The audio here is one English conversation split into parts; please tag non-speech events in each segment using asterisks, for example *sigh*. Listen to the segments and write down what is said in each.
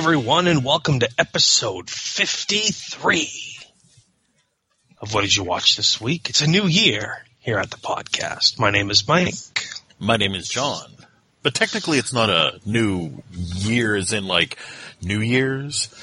Everyone, and welcome to episode 53 of What Did You Watch This Week? It's a new year here at the podcast. My name is Mike. My name is John. But technically, it's not a new year, as in like New Year's.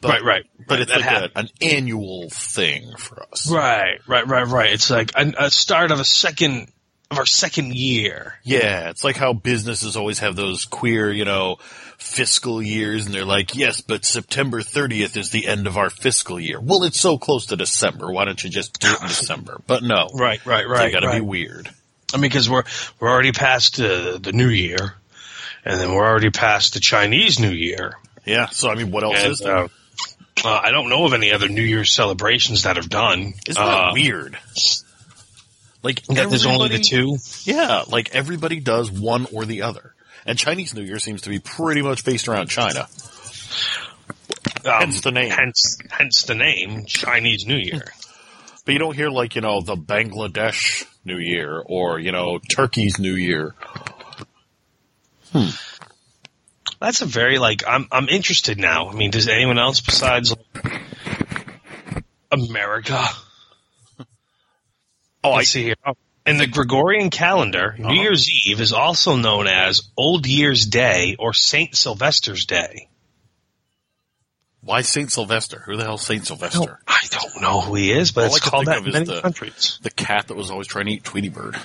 But, Right, right. But it's like a, an annual thing for us. Right, right, right, right. It's like a, a start of a second, of our second year. Yeah, it's like how businesses always have those queer, you know, fiscal years, and they're like, yes, but September 30th is the end of our fiscal year. Well, it's so close to December. Why don't you just do it in December? But no. Right, right, right. They gotta right. be weird. I mean, because we're, we're already past uh, the new year, and then we're already past the Chinese New Year. Yeah, so I mean, what else And, is there? uh, uh, I don't know of any other New Year's celebrations that have done. Isn't uh, that weird? Like, That there's only the two. Yeah, like everybody does one or the other. And Chinese New Year seems to be pretty much based around China. Um, Hence the name. Hence, hence the name Chinese New Year. But you don't hear like, you know, the Bangladesh New Year or, you know, Turkey's New Year. Hmm. That's a very like I'm I'm interested now. I mean, does anyone else besides America? Oh, I see here. Oh, In the Gregorian calendar, Uh-huh. New Year's Eve is also known as Old Year's Day or Saint Sylvester's Day. Why Saint Sylvester? Who the hell's Saint Sylvester? I don't know who he is, but All it's I called think that of in is many the- countries. The cat that was always trying to eat Tweety Bird.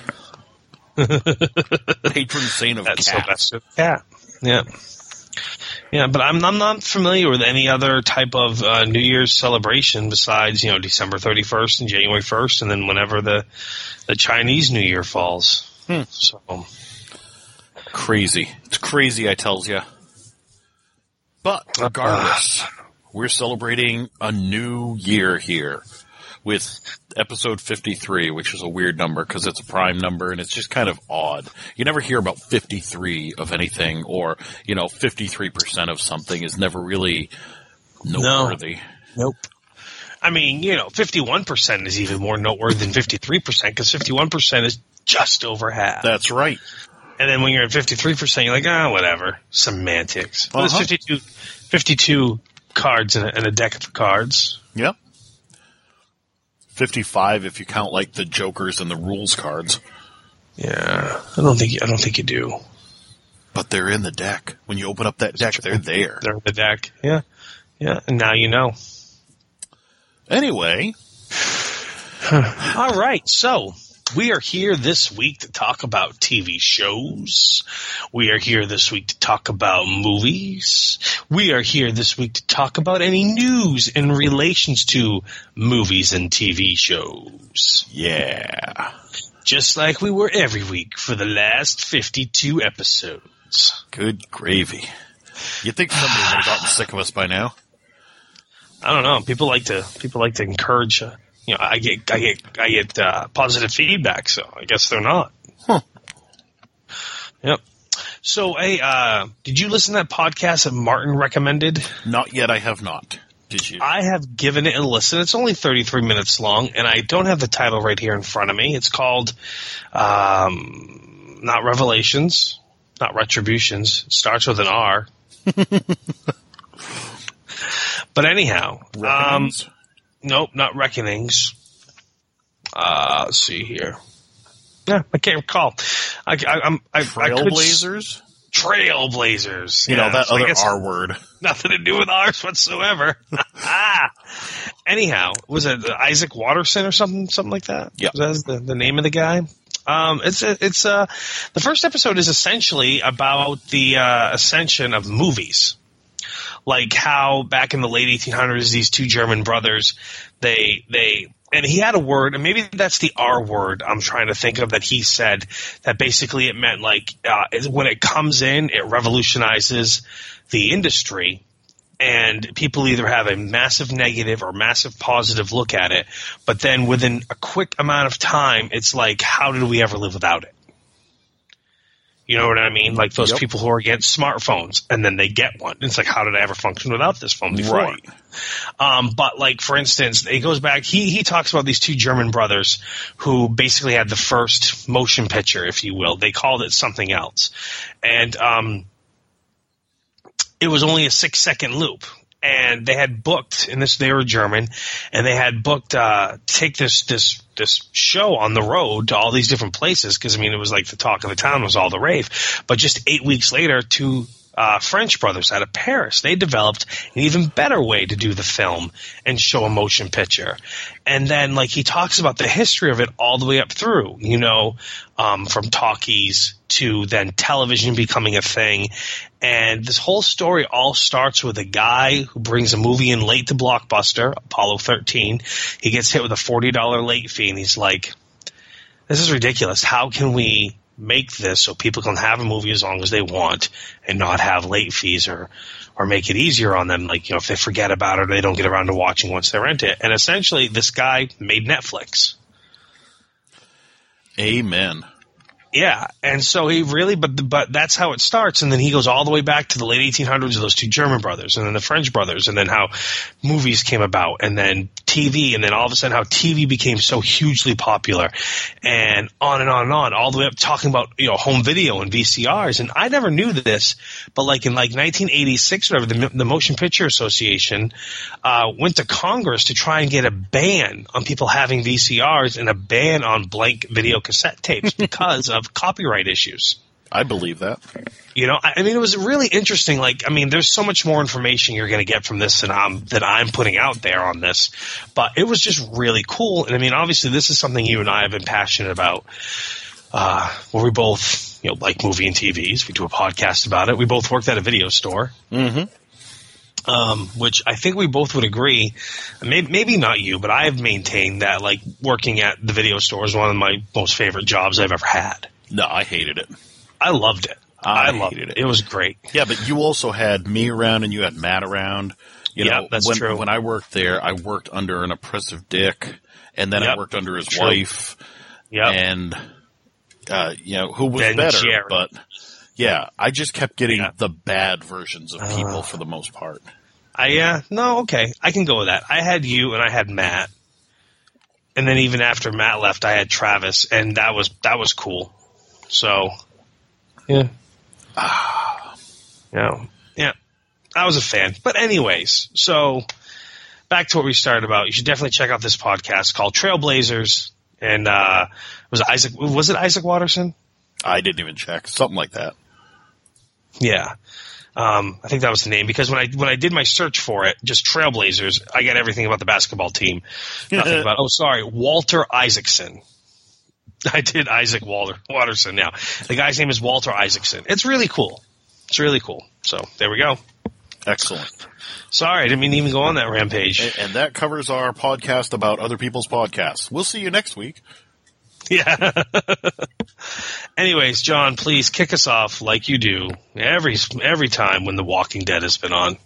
*laughs* Patron saint of That's cats. Sylvester. Yeah, yeah, yeah. But I'm I'm not familiar with any other type of uh, New Year's celebration besides you know December 31st and January 1st, and then whenever the the Chinese New Year falls. Hmm. So Crazy. It's crazy, I tells ya. But regardless, we're celebrating a new year here with episode 53, which is a weird number because it's a prime number and it's just kind of odd. You never hear about 53 of anything or, you know, 53% of something is never really noteworthy. nope. I mean, you know, 51% is even more noteworthy than 53% because 51% is just over half. That's right. And then when you're at 53%, you're like, ah, whatever. Semantics. Well, Uh-huh. it's 52, 52 cards in a, in a deck of cards. Yep. 55 if you count like the jokers and the rules cards. Yeah. I don't think, I don't think you do. But they're in the deck. When you open up that deck, they're there. They're in the deck. Yeah. Yeah. And now you know. Anyway, *sighs* All right. So we are here this week to talk about TV shows. We are here this week to talk about movies. We are here this week to talk about any news in relations to movies and TV shows. yeah. Just like we were every week for the last 52 episodes. Good gravy. You'd think somebody would have gotten sick of us by now. *sighs* I don't know. People like to, people like to encourage, uh, you know, I get, I get, I get, uh, positive feedback. So I guess they're not. Huh. Yep. So, hey, uh, did you listen to that podcast that Martin recommended? Not yet, I have not. Did you? I have given it a listen. It's only 33 minutes long, and I don't have the title right here in front of me. It's called, um, not Revelations, not Retributions. It starts with an R. *laughs* but anyhow, um? Nope, not Reckonings. Uh, let's see here. Yeah, I can't recall. I, I, I'm I, I could Trailblazers? Trailblazers. You know, that other R word. *laughs* nothing to do with ours whatsoever. ah. *laughs* Anyhow, was it Isaac Watterson or something, something like that? Yeah. that's the, the name of the guy. Um, it's it's uh the first episode is essentially about the uh, ascension of movies, like how back in the late 1800s these two German brothers they they and he had a word, and maybe that's the R word I'm trying to think of that he said that basically it meant like uh, when it comes in, it revolutionizes the industry, and people either have a massive negative or massive positive look at it, but then within a quick amount of time, it's like, how did we ever live without it? You know what I mean? Like those Yep. people who are against smartphones and then they get one. It's like, how did I ever function without this phone before? Right. Um, but like, for instance, it goes back, he, he talks about these two German brothers who basically had the first motion picture, if you will. They called it something else. And, um, it was only a six second loop. And they had booked, and this they were German, and they had booked uh, take this this this show on the road to all these different places because I mean it was like the talk of the town was all the rave. But just eight weeks later, two uh, French brothers out of Paris they developed an even better way to do the film and show a motion picture. And then like he talks about the history of it all the way up through, you know, um, from talkies to then television becoming a thing. And this whole story all starts with a guy who brings a movie in late to Blockbuster, Apollo 13. He gets hit with a $40 late fee and he's like, this is ridiculous. How can we make this so people can have a movie as long as they want and not have late fees or or make it easier on them. Like you know if they forget about it or they don't get around to watching once they rent it. And essentially this guy made netflix. Amen. Yeah, and so he really, but but that's how it starts, and then he goes all the way back to the late 1800s of those two German brothers, and then the French brothers, and then how movies came about, and then TV, and then all of a sudden how TV became so hugely popular, and on and on and on, all the way up talking about you know home video and VCRs, and I never knew this, but like in like 1986 or whatever, the, the Motion Picture Association uh, went to Congress to try and get a ban on people having VCRs and a ban on blank video cassette tapes *laughs* because of copyright issues. I believe that. You know, I I mean, it was really interesting. Like, I mean, there's so much more information you're going to get from this than I'm that I'm putting out there on this, but it was just really cool. And I mean, obviously, this is something you and I have been passionate about. Uh, where we both, you know, like movie and TVs. We do a podcast about it. We both worked at a video store. Mm-hmm. Um, which I think we both would agree. Maybe, maybe not you, but I have maintained that like working at the video store is one of my most favorite jobs I've ever had. No, I hated it. I loved it. I I, loved hated it. it. It was great. Yeah, but you also had me around and you had Matt around. You Yeah, know, that's when, true. When I worked there, I worked under an oppressive dick, and then I worked under his true. wife, Yeah. and uh, you know who was Ben better. Jerry. But yeah, I just kept getting Yeah. the bad versions of people Ugh. for the most part. I yeah, no, okay. I can go with that. I had you and I had Matt. And then even after Matt left, I had Travis and that was that was cool. So Yeah. *sighs* yeah. Yeah. I was a fan. But anyways, so back to what we started about. You should definitely check out this podcast called Trailblazers and uh was it Isaac was it Isaac Watterson? I didn't even check something like that. Yeah. Um, I think that was the name because when I when I did my search for it, just Trailblazers, I got everything about the basketball team. *laughs* Nothing about oh sorry, Walter Isaacson. *laughs* I did Isaac Walter Watterson now. The guy's name is Walter Isaacson. It's really cool. It's really cool. So there we go. Excellent. Sorry, I didn't mean to even go on that rampage. And, and that covers our podcast about other people's podcasts. We'll see you next week. *laughs* Yeah. Anyways, John, please kick us off like you do every every time when The Walking Dead has been on.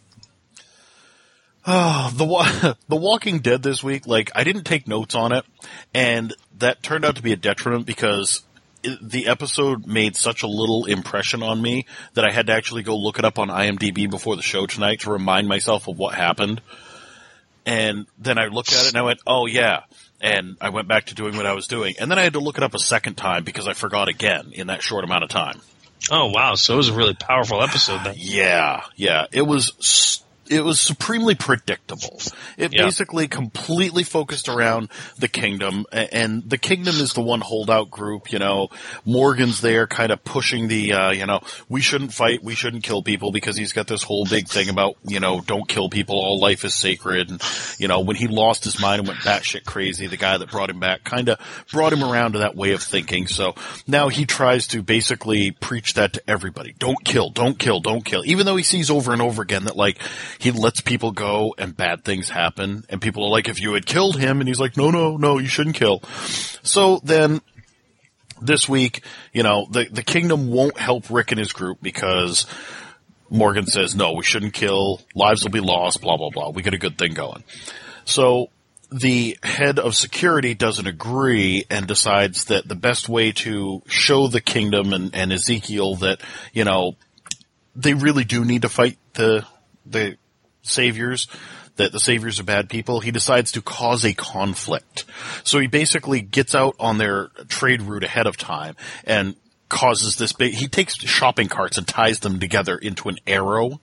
Oh, the *laughs* the Walking Dead this week, like I didn't take notes on it, and that turned out to be a detriment because the episode made such a little impression on me that I had to actually go look it up on IMDb before the show tonight to remind myself of what happened. And then I looked at it and I went, "Oh yeah." And I went back to doing what I was doing. And then I had to look it up a second time because I forgot again in that short amount of time. Oh wow, so it was a really powerful episode then. Yeah, yeah. It was it was supremely predictable. It Yeah. basically completely focused around the kingdom, and the kingdom is the one holdout group. You know, Morgan's there, kind of pushing the, uh, you know, we shouldn't fight, we shouldn't kill people because he's got this whole big thing about, you know, don't kill people, all life is sacred. And you know, when he lost his mind and went batshit crazy, the guy that brought him back kind of brought him around to that way of thinking. So now he tries to basically preach that to everybody: don't kill, don't kill, don't kill. Even though he sees over and over again that like he lets people go and bad things happen and people are like, if you had killed him and he's like, no, no, no, you shouldn't kill. So then this week, you know, the, the kingdom won't help Rick and his group because Morgan says, no, we shouldn't kill, lives will be lost, blah, blah, blah. We get a good thing going. So the head of security doesn't agree and decides that the best way to show the kingdom and, and Ezekiel that, you know, they really do need to fight the, the saviors, that the saviors are bad people, he decides to cause a conflict. So he basically gets out on their trade route ahead of time and causes this big, he takes shopping carts and ties them together into an arrow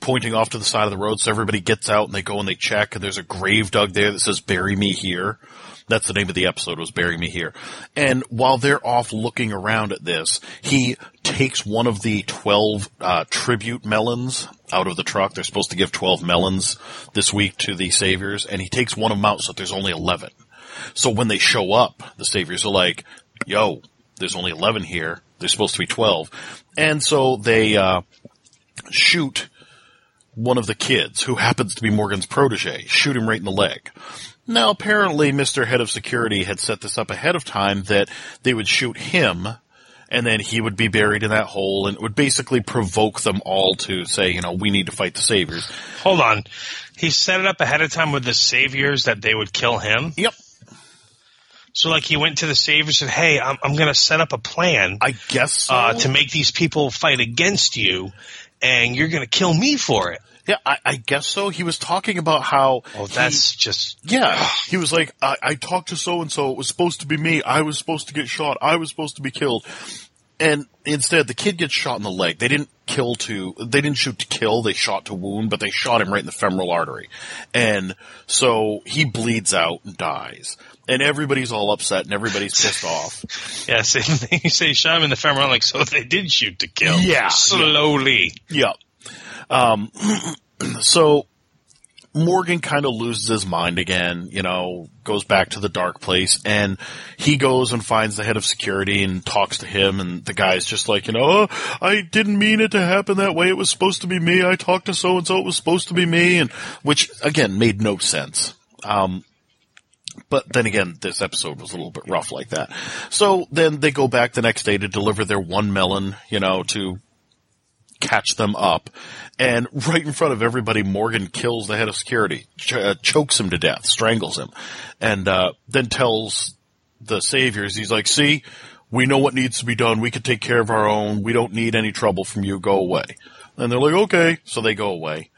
pointing off to the side of the road. So everybody gets out and they go and they check and there's a grave dug there that says bury me here. That's the name of the episode was bury me here. And while they're off looking around at this, he takes one of the 12 uh, tribute melons out of the truck. They're supposed to give 12 melons this week to the saviors and he takes one of them out so there's only 11. So when they show up, the saviors are like, yo, there's only 11 here. There's supposed to be 12. And so they, uh, shoot one of the kids who happens to be Morgan's protege, shoot him right in the leg. Now apparently Mr. Head of Security had set this up ahead of time that they would shoot him and then he would be buried in that hole and it would basically provoke them all to say, you know, we need to fight the saviors. Hold on. He set it up ahead of time with the saviors that they would kill him? Yep. So like he went to the saviors and said, hey, I'm, I'm going to set up a plan. I guess so. uh, to make these people fight against you and you're going to kill me for it. Yeah, I, I guess so. He was talking about how. Oh, he- that's just yeah. He was like, I, I talked to so and so. It was supposed to be me. I was supposed to get shot. I was supposed to be killed. And instead, the kid gets shot in the leg. They didn't kill to, they didn't shoot to kill. They shot to wound, but they shot him right in the femoral artery. And so he bleeds out and dies. And everybody's all upset and everybody's pissed off. *laughs* yeah. Same thing. *laughs* You say shot him in the femoral. I'm like, so they did shoot to kill. Yeah. slowly. Yeah. Um, *clears throat* so Morgan kind of loses his mind again, you know, goes back to the dark place and he goes and finds the head of security and talks to him and the guy's just like, you know, oh, I didn't mean it to happen that way. It was supposed to be me. I talked to so and so. It was supposed to be me. And which again made no sense. Um, but then again, this episode was a little bit rough like that. So then they go back the next day to deliver their one melon, you know, to catch them up. And right in front of everybody, Morgan kills the head of security, ch- uh, chokes him to death, strangles him, and uh, then tells the saviors, he's like, see, we know what needs to be done. We can take care of our own. We don't need any trouble from you. Go away. And they're like, okay. So they go away.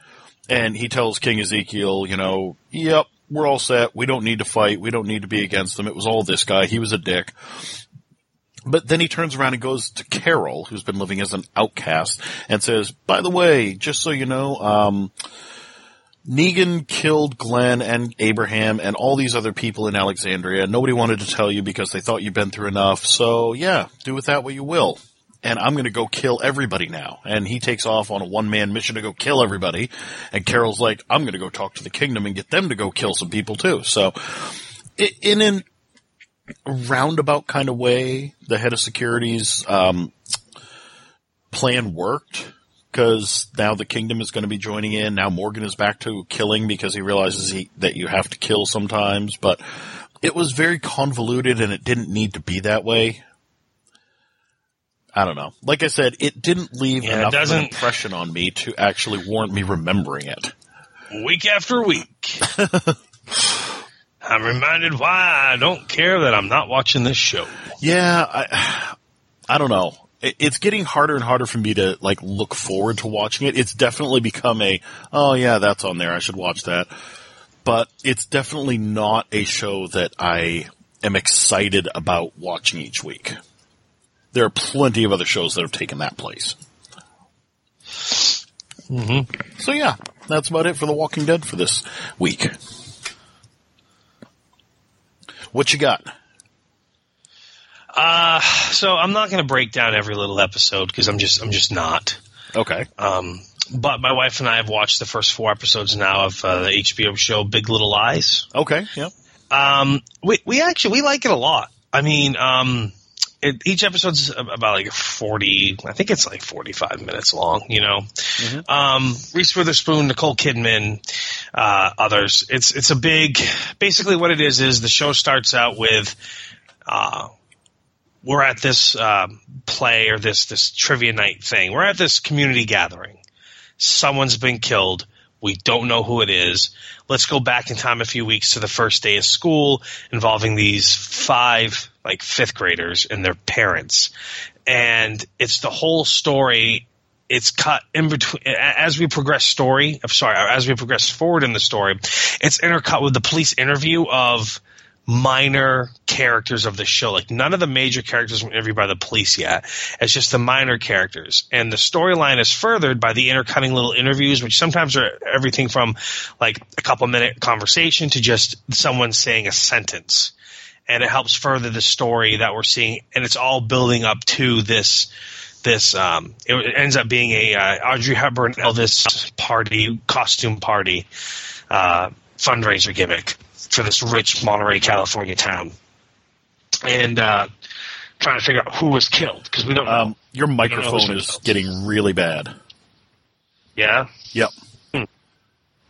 And he tells King Ezekiel, you know, yep, we're all set. We don't need to fight. We don't need to be against them. It was all this guy. He was a dick. But then he turns around and goes to Carol, who's been living as an outcast, and says, by the way, just so you know, um, Negan killed Glenn and Abraham and all these other people in Alexandria. Nobody wanted to tell you because they thought you'd been through enough. So yeah, do with that what you will. And I'm gonna go kill everybody now. And he takes off on a one man mission to go kill everybody. And Carol's like, I'm gonna go talk to the kingdom and get them to go kill some people too. So, in an roundabout kind of way, the head of security's um, plan worked because now the kingdom is going to be joining in. Now Morgan is back to killing because he realizes he, that you have to kill sometimes. But it was very convoluted and it didn't need to be that way. I don't know. Like I said, it didn't leave Yeah, enough of an impression on me to actually warrant me remembering it. Week after week. *laughs* I'm reminded why I don't care that I'm not watching this show. Yeah, I, I don't know. It's getting harder and harder for me to like look forward to watching it. It's definitely become a, oh yeah, that's on there. I should watch that. But it's definitely not a show that I am excited about watching each week. There are plenty of other shows that have taken that place. Mm-hmm. So yeah, that's about it for The Walking Dead for this week. What you got? Uh, so I'm not going to break down every little episode because I'm just I'm just not. Okay. Um, but my wife and I have watched the first four episodes now of uh, the HBO show Big Little Lies. Okay. Yeah. Um, we we actually we like it a lot. I mean, um, it, each episode's about like 40, I think it's like 45 minutes long, you know. Um, Reese Witherspoon, Nicole Kidman, uh, others. It's, it's a big, basically what it is, is the show starts out with, uh, we're at this, uh, play or this, this trivia night thing. We're at this community gathering. Someone's been killed. We don't know who it is. Let's go back in time a few weeks to the first day of school involving these five, like fifth graders and their parents. And it's the whole story. It's cut in between as we progress story. I'm sorry, as we progress forward in the story, it's intercut with the police interview of minor characters of the show. Like none of the major characters were interviewed by the police yet. It's just the minor characters. And the storyline is furthered by the intercutting little interviews, which sometimes are everything from like a couple minute conversation to just someone saying a sentence. And it helps further the story that we're seeing. And it's all building up to this this um, it ends up being a uh, Audrey Hepburn Elvis party costume party uh, fundraiser gimmick for this rich Monterey, California town, and uh, trying to figure out who was killed because we don't know. Um, your know who's microphone is killed. getting really bad. yeah, Yep. Hmm.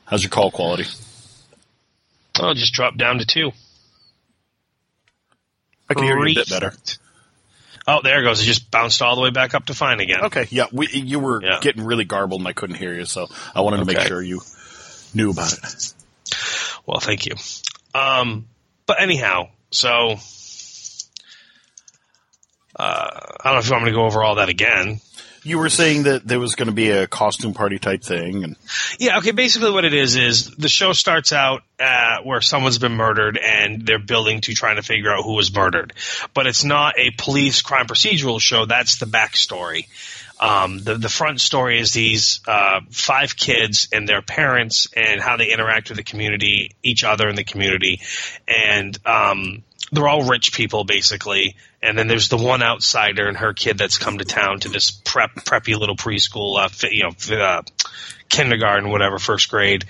How's your call quality? oh, it just dropped down to two. I can hear you a bit better. Oh, there it goes. It just bounced all the way back up to fine again. Okay, yeah, we, you were Yeah. getting really garbled and I couldn't hear you, so I wanted to make sure you knew about it. Well, thank you. Um, but anyhow, so uh, I don't know if you want me to go over all that again. You were saying that there was going to be a costume party type thing, and Yeah, okay. Basically, what it is is the show starts out uh, where someone's been murdered, and they're building to trying to figure out who was murdered. But it's not a police crime procedural show. That's the backstory. Um, the the front story is these uh, five kids and their parents and how they interact with the community, each other in the community, and um, they're all rich people basically. And then there's the one outsider and her kid that's come to town to this prep preppy little preschool, uh, you know, uh, kindergarten, whatever, first grade,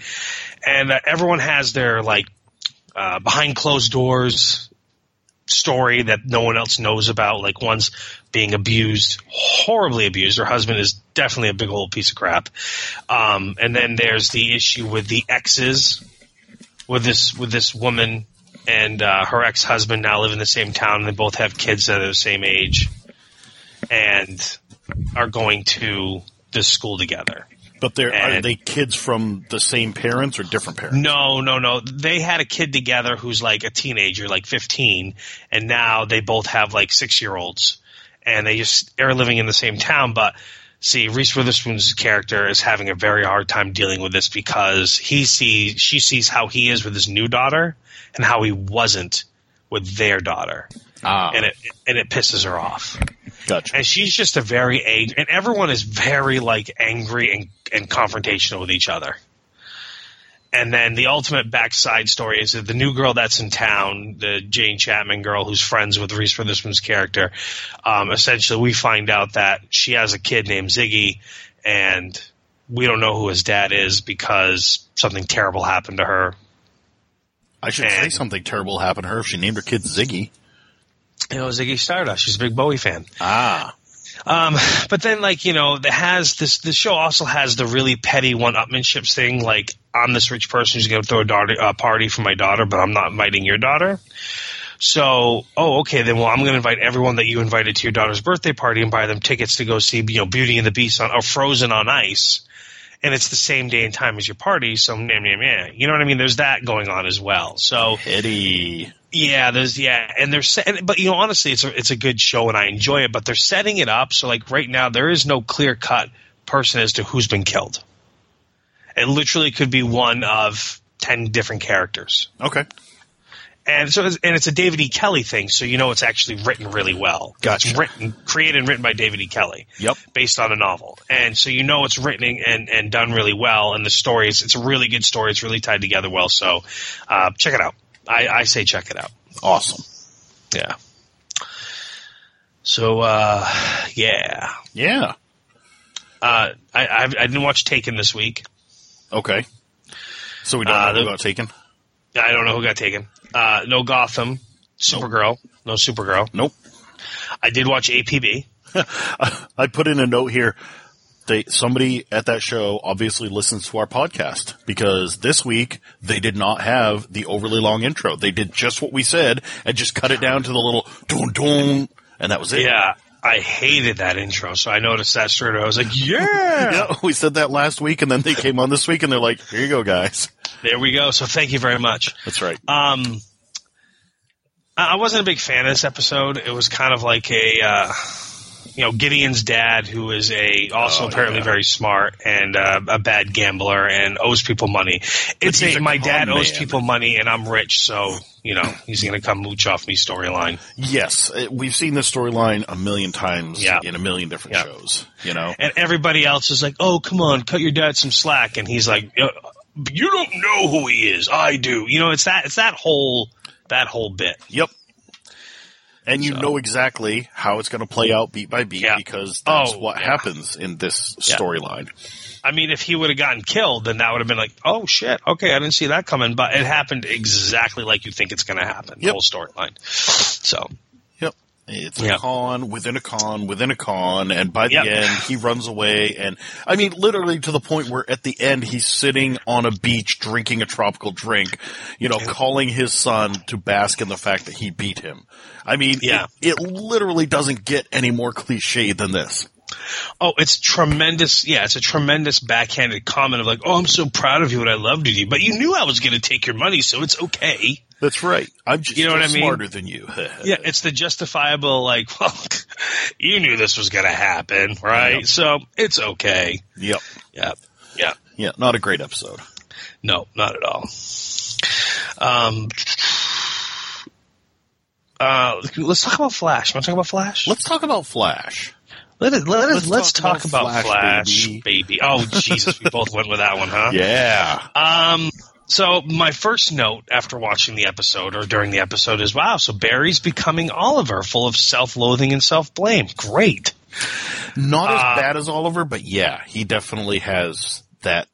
and uh, everyone has their like uh, behind closed doors story that no one else knows about. Like one's being abused, horribly abused. Her husband is definitely a big old piece of crap. Um, and then there's the issue with the exes, with this with this woman and uh, her ex husband now live in the same town. And they both have kids that are the same age, and are going to this school together. but they're are they kids from the same parents or different parents? No, no, no. They had a kid together who's like a teenager, like 15, and now they both have like six year olds. And they just are living in the same town. But see, Reese Witherspoon's character is having a very hard time dealing with this because he sees, she sees how he is with his new daughter and how he wasn't with their daughter. Ah, And it, and it pisses her off gotcha. and she's just a very angry, and everyone is very like angry and, and confrontational with each other. And then the ultimate backside story is that the new girl that's in town, the Jane Chapman girl who's friends with Reese Witherspoon's character, um, essentially we find out that she has a kid named Ziggy, and we don't know who his dad is because something terrible happened to her. I should say something terrible happened to her if she named her kid Ziggy. You know, Ziggy Stardust. She's a big Bowie fan. Ah, Um, but then like, you know, it has this, the show also has the really petty one-upmanships thing. Like, I'm this rich person who's going to throw a daughter, uh, party for my daughter, but I'm not inviting your daughter. So, oh, okay, then well, I'm going to invite everyone that you invited to your daughter's birthday party and buy them tickets to go see, you know, Beauty and the Beast on, or Frozen on ice. And it's the same day and time as your party, so nah, nah, nah. You know what I mean? There's that going on as well. So, Eddie. yeah, there's yeah, and they're set, but you know honestly, it's a it's a good show and I enjoy it. But they're setting it up so like right now there is no clear cut person as to who's been killed. It literally could be one of ten different characters, Okay, and so it's, and it's a David E. Kelley thing, so you know it's actually written really well. Gotcha. It's written, created and written by David E. Kelley yep. based on a novel. And so you know it's written and, and done really well. And the story is, it's a really good story. It's really tied together well. So, uh, check it out. I, I say check it out. Awesome. Yeah. So, uh, yeah. Yeah. Uh, I, I, I didn't watch Taken this week. Okay. So we don't Uh, know who the- got taken. I don't know who got taken. Uh, no Gotham. Supergirl. No Supergirl. Nope. I did watch APB. *laughs* I put in a note here. They somebody at that show obviously listens to our podcast because this week they did not have the overly long intro. They did just what we said and just cut it down to the little dun dun, and that was it. Yeah, I hated that intro, so I noticed that straight away. I was like, yeah, *laughs* Yeah, we said that last week, and then they came on this week, and they're like, "Here you go, guys." There we go. So thank you very much. That's right. Um, I wasn't a big fan of this episode. It was kind of like a, uh, you know, Gideon's dad, who is a also Oh, apparently yeah. very smart and uh, a bad gambler and owes people money. It's a, a my dad owes man. people money and I'm rich, so you know he's going to come mooch off me storyline. Yes, uh, we've seen this storyline a million times Yeah. in a million different Yeah. shows. You know, And everybody else is like, "Oh, come on, cut your dad some slack," and he's like, "Uh, "You don't know who he is. I do." You know, it's that it's that whole that whole bit. Yep. And you So- know exactly how it's going to play out beat by beat Yeah. because that's Oh, what yeah. happens in this Yeah. storyline. I mean, if he would have gotten killed, then that would have been like, oh shit, okay, I didn't see that coming. But it happened exactly like you think it's going to happen. The whole storyline. So Yep. It's a con within a con within a con, and by the Yep. end he runs away, and I mean literally to the point where at the end he's sitting on a beach drinking a tropical drink, you know, calling his son to bask in the fact that he beat him. I mean, Yeah. it, it literally doesn't get any more cliche than this. Oh, it's tremendous. Yeah, it's a tremendous backhanded comment of like, oh, I'm so proud of you and I loved you, but you knew I was going to take your money, so it's okay. That's right. I'm just You know what I mean? smarter than you. *laughs* Yeah, it's the justifiable, like, *laughs* well, you knew this was going to happen, right? Yep. So it's okay. Yep. Yeah. Yeah. Yeah. Not a great episode. No, not at all. Um, uh, let's talk about Flash. Want to talk about Flash? Let's talk about Flash. Let it, let us, Let's let's talk talk, about about, Flash, Flash, baby. Oh, Jesus, we both went with that one, huh? *laughs* Yeah. Um, so my first note after watching the episode or during the episode is, wow, so Barry's becoming Oliver, full of self-loathing and self-blame. Great. Not as Uh, bad as Oliver, but yeah, he definitely has that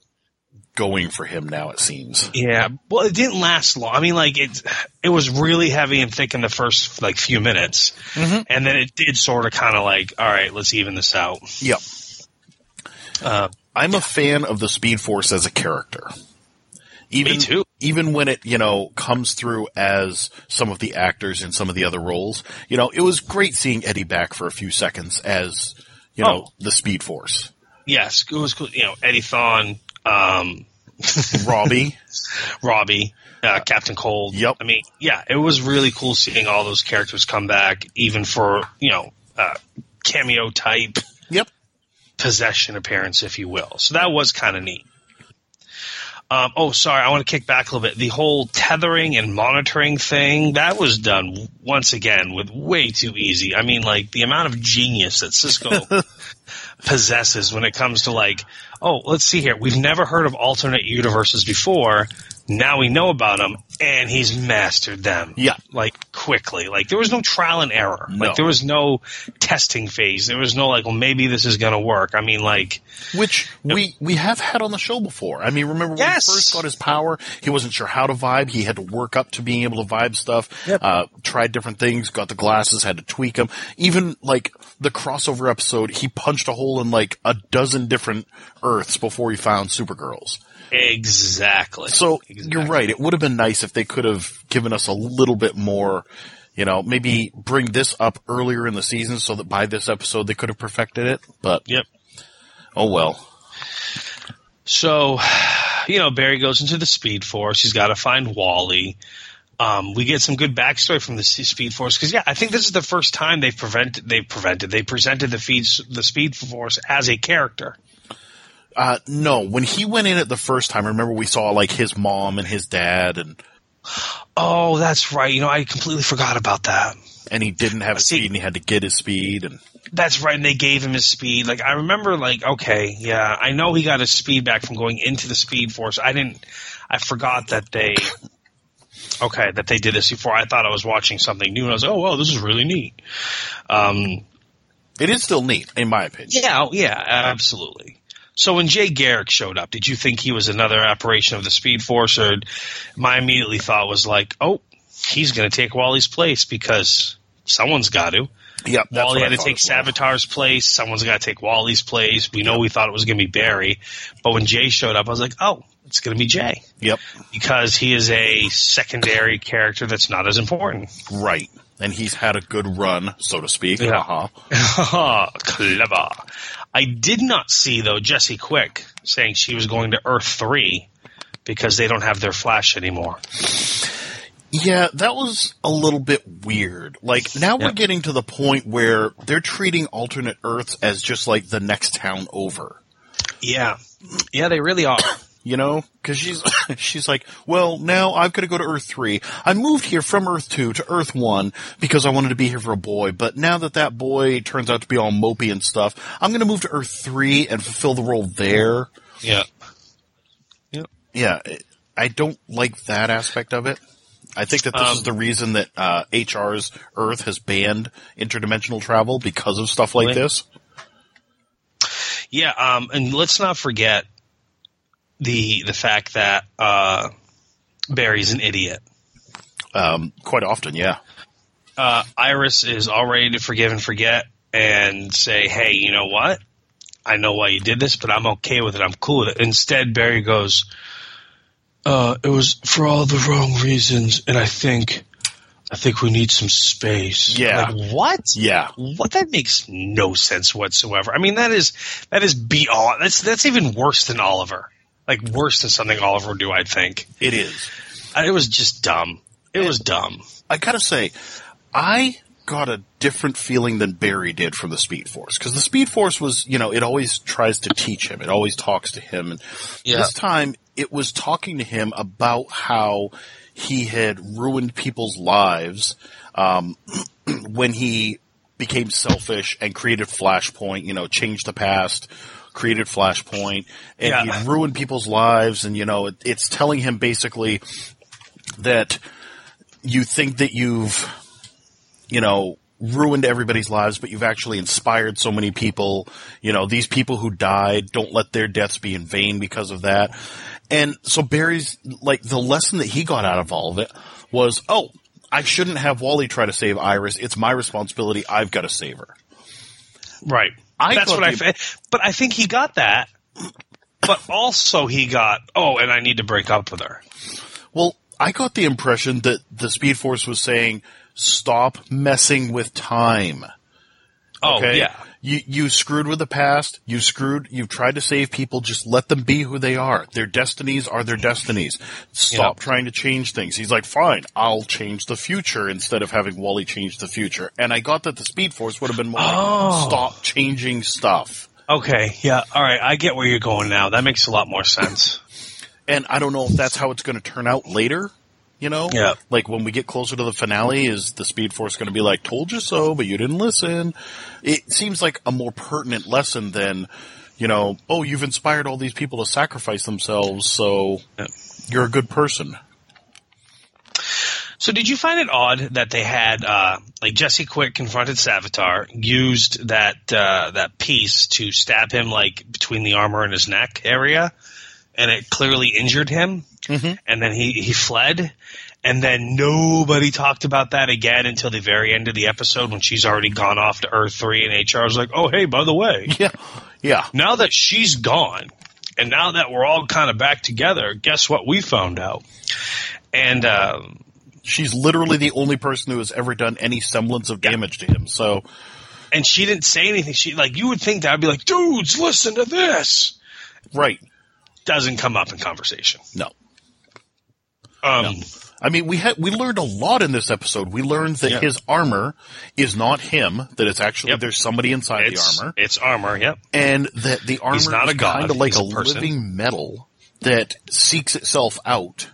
going for him now. It seems. Yeah. Well, it didn't last long. I mean, like it, it was really heavy and thick in the first like few minutes, and then it did sort of kind of like, all right, let's even this out. Yep. Uh, I'm a fan of the Speed Force as a character. Even, Me too. Even when it, you know, comes through as some of the actors in some of the other roles, you know, it was great seeing Eddie back for a few seconds as, you know, Oh. the Speed Force. yes, it was cool. You know, Eddie Thawne, um, *laughs* Ronnie. Ronnie, uh, Captain Cold. Yep. I mean, yeah, it was really cool seeing all those characters come back, even for you know, uh, cameo type yep. possession appearance, if you will. So that was kind of neat. Um, oh, sorry, I want to kick back a little bit. The whole tethering and monitoring thing that was done once again with way too easy. I mean, like the amount of genius that Cisco *laughs* possesses when it comes to like, oh, let's see here. We've never heard of alternate universes before. Now we know about them, and he's mastered them. Yeah. like quickly. Like there was no trial and error. No. Like there was no testing phase. There was no like, well, maybe this is going to work. I mean, like, Which we, we have had on the show before. I mean, remember when Yes. he first got his power, he wasn't sure how to vibe. He had to work up to being able to vibe stuff. Uh, tried different things, got the glasses, had to tweak them. Even like the crossover episode, he punched a hole in like a dozen different Earths before he found Supergirls. Exactly. So Exactly. you're right. It would have been nice if they could have given us a little bit more, you know, maybe bring this up earlier in the season so that by this episode they could have perfected it. But Yep. oh well. So, you know, Barry goes into the Speed Force. He's got to find Wally. Um, we get some good backstory from the Speed Force because, yeah, I think this is the first time they've prevented, they prevented, they presented the feeds, the Speed Force as a character. Uh, no, when he went in it the first time, remember we saw like his mom and his dad and, Oh, that's right. You know, I completely forgot about that. and he didn't have See- speed and he had to get his speed and That's right. And they gave him his speed. Like, I remember, like, okay, yeah, I know he got his speed back from going into the Speed Force. I didn't, I forgot that they, *coughs* okay, that they did this before. I thought I was watching something new and I was like, oh, wow, this is really neat. Um, it is still neat in my opinion. yeah, oh, yeah, absolutely. So when Jay Garrick showed up, did you think he was another apparition of the Speed Force, or my immediately thought was like, oh, he's going to take Wally's place because someone's got to. Yep, Wally had to take as well. Savitar's place. Someone's got to take Wally's place. We know we thought it was going to be Barry, but when Jay showed up, I was like, oh, it's going to be Jay Yep, because he is a secondary character that's not as important. right. And he's had a good run, so to speak. Yeah. Uh-huh. *laughs* Clever. I did not see though Jesse Quick saying she was going to Earth three because they don't have their Flash anymore. Yeah, that was a little bit weird. Like now we're getting to the point where they're treating alternate Earths as just like the next town over. Yeah, yeah, they really are. You know, because she's *laughs* she's like, well, now I've got to go to Earth three. I moved here from Earth two to Earth one because I wanted to be here for a boy. But now that that boy turns out to be all mopey and stuff, I'm going to move to Earth three and fulfill the role there. Yeah, Yeah, yeah. I don't like that aspect of it. I think that this Um, is the reason that uh, HR's Earth has banned interdimensional travel because of stuff like Really? this. yeah. Um, and let's not forget the the fact that uh, Barry's an idiot. Um, quite often, yeah. uh, Iris is all ready to forgive and forget and say, hey, you know what? I know why you did this, but I'm okay with it. I'm cool with it. Instead, Barry goes, uh, it was for all the wrong reasons, and I think, I think we need some space. Yeah. Like, what? Yeah. What? That makes no sense whatsoever. I mean, that is, that is beyond, that's, that's even worse than Oliver. Like, worse than something Oliver would do, I think. It is. It was just dumb. It was dumb. I gotta say, I got a different feeling than Barry did from the Speed Force because the Speed Force was, you know, it always tries to teach him. It always talks to him, and Yeah. this time it was talking to him about how he had ruined people's lives um, *clears throat* when he became selfish and created Flashpoint. You know, changed the past. Created Flashpoint and Yeah. he *laughs* ruined people's lives, and you know it, it's telling him basically that you think that you've, you know, ruined everybody's lives, but you've actually inspired so many people. You know, these people who died, don't let their deaths be in vain because of that. And so Barry's, like, the lesson that he got out of all of it was, oh, I shouldn't have Wally try to save Iris. It's my responsibility. I've got to save her. Right. I That's what I. but I think he got that. But also he got. Oh, and I need to break up with her. Well, I got the impression that the Speed Force was saying, stop messing with time. Oh Okay. yeah. You you screwed with the past. You screwed. You've tried to save people. Just let them be who they are. Their destinies are their destinies. Stop Yeah. trying to change things. He's like, fine, I'll change the future instead of having Wally change the future. And I got that the Speed Force would have been more Oh. like, stop changing stuff. Okay. Yeah. All right. I get where you're going now. That makes a lot more sense. *laughs* And I don't know if that's how it's going to turn out later. You know, Yeah. Like when we get closer to the finale, is the Speed Force going to be like, "Told you so," but you didn't listen? It seems like a more pertinent lesson than, you know, oh, you've inspired all these people to sacrifice themselves, so Yeah. you're a good person. So did you find it odd that they had uh, like Jesse Quick confronted Savitar, used that uh, that piece to stab him like between the armor and his neck area, and it clearly injured him, Mhm. and then he he fled. And then nobody talked about that again until the very end of the episode when she's already gone off to Earth 3 and HR was like, oh, hey, by the way, *laughs* Yeah, yeah, now that she's gone and now that we're all kind of back together, guess what we found out? And, um, she's literally the only person who has ever done any semblance of damage to him. So and she didn't say anything. She like you would think that I'd be like, dudes, listen to this. right, Doesn't come up in conversation. no. Um, I mean, we had we learned a lot in this episode. We learned that Yeah. his armor is not him; that it's actually Yep. there's somebody inside it's the armor. It's armor. Yep. and that the armor He's not is a god, kind of like he's a, a living metal that seeks itself out.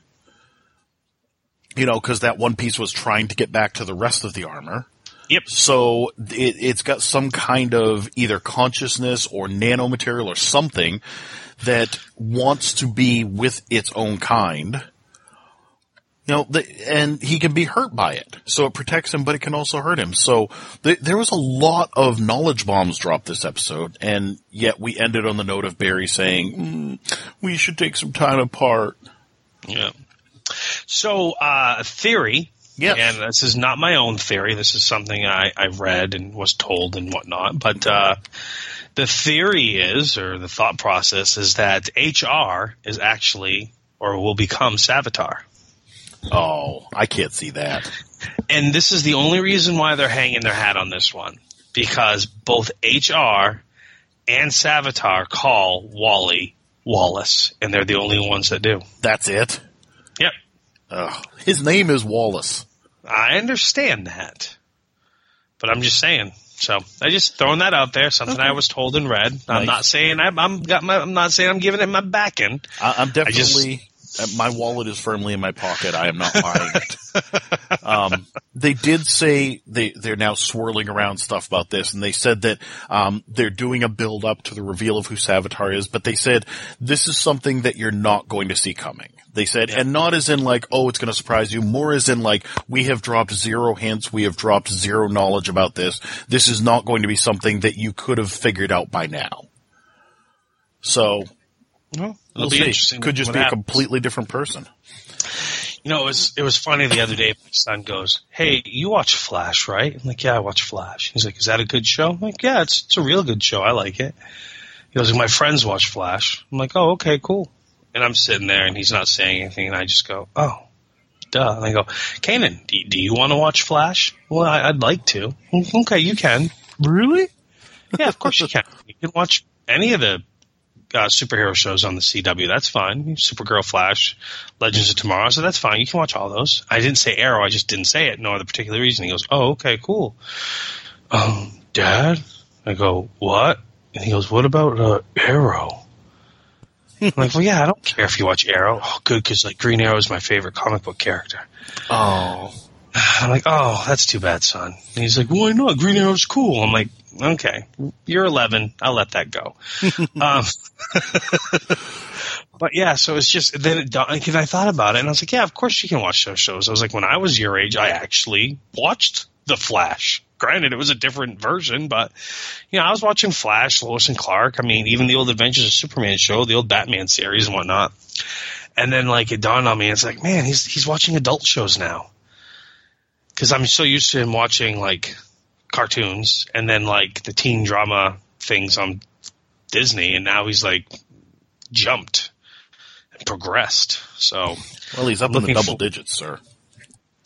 You know, because that one piece was trying to get back to the rest of the armor. Yep. So it, it's got some kind of either consciousness or nanomaterial or something that wants to be with its own kind. You know, the, and he can be hurt by it. So it protects him, but it can also hurt him. So th- there was a lot of knowledge bombs dropped this episode, and yet we ended on the note of Barry saying, mm, "We should take some time apart." Yeah. So, uh, theory Yes. And this is not my own theory. This is something I, I read and was told and whatnot. But uh, the theory is, or the thought process is that HR is actually or will become Savitar. Oh, I can't see that. And this is the only reason why they're hanging their hat on this one. Because both HR and Savitar call Wally Wallace, and they're the only ones that do. That's it. Yep. Ugh. His name is Wallace. I understand that. But I'm just saying. So I just throwing that out there. Something I was told and read. I'm Nice. not saying I'm, I'm got my. I'm not saying I'm giving it my backing. I, I'm just- definitely. Uh, my wallet is firmly in my pocket. I am not buying it. *laughs* um, they did say they they're now swirling around stuff about this, and they said that um, they're doing a build up to the reveal of who Savitar is. But they said this is something that you're not going to see coming. They said, and not as in like, oh, it's going to surprise you. More as in like, we have dropped zero hints. We have dropped zero knowledge about this. This is not going to be something that you could have figured out by now. So Well, it'll we'll be see. Could just be a completely different person. You know, it was it was funny the other day. My son goes, "Hey, you watch Flash, right?" I'm like, "Yeah, I watch Flash." He's like, "Is that a good show?" I'm like, "Yeah, it's it's a real good show. I like it." He goes, "My friends watch Flash." I'm like, "Oh, okay, cool." And I'm sitting there, and he's not saying anything, and I just go, "Oh, duh." And I go, "Kanan, do, do you want to watch Flash?" Well, I, I'd like to. Okay, you can. Really? Yeah, of course you can. You can watch any of the uh, superhero shows on the CW. That's fine. Supergirl, Flash, Legends of Tomorrow. So that's fine. You can watch all those. I didn't say Arrow. I just didn't say it. No other particular reason. He goes, "Oh, okay, cool." Um, Dad, I go, "What?" And he goes, "What about uh, Arrow?" I'm like, "Well, yeah, I don't care if you watch Arrow. Oh, good, because like Green Arrow is my favorite comic book character." Oh, I'm like, "Oh, that's too bad, son." And he's like, "Why not? Green Arrow's cool." I'm like, "Okay, you're 11. I'll let that go." *laughs* um, but yeah, so it's just then it dawned- and I thought about it, and I was like, "Yeah, of course you can watch those shows." I was like, when I was your age, I actually watched The Flash. Granted, it was a different version, but you know, I was watching Flash, Lois and Clark. I mean, even the old Adventures of Superman show, the old Batman series and whatnot. And then like it dawned on me, it's like, man, he's he's watching adult shows now. Because I'm so used to him watching like cartoons and then like the teen drama things on Disney, and now he's like jumped and progressed. So well, he's up in the double for- digits, sir.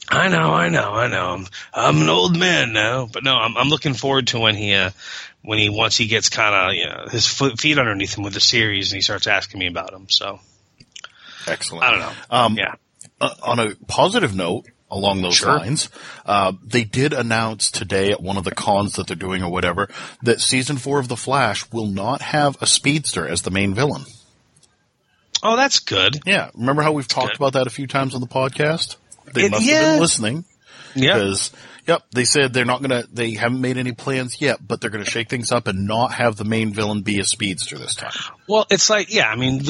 I know, I know, I know. I'm, I'm an old man now, but no, I'm, I'm looking forward to when he, uh, when he once he gets kind of you know his foot, feet underneath him with the series, and he starts asking me about him. So Excellent. I don't know. Um, yeah, uh, on a positive note, along those Sure. lines, uh, they did announce today at one of the cons that they're doing or whatever that season four of The Flash will not have a speedster as the main villain. oh, that's good. Yeah, remember how we've talked good. about that a few times on the podcast? They It- must have been listening Yeah, because, yep, they said they're not gonna, they haven't made any plans yet, but they're gonna shake things up and not have the main villain be a speedster this time. Well, it's like, yeah, I mean,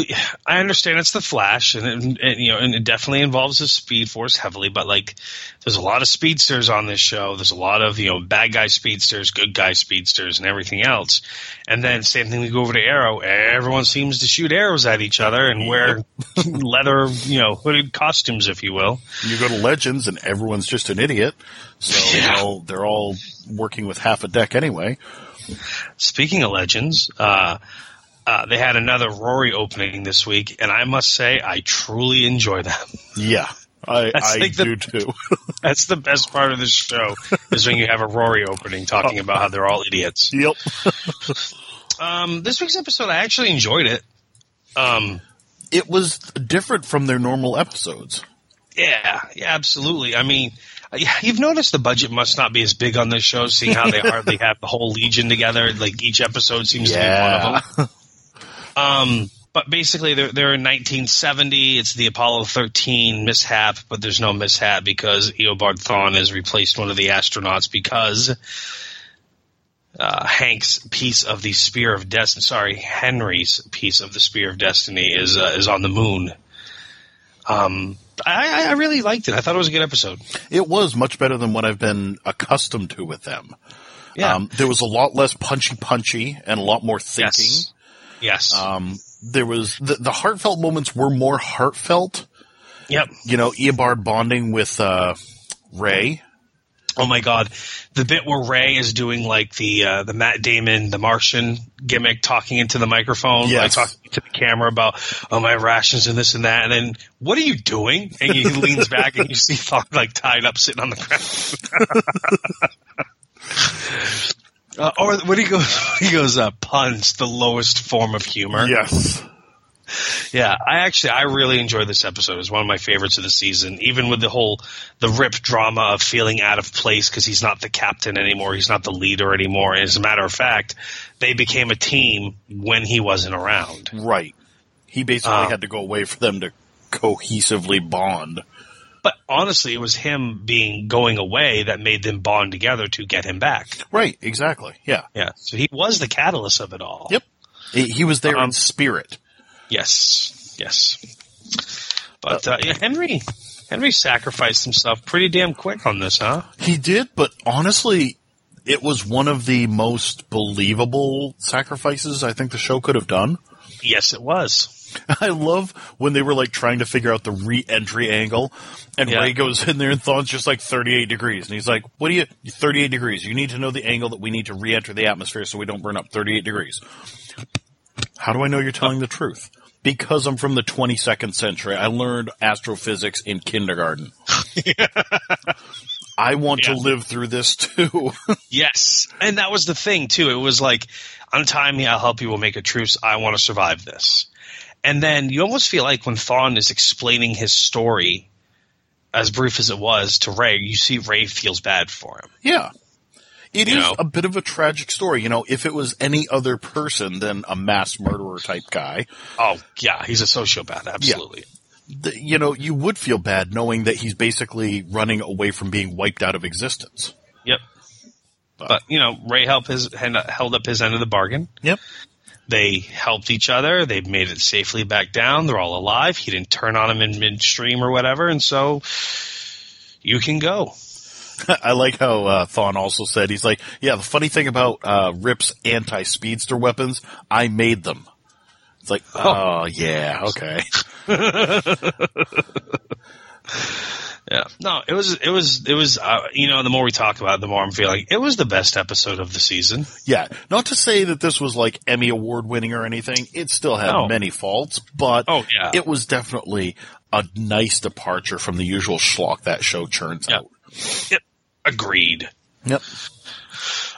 I understand it's the Flash, and, it, and you know, and it definitely involves the Speed Force heavily. But like, there's a lot of speedsters on this show. There's a lot of you know bad guy speedsters, good guy speedsters, and everything else. And then same thing. We go over to Arrow. Everyone seems to shoot arrows at each other and wear *laughs* leather, you know, hooded costumes, if you will. You go to Legends and everyone's just an idiot, so *laughs* Yeah. know they're all working with half a deck anyway. Speaking of legends, uh, uh, they had another Rory opening this week, and I must say, I truly enjoy them. Yeah, I, *laughs* I like the- do too. *laughs* That's the best part of this show is when you have a Rory opening talking about how they're all idiots. yep. Um, this week's episode, I actually enjoyed it. Um, It was different from their normal episodes. yeah, yeah, absolutely. I mean, you've noticed the budget must not be as big on this show, seeing how they *laughs* hardly have the whole Legion together. Like each episode seems to be one of them. Um, but basically, they're they're in 1970. It's the Apollo 13 mishap, but there's no mishap because Eobard Thawne has replaced one of the astronauts because uh, Hank's piece of the Spear of Destiny. Sorry, Henry's piece of the Spear of Destiny is uh, is on the moon. Um, I, I really liked it. I thought it was a good episode. It was much better than what I've been accustomed to with them. Yeah. Um, there was a lot less punchy punchy and a lot more thinking. yes. Yes. Um, there was the, the heartfelt moments were more heartfelt. yep. You know, Eobard bonding with uh, Ray. Oh my god, the bit where Ray is doing like the uh, the Matt Damon, the Martian gimmick, talking into the microphone, Yes. like talking to the camera about oh my rations and this and that, and then what are you doing? And he leans back and you see *laughs* Thawne like tied up, sitting on the ground. *laughs* uh, or what he goes, *laughs* he goes, uh, puns, the lowest form of humor. Yes. Yeah, I actually I really enjoyed this episode. It was one of my favorites of the season, even with the whole the Rip drama of feeling out of place because he's not the captain anymore, he's not the leader anymore. As a matter of fact, they became a team when he wasn't around. Right. He basically Um, had to go away for them to cohesively bond. But honestly, it was him being going away that made them bond together to get him back. Right. Exactly. Yeah. Yeah, so he was the catalyst of it all. Yep. He, he was there Um, in spirit. Yes, yes. But uh, yeah, Henry Henry sacrificed himself pretty damn quick on this, huh? He did, but honestly, it was one of the most believable sacrifices I think the show could have done. Yes, it was. *laughs* I love when they were like trying to figure out the re-entry angle, and Yeah. Ray goes in there and Thawne's just like 38 degrees, and he's like, "What do you? 38 degrees? You need to know the angle that we need to re-enter the atmosphere so we don't burn up 38 degrees." How do I know you're telling the truth? Because I'm from the 22nd century. I learned astrophysics in kindergarten. *laughs* I want Yeah. to live through this too. *laughs* Yes, and that was the thing too. It was like, untie me, I'll help you. We'll make a truce. I want to survive this. And then you almost feel like when Thawne is explaining his story, as brief as it was, to Ray, you see Ray feels bad for him. Yeah. It is You know? a bit of a tragic story. You know, if it was any other person than a mass murderer type guy, Oh yeah, he's a sociopath. Absolutely. th- you know, you would feel bad knowing that he's basically running away from being wiped out of existence. Yep. But you know, Ray helped his held up his end of the bargain. Yep. They helped each other. They made it safely back down. They're all alive. He didn't turn on him in midstream or whatever, and so you can go. *laughs* I like how uh, Thawne also said, he's like, yeah, the funny thing about uh, Rip's anti-speedster weapons, I made them. It's like, oh, yeah, okay. *laughs* Yeah. No, it was, it was, it was, uh, you know, the more we talk about it, the more I'm feeling it was the best episode of the season. Yeah, not to say that this was like Emmy award winning or anything. It still had No. many faults, but Oh, yeah. it was definitely a nice departure from the usual schlock that show churns Yeah. out. Yep. Agreed. Yep.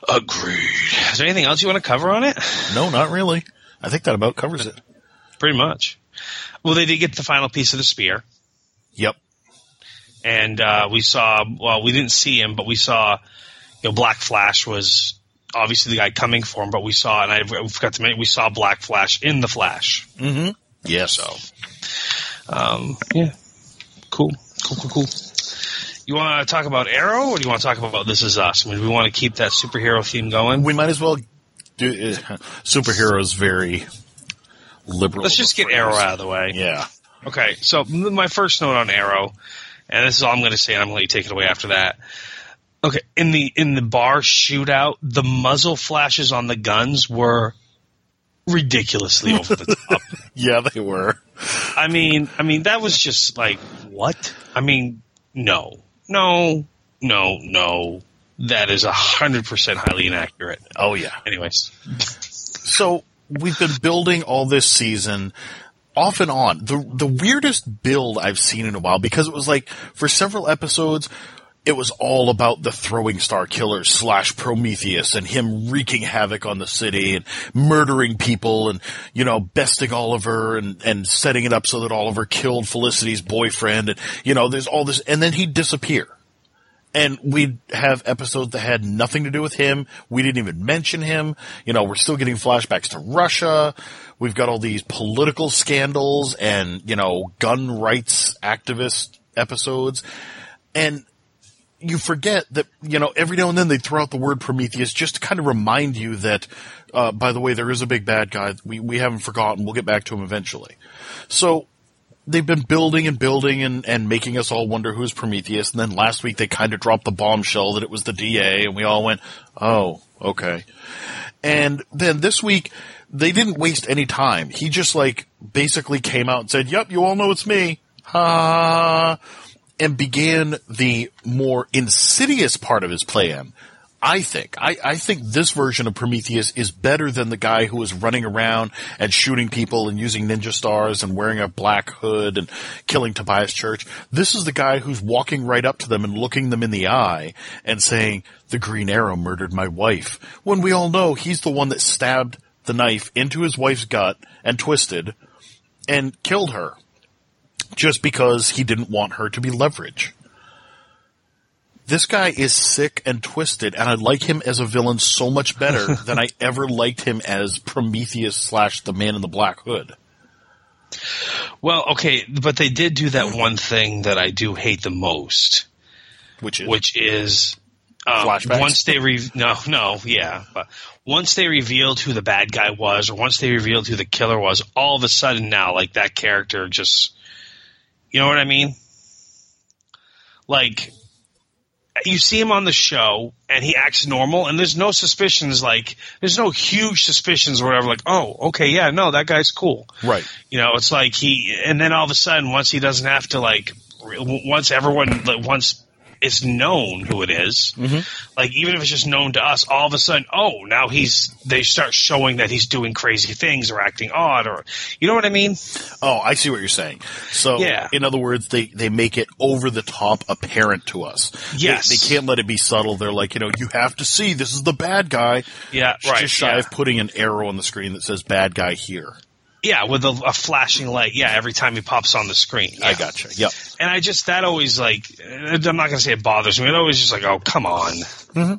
Agreed. Is there anything else you want to cover on it? No, not really. I think that about covers it. Pretty much. Well, they did get the final piece of the spear. Yep. and uh, we saw. Well, we didn't see him, but we saw. You know, Black Flash was obviously the guy coming for him, but we saw, and I forgot to mention, we saw Black Flash in the Flash. Mm hmm. Yes. So, um, yeah, cool, cool, cool, cool. You want to talk about Arrow, or do you want to talk about This Is Us? I mean, we want to keep that superhero theme going. we might as well do uh, superheroes very liberal. Let's just get phrase. Arrow out of the way. Yeah. Okay, so my first note on Arrow, and this is all I'm going to say, and I'm going to let you take it away after that. Okay, in the in the bar shootout, the muzzle flashes on the guns were ridiculously *laughs* over the top. Yeah, they were. I mean, I mean that was just like what? I mean, no, no, no, no. That is a hundred percent highly inaccurate. Oh yeah. Anyways, So we've been building all this season off and on. The the weirdest build I've seen in a while because it was like for several episodes it was all about the throwing star killer slash Prometheus and him wreaking havoc on the city and murdering people and, you know, besting Oliver and, and setting it up so that Oliver killed Felicity's boyfriend and, you know, there's all this, and then he'd disappear. And we'd have episodes that had nothing to do with him. We didn't even mention him. You know, we're still getting flashbacks to Russia. We've got all these political scandals and, you know, gun rights activist episodes. And you forget that, you know, every now and then they throw out the word Prometheus just to kind of remind you that, uh, by the way, there is a big bad guy. We, we haven't forgotten. We'll get back to him eventually. So they've been building and building and, and making us all wonder who's Prometheus. And then last week they kind of dropped the bombshell that it was the DA and we all went, oh, okay. And then this week they didn't waste any time. He just like basically came out and said, yep, you all know it's me. Ha. And began the more insidious part of his plan. I think. I, I think this version of Prometheus is better than the guy who was running around and shooting people and using ninja stars and wearing a black hood and killing Tobias Church. This is the guy who's walking right up to them and looking them in the eye and saying, the Green Arrow murdered my wife. When we all know he's the one that stabbed the knife into his wife's gut and twisted and killed her just because he didn't want her to be leverage. This guy is sick and twisted, and I like him as a villain so much better *laughs* than I ever liked him as Prometheus slash the Man in the Black Hood. Well, okay, but they did do that one thing that I do hate the most, Which is which is um, Flashbacks? once they re- no no yeah, but once they revealed who the bad guy was, or once they revealed who the killer was, all of a sudden now like that character just, you know what I mean? Like you see him on the show and he acts normal and there's no suspicions like there's no huge suspicions or whatever like oh okay yeah no that guy's cool right. you know, it's like he, and then all of a sudden, once he doesn't have to like, once everyone, like, once it's known who it is, mm-hmm. like even if it's just known to us, all of a sudden, oh, now he's, they start showing that he's doing crazy things or acting odd or, you know what I mean? Oh, I see what you're saying. So, Yeah. in other words, they, they make it over the top apparent to us. They- Yes. They, can't let it be subtle. They're like, you know, you have to see this is the bad guy. Yeah, right. Just shy yeah. of putting an arrow on the screen that says bad guy here. Yeah, with a, a flashing light. Yeah, every time he pops on the screen. I Yeah. gotcha. Yep. And I just, that always like, I'm not going to say it bothers me. It always just like, oh, come on. Mm-hmm.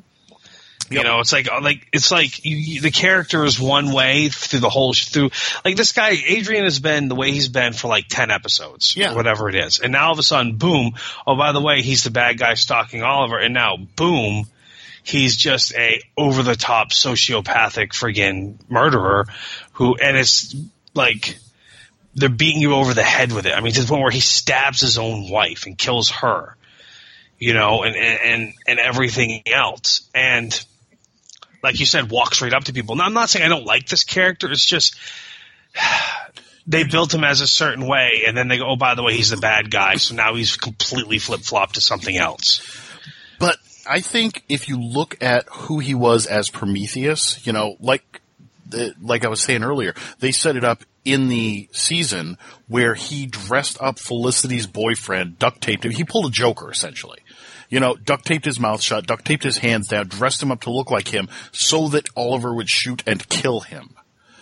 You Yep. know, it's like, like, it's like you, you, the character is one way through the whole, through, like this guy, Adrian has been the way he's been for like 10 episodes. Yeah. Or whatever it is. And now all of a sudden, boom. Oh, by the way, he's the bad guy stalking Oliver. And now, boom. He's just a over the top sociopathic friggin' murderer who, and it's like, they're beating you over the head with it. I mean, to the point where he stabs his own wife and kills her, you know, and, and, and, everything else. And like you said, walks right up to people. Now, I'm not saying I don't like this character. It's just, *sighs* they built him as a certain way and then they go, oh, by the way, he's the bad guy. So now he's completely flip flopped to something else. But I think if you look at who he was as Prometheus, you know, like like I was saying earlier, they set it up in the season where he dressed up Felicity's boyfriend, duct taped him. He pulled a Joker essentially. You know, duct taped his mouth shut, duct taped his hands down, dressed him up to look like him, so that Oliver would shoot and kill him.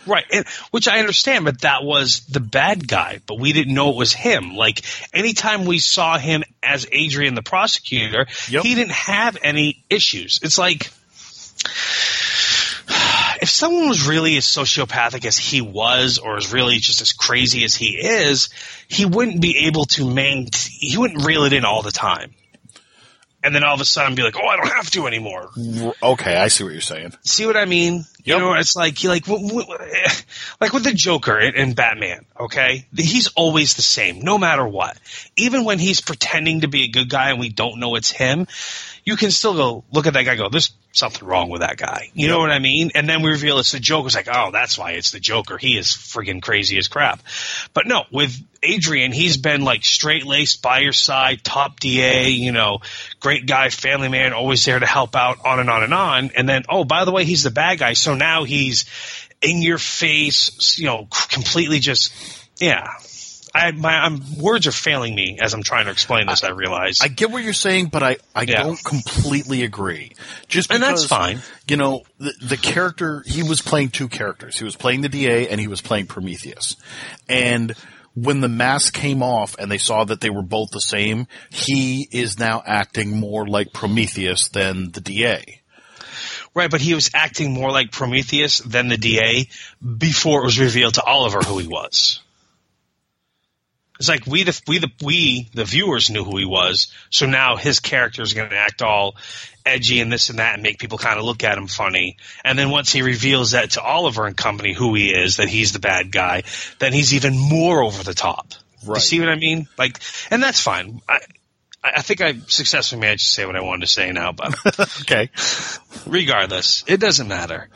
Right, and, which I understand, but that was the bad guy, but we didn't know it was him. Like anytime we saw him as Adrian the prosecutor, Yep. he didn't have any issues. It's like if someone was really as sociopathic as he was, or is really just as crazy as he is, he wouldn't be able to maintain. He wouldn't reel it in all the time. And then all of a sudden be like, "Oh, I don't have to anymore." Okay, I see what you're saying. See what I mean? You know, it's like like *laughs* like with the Joker in Batman. Okay, he's always the same, no matter what. Even when he's pretending to be a good guy and we don't know it's him, you can still go look at that guy. Go, there's something wrong with that guy. You know what I mean? And then we reveal it's the Joker. It's like, oh, that's why it's the Joker. He is friggin' crazy as crap. But no, with Adrian, he's been like straight laced by your side, top DA, you know, great guy, family man, always there to help out, on and on and on. And then, oh, by the way, he's the bad guy. So now he's in your face, you know, completely just, yeah. I, my I'm, words are failing me as I'm trying to explain this. I, realize. I get what you're saying, but I, I Yeah. don't completely agree. Just And that's fine. You know, the, the character he was playing two characters. He was playing the DA and he was playing Prometheus. And when the mask came off and they saw that they were both the same, he is now acting more like Prometheus than the DA. Right, but he was acting more like Prometheus than the DA before it was revealed to Oliver who he was. It's like we the we the we the viewers knew who he was, so now his character is going to act all edgy and this and that and make people kind of look at him funny. And then once he reveals that to Oliver and company who he is, that he's the bad guy, then he's even more over the top. You see what I mean? Like, and that's fine. I I I think I successfully managed to say what I wanted to say now, but *laughs* Okay. regardless, it doesn't matter.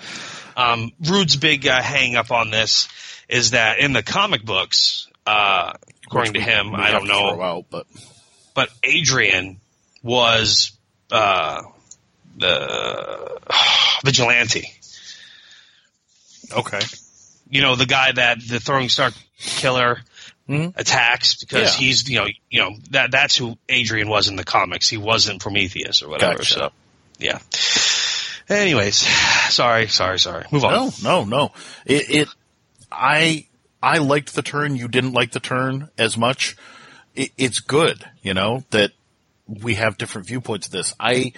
Um, Rude's big uh, hang up on this is that in the comic books, uh, according to him, I don't know. out, but but Adrian was uh, the *sighs* vigilante. Okay. You know, the guy that the throwing star killer Mhm. attacks because Yeah. he's you know you know that that's who Adrian was in the comics. He wasn't Prometheus or whatever. Gotcha. So yeah. Anyways, *sighs* sorry, sorry, sorry. Move on. No, no, no. It, it, I, I liked the turn. You didn't like the turn as much. It, it's good, you know, that we have different viewpoints of this. I,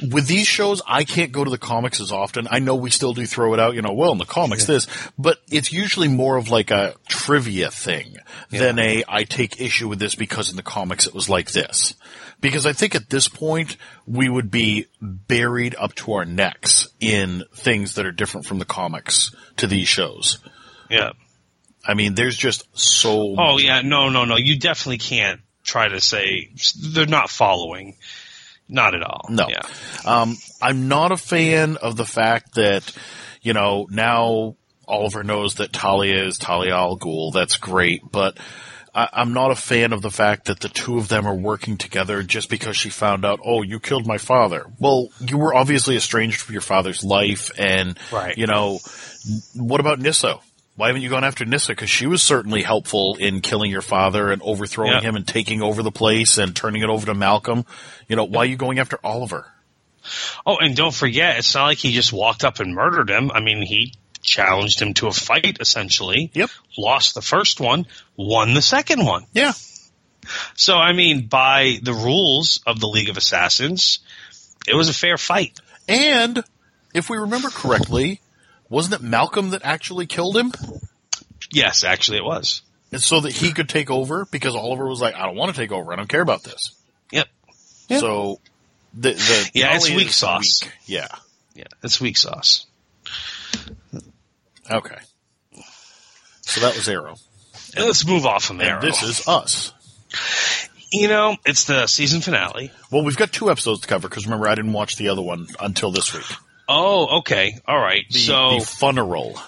with these shows, I can't go to the comics as often. I know we still do throw it out, you know, well, in the comics this, but it's usually more of like a trivia thing than a, I take issue with this because in the comics it was like this. Because I think at this point, we would be buried up to our necks in things that are different from the comics to these shows. Yeah. I mean, there's just so Oh yeah, no, no, no. You definitely can't try to say they're not following. Not at all. No. Yeah. Um, I'm not a fan of the fact that, you know, now Oliver knows that Talia is Talia al Ghul. That's great, but I, I'm not a fan of the fact that the two of them are working together just because she found out, oh, you killed my father. Well, you were obviously estranged from your father's life, and Right. you know, what about Nissa? Why haven't you gone after Nissa? Because she was certainly helpful in killing your father and overthrowing Yeah. him and taking over the place and turning it over to Malcolm. You know, why are you going after Oliver? Oh, and don't forget, it's not like he just walked up and murdered him. I mean, he challenged him to a fight essentially. Yep. Lost the first one, won the second one. Yeah. So I mean, by the rules of the League of Assassins, it was a fair fight. And if we remember correctly, wasn't it Malcolm that actually killed him? Yes, actually, it was. And so that he could take over because Oliver was like, I don't want to take over. I don't care about this. Yep. So the, the Yeah, it's weak sauce. weak. Yeah. Yeah, it's weak sauce. Okay. So that was Arrow. And let's move off from there. And this is us. you know, it's the season finale. Well, we've got two episodes to cover because remember I didn't watch the other one until this week. Oh, okay, all right. The, so the Funeral.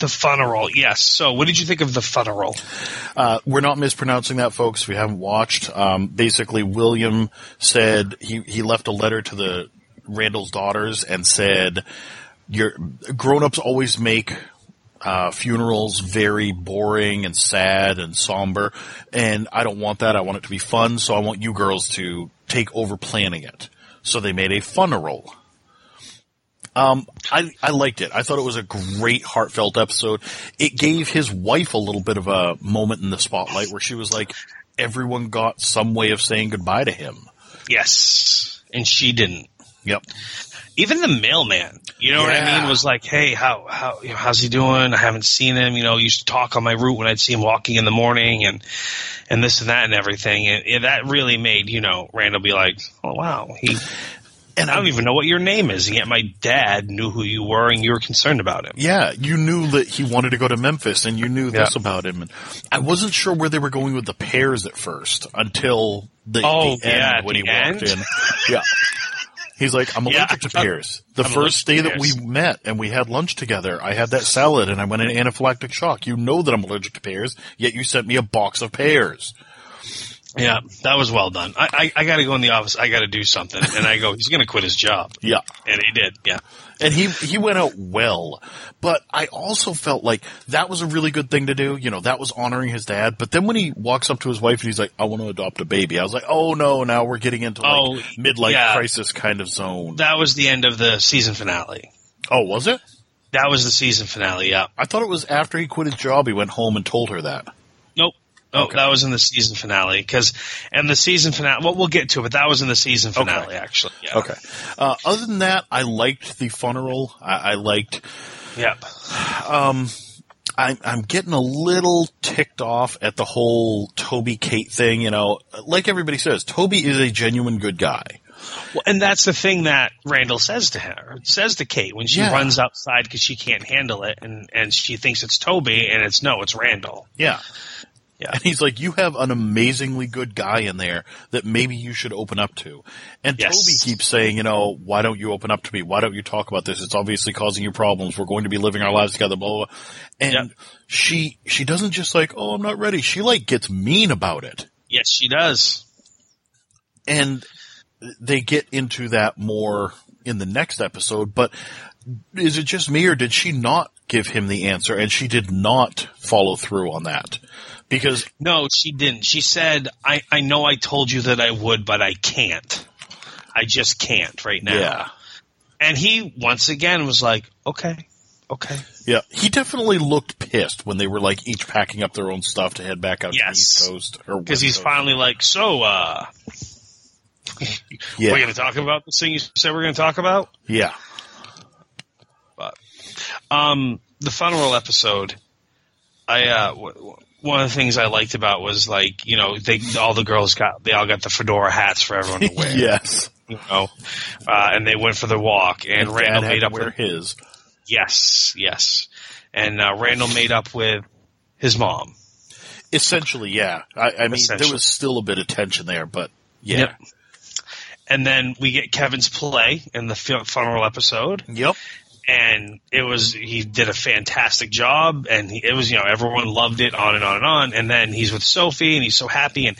the funeral, yes. So, what did you think of the funeral? Uh, we're not mispronouncing that, folks. If you haven't watched, um, basically, William said he, he left a letter to the Randall's daughters and said, "Your grown-ups always make uh, funerals very boring and sad and somber, and I don't want that. I want it to be fun. So I want you girls to take over planning it." So they made a funeral. Um, I, I liked it. I thought it was a great heartfelt episode. It gave his wife a little bit of a moment in the spotlight where she was like, everyone got some way of saying goodbye to him. Yes, and she didn't. Yep. Even the mailman, you know what I mean, was like, "Hey, how how you know, how's he doing? I haven't seen him. You know, used to talk on my route when I'd see him walking in the morning, and and this and that and everything." And, and that really made you know Randall be like, "Oh wow, he." And I don't even know what your name is, and yet my dad knew who you were, and you were concerned about him. Yeah, you knew that he wanted to go to Memphis and you knew this Yeah. about him. And I wasn't sure where they were going with the pairs at first until the, Oh, the end yeah, at when he the walked in. Yeah. He's like, I'm *laughs* Yeah, allergic to pears. The I'm first day that we met and we had lunch together, I had that salad and I went in anaphylactic shock. You know that I'm allergic to pears, yet you sent me a box of pears. Yeah, that was well done. I I, I got to go in the office. I got to do something, and I go. He's going to quit his job, Yeah. and he did. Yeah. And he, he went out well, but I also felt like that was a really good thing to do. You know, that was honoring his dad. But then when he walks up to his wife and he's like, I want to adopt a baby. I was like, oh no, now we're getting into like Oh, midlife yeah. crisis kind of zone. That was the end of the season finale. oh, was it? That was the season finale. Yeah. I thought it was after he quit his job, he went home and told her that. Nope. Oh, Okay. that was in the season finale because, and the season finale. Well, we'll get to it, but that was in the season finale actually. Yeah. Okay. Uh, other than that, I liked the funeral. I, I liked, Yep. Um, I'm, I'm getting a little ticked off at the whole Toby Kate thing. You know, like everybody says, Toby is a genuine good guy. Well, and that's the thing that Randall says to her, says to Kate when she Yeah. runs outside because she can't handle it, and and she thinks it's Toby, and it's no, it's Randall. Yeah. Yeah. And he's like, you have an amazingly good guy in there that maybe you should open up to. And Yes. Toby keeps saying, you know, why don't you open up to me? Why don't you talk about this? It's obviously causing you problems. We're going to be living our lives together, blah, blah, blah. And Yep. she, she doesn't just like, oh, I'm not ready. She like gets mean about it. Yes, she does. and they get into that more in the next episode, but is it just me or did she not give him the answer and she did not follow through on that? Because No, she didn't. She said, I, I know I told you that I would, but I can't. I just can't right now. yeah, And he once again was like, okay, okay. yeah, he definitely looked pissed when they were like each packing up their own stuff to head back out to the East Coast or Because he's Coast. finally like, so, uh, yeah, we're going to talk about this thing you said we're going to talk about? yeah, um, the funeral episode, I, uh, w- w- one of the things I liked about was like, you know, they, all the girls got, they all got the fedora hats for everyone to wear. *laughs* yes. You know, uh, and they went for the walk and, And Randall made up with, his. yes, yes. And, uh, Randall made up with his mom. Essentially, yeah. I, I mean, there was still a bit of tension there, but yeah. Yep. And then we get Kevin's play in the funeral episode, Yep. And it was he did a fantastic job, and he, it was you know everyone loved it, on and on and on. And then he's with Sophie, and he's so happy and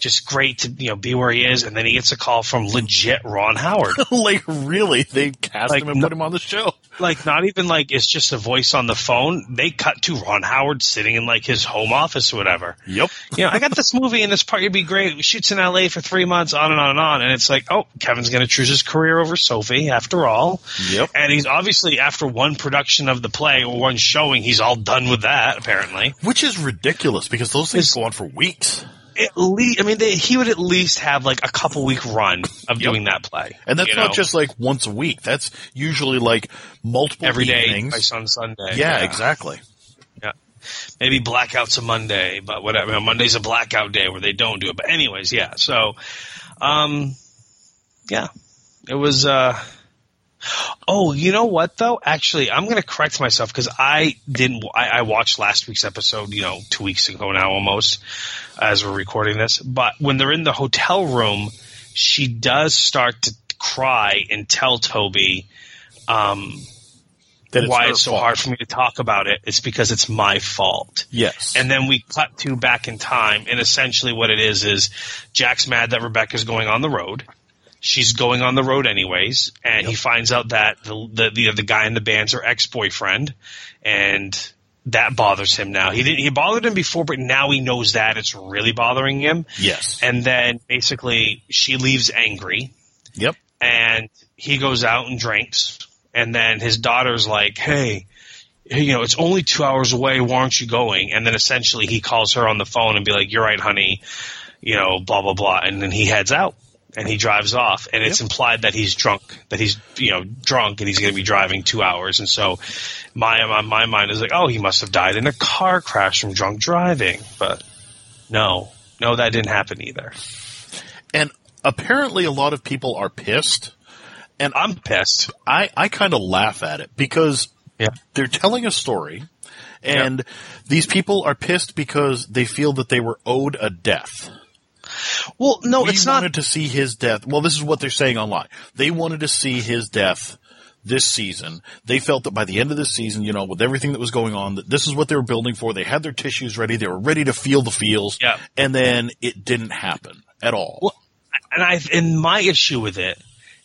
just great to you know be where he is. And then he gets a call from legit Ron Howard, *laughs* like really, they cast Like, him and no- put him on the show. like not even like it's just a voice on the phone. They cut to Ron Howard sitting in like his home office or whatever. Yep. you know, I got this movie and this part would be great. Shoots in LA for three months, on and on and on. And it's like, oh, Kevin's going to choose his career over Sophie after all. Yep. And he's obviously, after one production of the play or one showing, he's all done with that, apparently. Which is ridiculous because those things It's- go on for weeks. At least, I mean, they, he would at least have like a couple week run of Yep. doing that play. And that's not know? just like once a week. That's usually like multiple every day, evenings. twice on Sunday. yeah, exactly. Yeah, maybe blackouts a Monday, but whatever. Monday's a blackout day where they don't do it. But anyways, yeah. So, um, yeah, it was. uh Oh, you know what though? Actually, I'm going to correct myself because I didn't. I, I watched last week's episode. You know, two weeks ago now, almost as we're recording this. But when they're in the hotel room, she does start to cry and tell Toby. Um, That why it's so fault. hard for me to talk about it. It's because it's my fault. Yes. And then we cut to back in time, and essentially what it is is Jack's mad that Rebecca's going on the road. She's going on the road anyways, and he finds out that the the the, the guy in the band's her ex boyfriend, and that bothers him now. He didn't he bothered him before, but now he knows that it's really bothering him. yes. And then basically she leaves angry, yep. and he goes out and drinks and then his daughter's like hey hey, you know it's only two hours away why aren't you going and then essentially he calls her on the phone and be like you're right honey you know blah blah blah and then he heads out and he drives off and it's implied that he's drunk that he's you know drunk and he's going to be driving two hours and so my, my my mind is like oh he must have died in a car crash from drunk driving but no no that didn't happen either And apparently a lot of people are pissed. And i'm pissed I, I kind of laugh at it because yeah they're telling a story and these people are pissed because they feel that they were owed a death. Well no we it's not wanted to see his death. Well, this is what they're saying online. They wanted to see his death this season. They felt that by the end of this season, you know, with everything that was going on, that this is what they were building for. They had their tissues ready. They were ready to feel the feels. Yeah. And then it didn't happen at all. Well, and I and my issue with it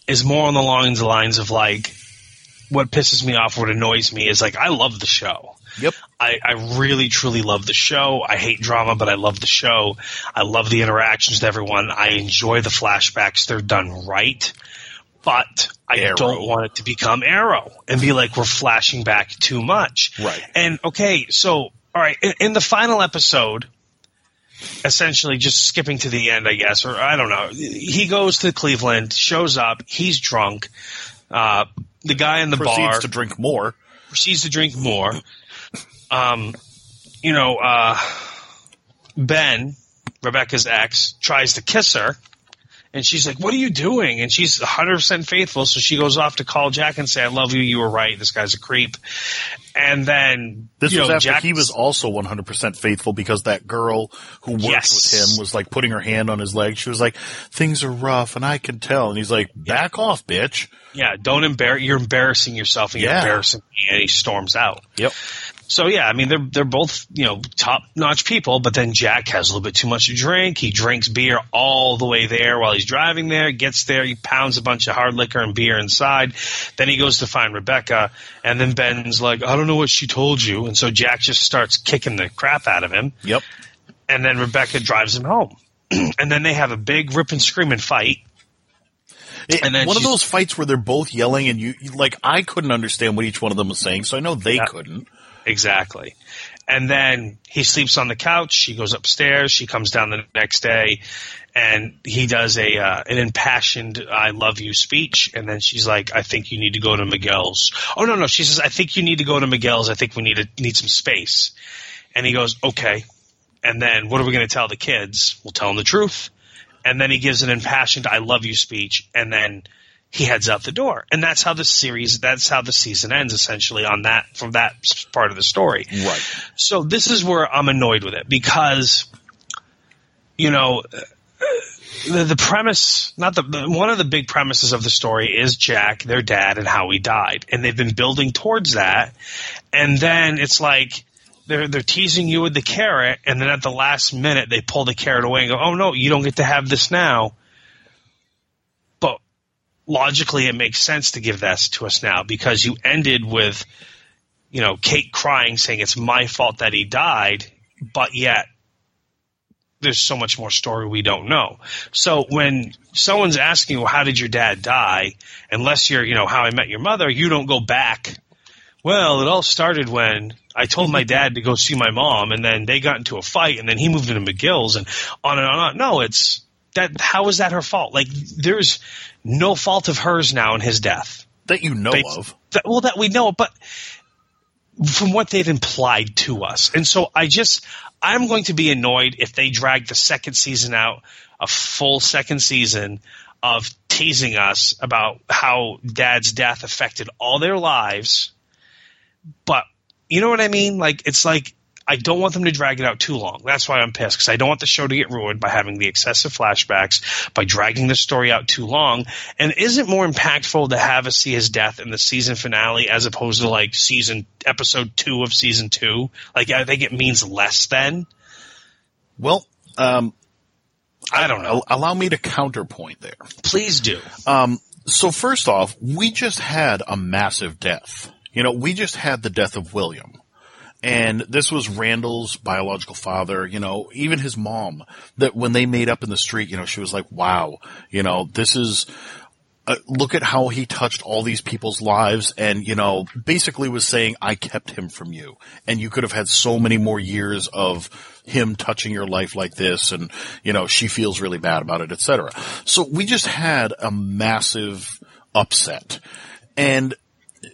is more on the lines lines of like what pisses me off, what annoys me is like I love the show. yep. I, I really truly love the show. I hate drama, but I love the show. I love the interactions with everyone. I enjoy the flashbacks. They're done right. But I Arrow. don't want it to become Arrow and be like we're flashing back too much. Right. And okay, so all right, in, in the final episode, essentially just skipping to the end, I guess, or I don't know. He goes to Cleveland, shows up, he's drunk. Uh, the guy in the Proceeds bar to drink more. proceeds to drink more. Um, you know, uh, Ben, Rebecca's ex, tries to kiss her. And she's like, "What are you doing?" And she's 100 percent faithful, so she goes off to call Jack and say, "I love you. You were right. This guy's a creep." And then This was know, after he was also 100% faithful because that girl who worked Yes. with him was like putting her hand on his leg. She was like, things are rough and I can tell. And he's like, back off, bitch. Yeah, don't embarrass. You're embarrassing yourself, and you're Yeah. embarrassing me. And he storms out. Yep. So yeah, I mean they're they're both you know top notch people, but then Jack has a little bit too much to drink. He drinks beer all the way there while he's driving there. Gets there, he pounds a bunch of hard liquor and beer inside. Then he goes to find Rebecca, and then Ben's like, "I don't know what she told you," and so Jack just starts kicking the crap out of him. Yep. And then Rebecca drives him home, *clears throat* and then they have a big rip and screaming fight. It- And one of those fights where they're both yelling and you, you- like, I couldn't understand what each one of them was saying, so I know they Yeah. couldn't. Exactly. And then he sleeps on the couch. She goes upstairs. She comes down the next day, and he does a uh, an impassioned "I love you" speech. And then she's like, "I think you need to go to Miguel's." Oh no, no. She says, "I think you need to go to Miguel's. I think we need to need some space." And he goes, "Okay." And then what are we going to tell the kids? We'll tell them the truth. And then he gives an impassioned "I love you" speech, and then he heads out the door. And that's how the series, that's how the season ends essentially on that, from that part of the story. Right. So this is where I'm annoyed with it because, you know, the, the premise, not the, the, one of the big premises of the story is Jack, their dad, and how he died. And they've been building towards that. And then it's like, they're, they're teasing you with the carrot, and then at the last minute they pull the carrot away and go, oh no, you don't get to have this now. Logically it makes sense to give that to us now because you ended with you know Kate crying saying it's my fault that he died but yet there's so much more story we don't know. So when someone's asking well how did your dad die? Unless you're you know how I met your mother you don't go back. Well it all started when I told my dad to go see my mom and then they got into a fight and then he moved into Miguel's and on and on and on. No it's that how is that her fault like there's no fault of hers now in his death That you know They- of. that, well, that we know, but from what they've implied to us. And so I just, I'm going to be annoyed if they drag the second season out, a full second season of teasing us about how dad's death affected all their lives. But you know what I mean? Like, it's like, I don't want them to drag it out too long. That's why I'm pissed because I don't want the show to get ruined by having the excessive flashbacks, by dragging the story out too long. And is it more impactful to have us see his death in the season finale as opposed to like season episode two of season two? Like I think it means less then. Well, um, I don't know. allow me to counterpoint there. Please do. Um, so first off, we just had a massive death. You know, we just had the death of William. And this was Randall's biological father, you know, even his mom, that when they made up in the street, you know, she was like, wow, you know, this is, uh, look at how he touched all these people's lives and, you know, basically was saying, I kept him from you. And you could have had so many more years of him touching your life like this and, you know, she feels really bad about it, etc. So we just had a massive upset. And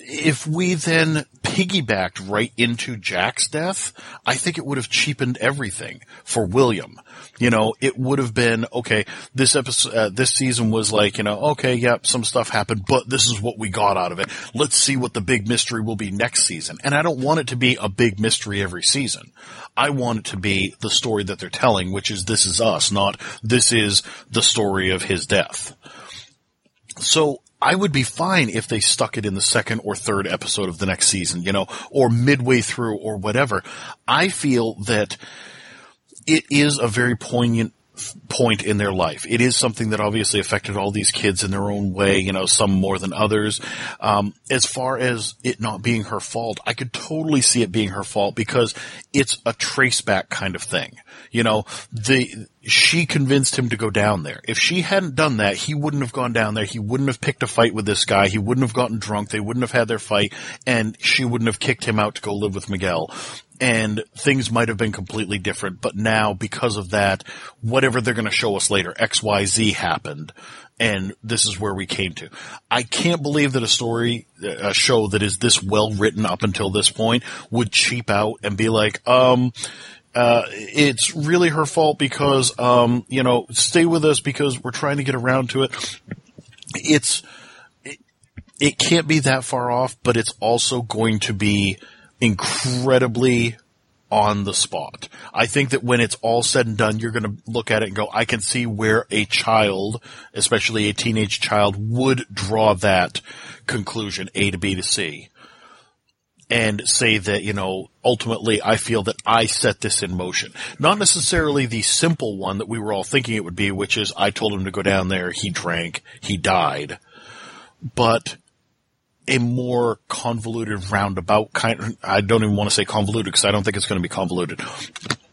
if we then piggybacked right into Jack's death, I think it would have cheapened everything for William. You know, it would have been okay. This episode, uh, this season was like, you know, okay, yep, some stuff happened, but this is what we got out of it. Let's see what the big mystery will be next season. And I don't want it to be a big mystery every season. I want it to be the story that they're telling, which is this is us, not this is the story of his death. So I would be fine if they stuck it in the second or third episode of the next season, you know, or midway through or whatever. I feel that it is a very poignant point in their life. It is something that obviously affected all these kids in their own way, you know, some more than others. Um, as far as it not being her fault, I could totally see it being her fault because it's a trace back kind of thing. You know, the, she convinced him to go down there. If she hadn't done that, he wouldn't have gone down there. He wouldn't have picked a fight with this guy. He wouldn't have gotten drunk. They wouldn't have had their fight and she wouldn't have kicked him out to go live with Miguel. And things might have been completely different, but now because of that, whatever they're going to show us later, XYZ happened and this is where we came to. I can't believe that a story, a show that is this well written up until this point would cheap out and be like, um, uh, it's really her fault because, um, you know, stay with us because we're trying to get around to it. It's, it, it can't be that far off, but it's also going to be incredibly on the spot. I think that when it's all said and done, you're going to look at it and go, I can see where a child, especially a teenage child, would draw that conclusion, A to B to C. and say that, you know, ultimately I feel that I set this in motion. Not necessarily the simple one that we were all thinking it would be, which is I told him to go down there, he drank, he died. But a more convoluted roundabout kind of, I don't even want to say convoluted because I don't think it's going to be convoluted.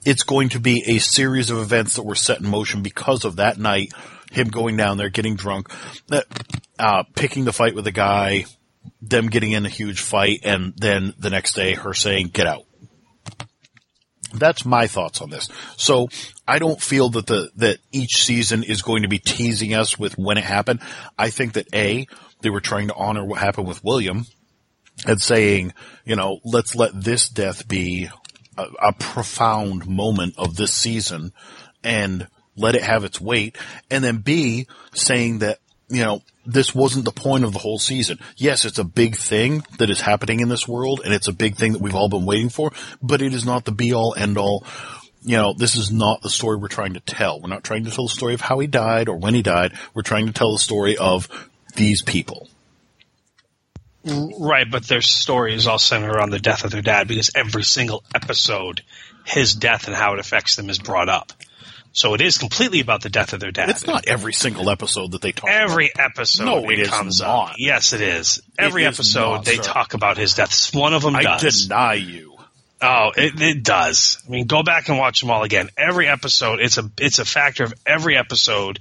It's going to be a series of events that were set in motion because of that night, him going down there, getting drunk, uh, picking the fight with the guy, them getting in a huge fight, and then the next day her saying, get out. That's my thoughts on this. So I don't feel that the, that each season is going to be teasing us with when it happened. I think that A, they were trying to honor what happened with William and saying, you know, let's let this death be a, a profound moment of this season and let it have its weight. And then B, saying that, you know, this wasn't the point of the whole season. Yes, it's a big thing that is happening in this world and it's a big thing that we've all been waiting for, but it is not the be all end all. You know, this is not the story we're trying to tell. We're not trying to tell the story of how he died or when he died. We're trying to tell the story of these people. Right, but their story is all centered around the death of their dad because every single episode, his death and how it affects them is brought up. So it is completely about the death of their dad. It's not every single episode that they talk every about. episode No, it, it is comes not. up. Yes, it is. Every is episode not, they sir. talk about his death. One of them I does. deny you. Oh, it, it does. I mean, go back and watch them all again. Every episode, it's a it's a factor of every episode.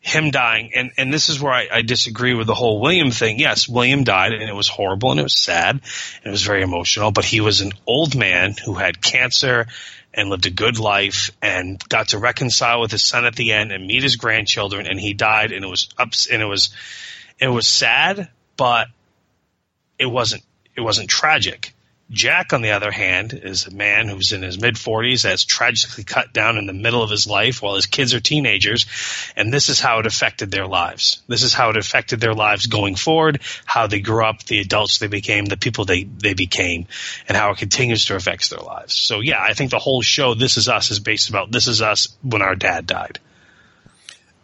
Him dying, and and this is where I, I disagree with the whole William thing. Yes, William died, and it was horrible, and it was sad, and it was very emotional. But he was an old man who had cancer and lived a good life, and got to reconcile with his son at the end, and meet his grandchildren, and he died, and it was ups, and it was it was sad, but it wasn't it wasn't tragic. Jack, on the other hand, is a man who's in his mid 40s that's tragically cut down in the middle of his life while his kids are teenagers. And this is how it affected their lives. This is how it affected their lives going forward, how they grew up, the adults they became, the people they, they became, and how it continues to affect their lives. So, yeah, I think the whole show, This Is Us, is based about this is us when our dad died.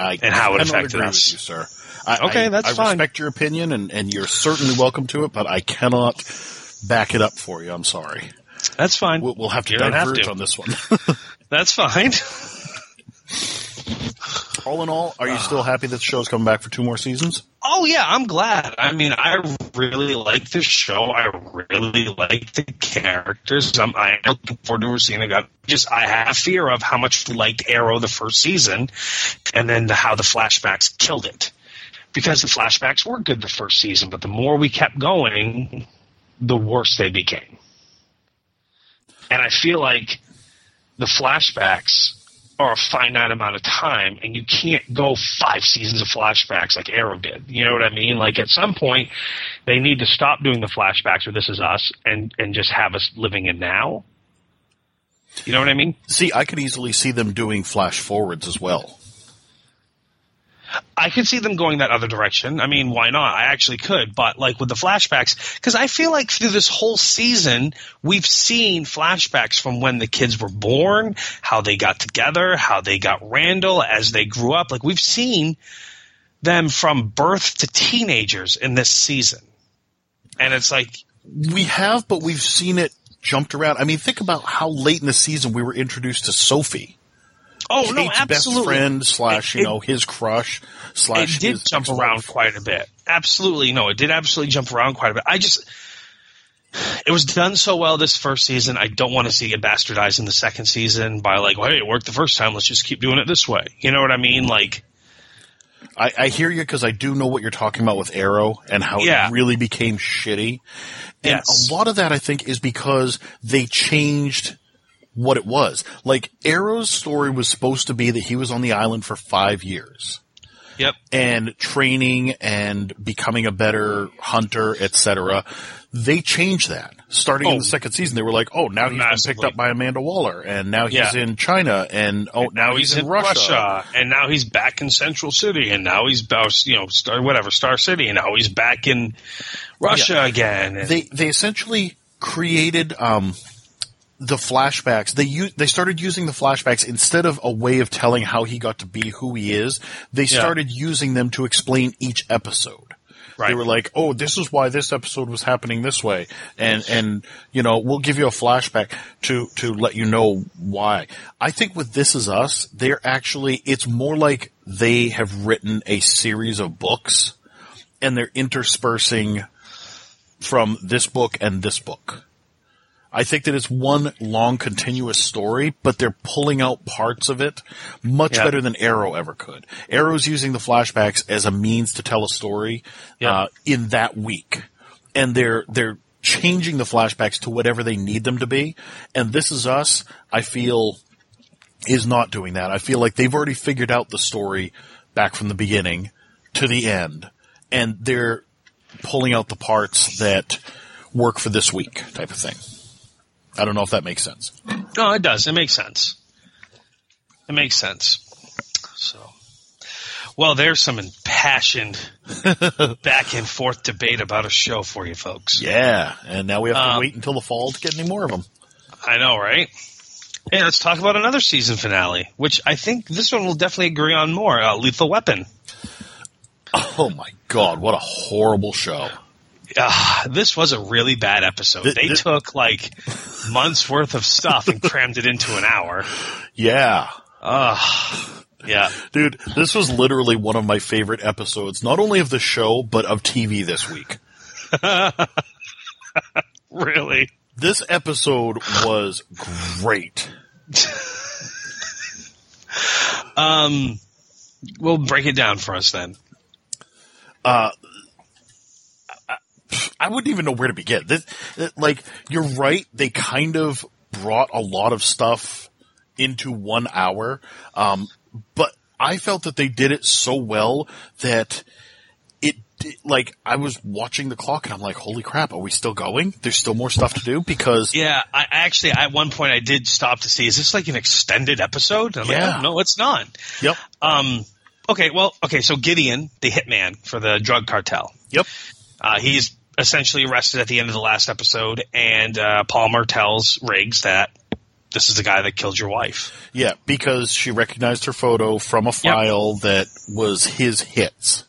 I And how it affected agree us. with you, sir. I, Okay, I- that's I fine. respect your opinion, and, and you're certainly welcome to it, but I cannot back it up for you. I'm sorry. That's fine. We'll, we'll have to You don't have to. on this one. *laughs* *laughs* That's fine. all in all, are you still happy that the show's coming back for two more seasons? Oh yeah, I'm glad. I mean, I really like the show. I really like the characters. I'm, I'm looking forward to seeing it. Just I have fear of how much we liked Arrow the first season, and then the, how the flashbacks killed it. Because the flashbacks were good the first season, but the more we kept going, the worse they became. And I feel like the flashbacks are a finite amount of time, and you can't go five seasons of flashbacks like Arrow did. You know what I mean? Like at some point, they need to stop doing the flashbacks or This Is Us and and just have us living in now. You know what I mean? See, I could easily see them doing flash forwards as well. I could see them going that other direction. I mean, why not? I actually could, but like with the flashbacks, because I feel like through this whole season, we've seen flashbacks from when the kids were born, how they got together, how they got Randall as they grew up. Like we've seen them from birth to teenagers in this season. And it's like, We have, but we've seen it jumped around. I mean, think about how late in the season we were introduced to Sophie. Oh no, absolutely. best friend slash, It- you it- know, his crush slash. it did his jump ex-wife. around quite a bit. Absolutely, no, it did absolutely jump around quite a bit. I just, it was done so well this first season. I don't want to see it bastardized in the second season by like, well, hey, it worked the first time. Let's just keep doing it this way. You know what I mean? Like, I, I hear you because I do know what you're talking about with Arrow and how Yeah. it really became shitty. And Yes. a lot of that I think is because they changed what it was. Like Arrow's story was supposed to be that he was on the island for five years yep, and training and becoming a better hunter, etc. They changed that. Starting in Oh. the second season, they were like, "Oh, now he's been picked up by Amanda Waller, and now he's Yeah. in China, and oh, now he's, in Russia. and now he's back in Central City, and now he's you know Star whatever Star City, and now he's back in Russia again. And, they they essentially created um, the flashbacks. They u- they started using the flashbacks instead of a way of telling how he got to be who he is. They started using them to explain each episode. Right. They were like, "Oh, this is why this episode was happening this way," and and you know, we'll give you a flashback to to let you know why. I think with This Is Us, they're actually it's more like they have written a series of books, and they're interspersing from this book and this book. I think that it's one long continuous story, but they're pulling out parts of it much Yeah. better than Arrow ever could. Arrow's using the flashbacks as a means to tell a story Yeah. uh, in that week, and they're they're changing the flashbacks to whatever they need them to be. And this is us. I feel is not doing that. I feel like they've already figured out the story back from the beginning to the end, and they're pulling out the parts that work for this week, type of thing. I don't know if that makes sense. No, it does. It makes sense. It makes sense. So, well, there's some impassioned *laughs* back and forth debate about a show for you folks. Yeah, and now we have to Um, wait until the fall to get any more of them. I know, right? Hey, let's talk about another season finale, which I think this one will definitely agree on more. Uh, Lethal Weapon. Oh my god, what a horrible show! Uh, this was a really bad episode. Th- they th- took like months worth of stuff and crammed it into an hour. Yeah, Yeah. dude, this was literally one of my favorite episodes, not only of the show but of TV this week. *laughs* Really? This episode was great. Um, we'll break it down for us then. I wouldn't even know where to begin. This, like, you're right. They kind of brought a lot of stuff into one hour. Um, but I felt that they did it so well that it, like, I was watching the clock and I'm like, holy crap, are we still going? There's still more stuff to do because, Yeah, I I actually at one point I did stop to see is this like an extended episode? I'm Yeah. like, oh, no, it's not. yep, Um, okay, well, okay, so Gideon, the hitman for the drug cartel, yep, uh, he's essentially arrested at the end of the last episode, and uh, Palmer tells Riggs that this is the guy that killed your wife. yeah, because she recognized her photo from a file that was his hits.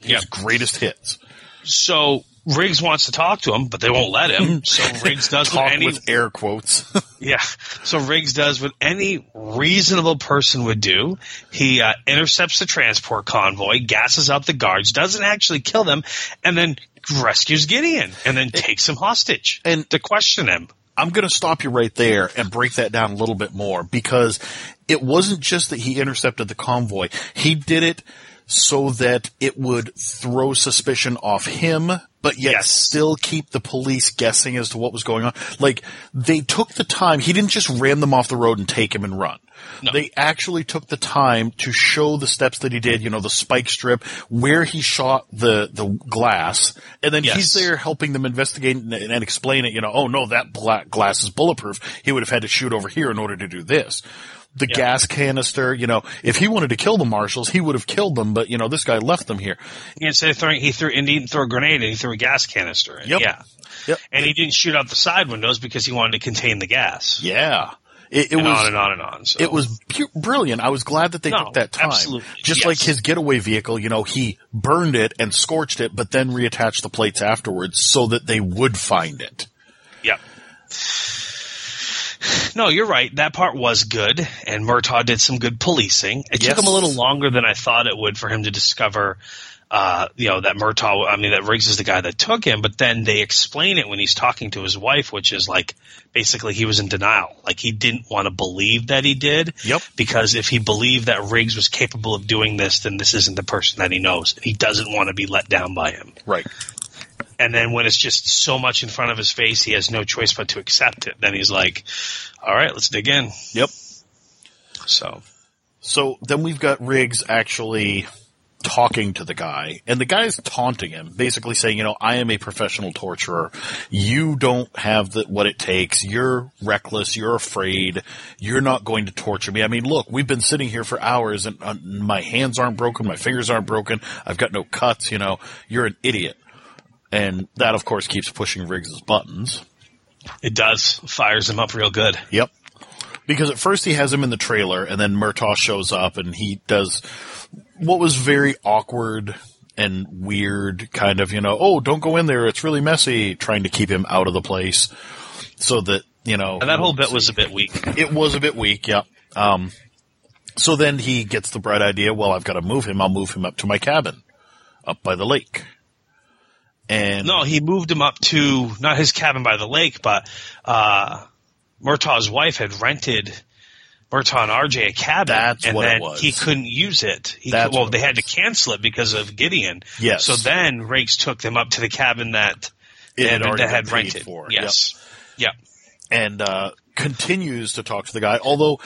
His Yep. greatest hits. So Riggs wants to talk to him, but they won't let him. *laughs* So Riggs does what Talk any with air quotes. *laughs* Yeah. So Riggs does what any reasonable person would do. He uh, intercepts the transport convoy, gasses up the guards, doesn't actually kill them, and then rescues Gideon, and then takes him hostage And- to question him. I'm going to stop you right there and break that down a little bit more because it wasn't just that he intercepted the convoy. He did it so that it would throw suspicion off him, but yet Yes. still keep the police guessing as to what was going on. Like they took the time. He didn't just ram them off the road and take him and run. They actually took the time to show the steps that he did, you know, the spike strip, where he shot the, the glass, and then Yes. he's there helping them investigate and, and explain it, you know, oh no, that black glass is bulletproof. He would have had to shoot over here in order to do this. The Yeah. gas canister, you know, if he wanted to kill the marshals, he would have killed them, but you know, this guy left them here. Instead of throwing, he threw, and he didn't throw a grenade, and he threw a gas canister. Yep. Yeah. Yep. And he didn't shoot out the side windows because he wanted to contain the gas. Yeah. It, it and was, on and on and on. So. It was pu- brilliant. I was glad that they No, took that time. absolutely. Just Yes. like his getaway vehicle, you know, he burned it and scorched it, but then reattached the plates afterwards so that they would find it. Yep. *laughs* No, you're right. That part was good, and Murtaugh did some good policing. It Yes. took him a little longer than I thought it would for him to discover, uh, you know, that Murtaugh. I mean, that Riggs is the guy that took him. But then they explain it when he's talking to his wife, which is like basically he was in denial, like he didn't want to believe that he did. Yep. Because if he believed that Riggs was capable of doing this, then this isn't the person that he knows. He doesn't want to be let down by him. Right. And then when it's just so much in front of his face, he has no choice but to accept it. Then he's like, all right, let's dig in. Yep. So, So then we've got Riggs actually talking to the guy, and the guy's taunting him, basically saying, you know, I am a professional torturer. You don't have the, what it takes. You're reckless. You're afraid. You're not going to torture me. I mean, look, we've been sitting here for hours, and uh, my hands aren't broken. My fingers aren't broken. I've got no cuts. You know, you're an idiot. And that, of course, keeps pushing Riggs's buttons. it does. Fires him up real good. Yep. Because at first he has him in the trailer, and then Murtaugh shows up, and he does what was very awkward and weird kind of, you know, oh, don't go in there. It's really messy trying to keep him out of the place so that, you know. And that whole bit was a bit weak. It was a bit weak. Yeah. Um, so then he gets the bright idea. Well, I've got to move him. I'll move him up to my cabin up by the lake. And No, he moved him up to not his cabin by the lake, but uh Murtaugh's wife had rented Murtaugh and RJ a cabin, That's and then he couldn't use it. He That's could, well, it they had to cancel it because of Gideon. Yes. So then Riggs took them up to the cabin that It had that already had rented. for. Yes. Yep. and uh, continues to talk to the guy. Although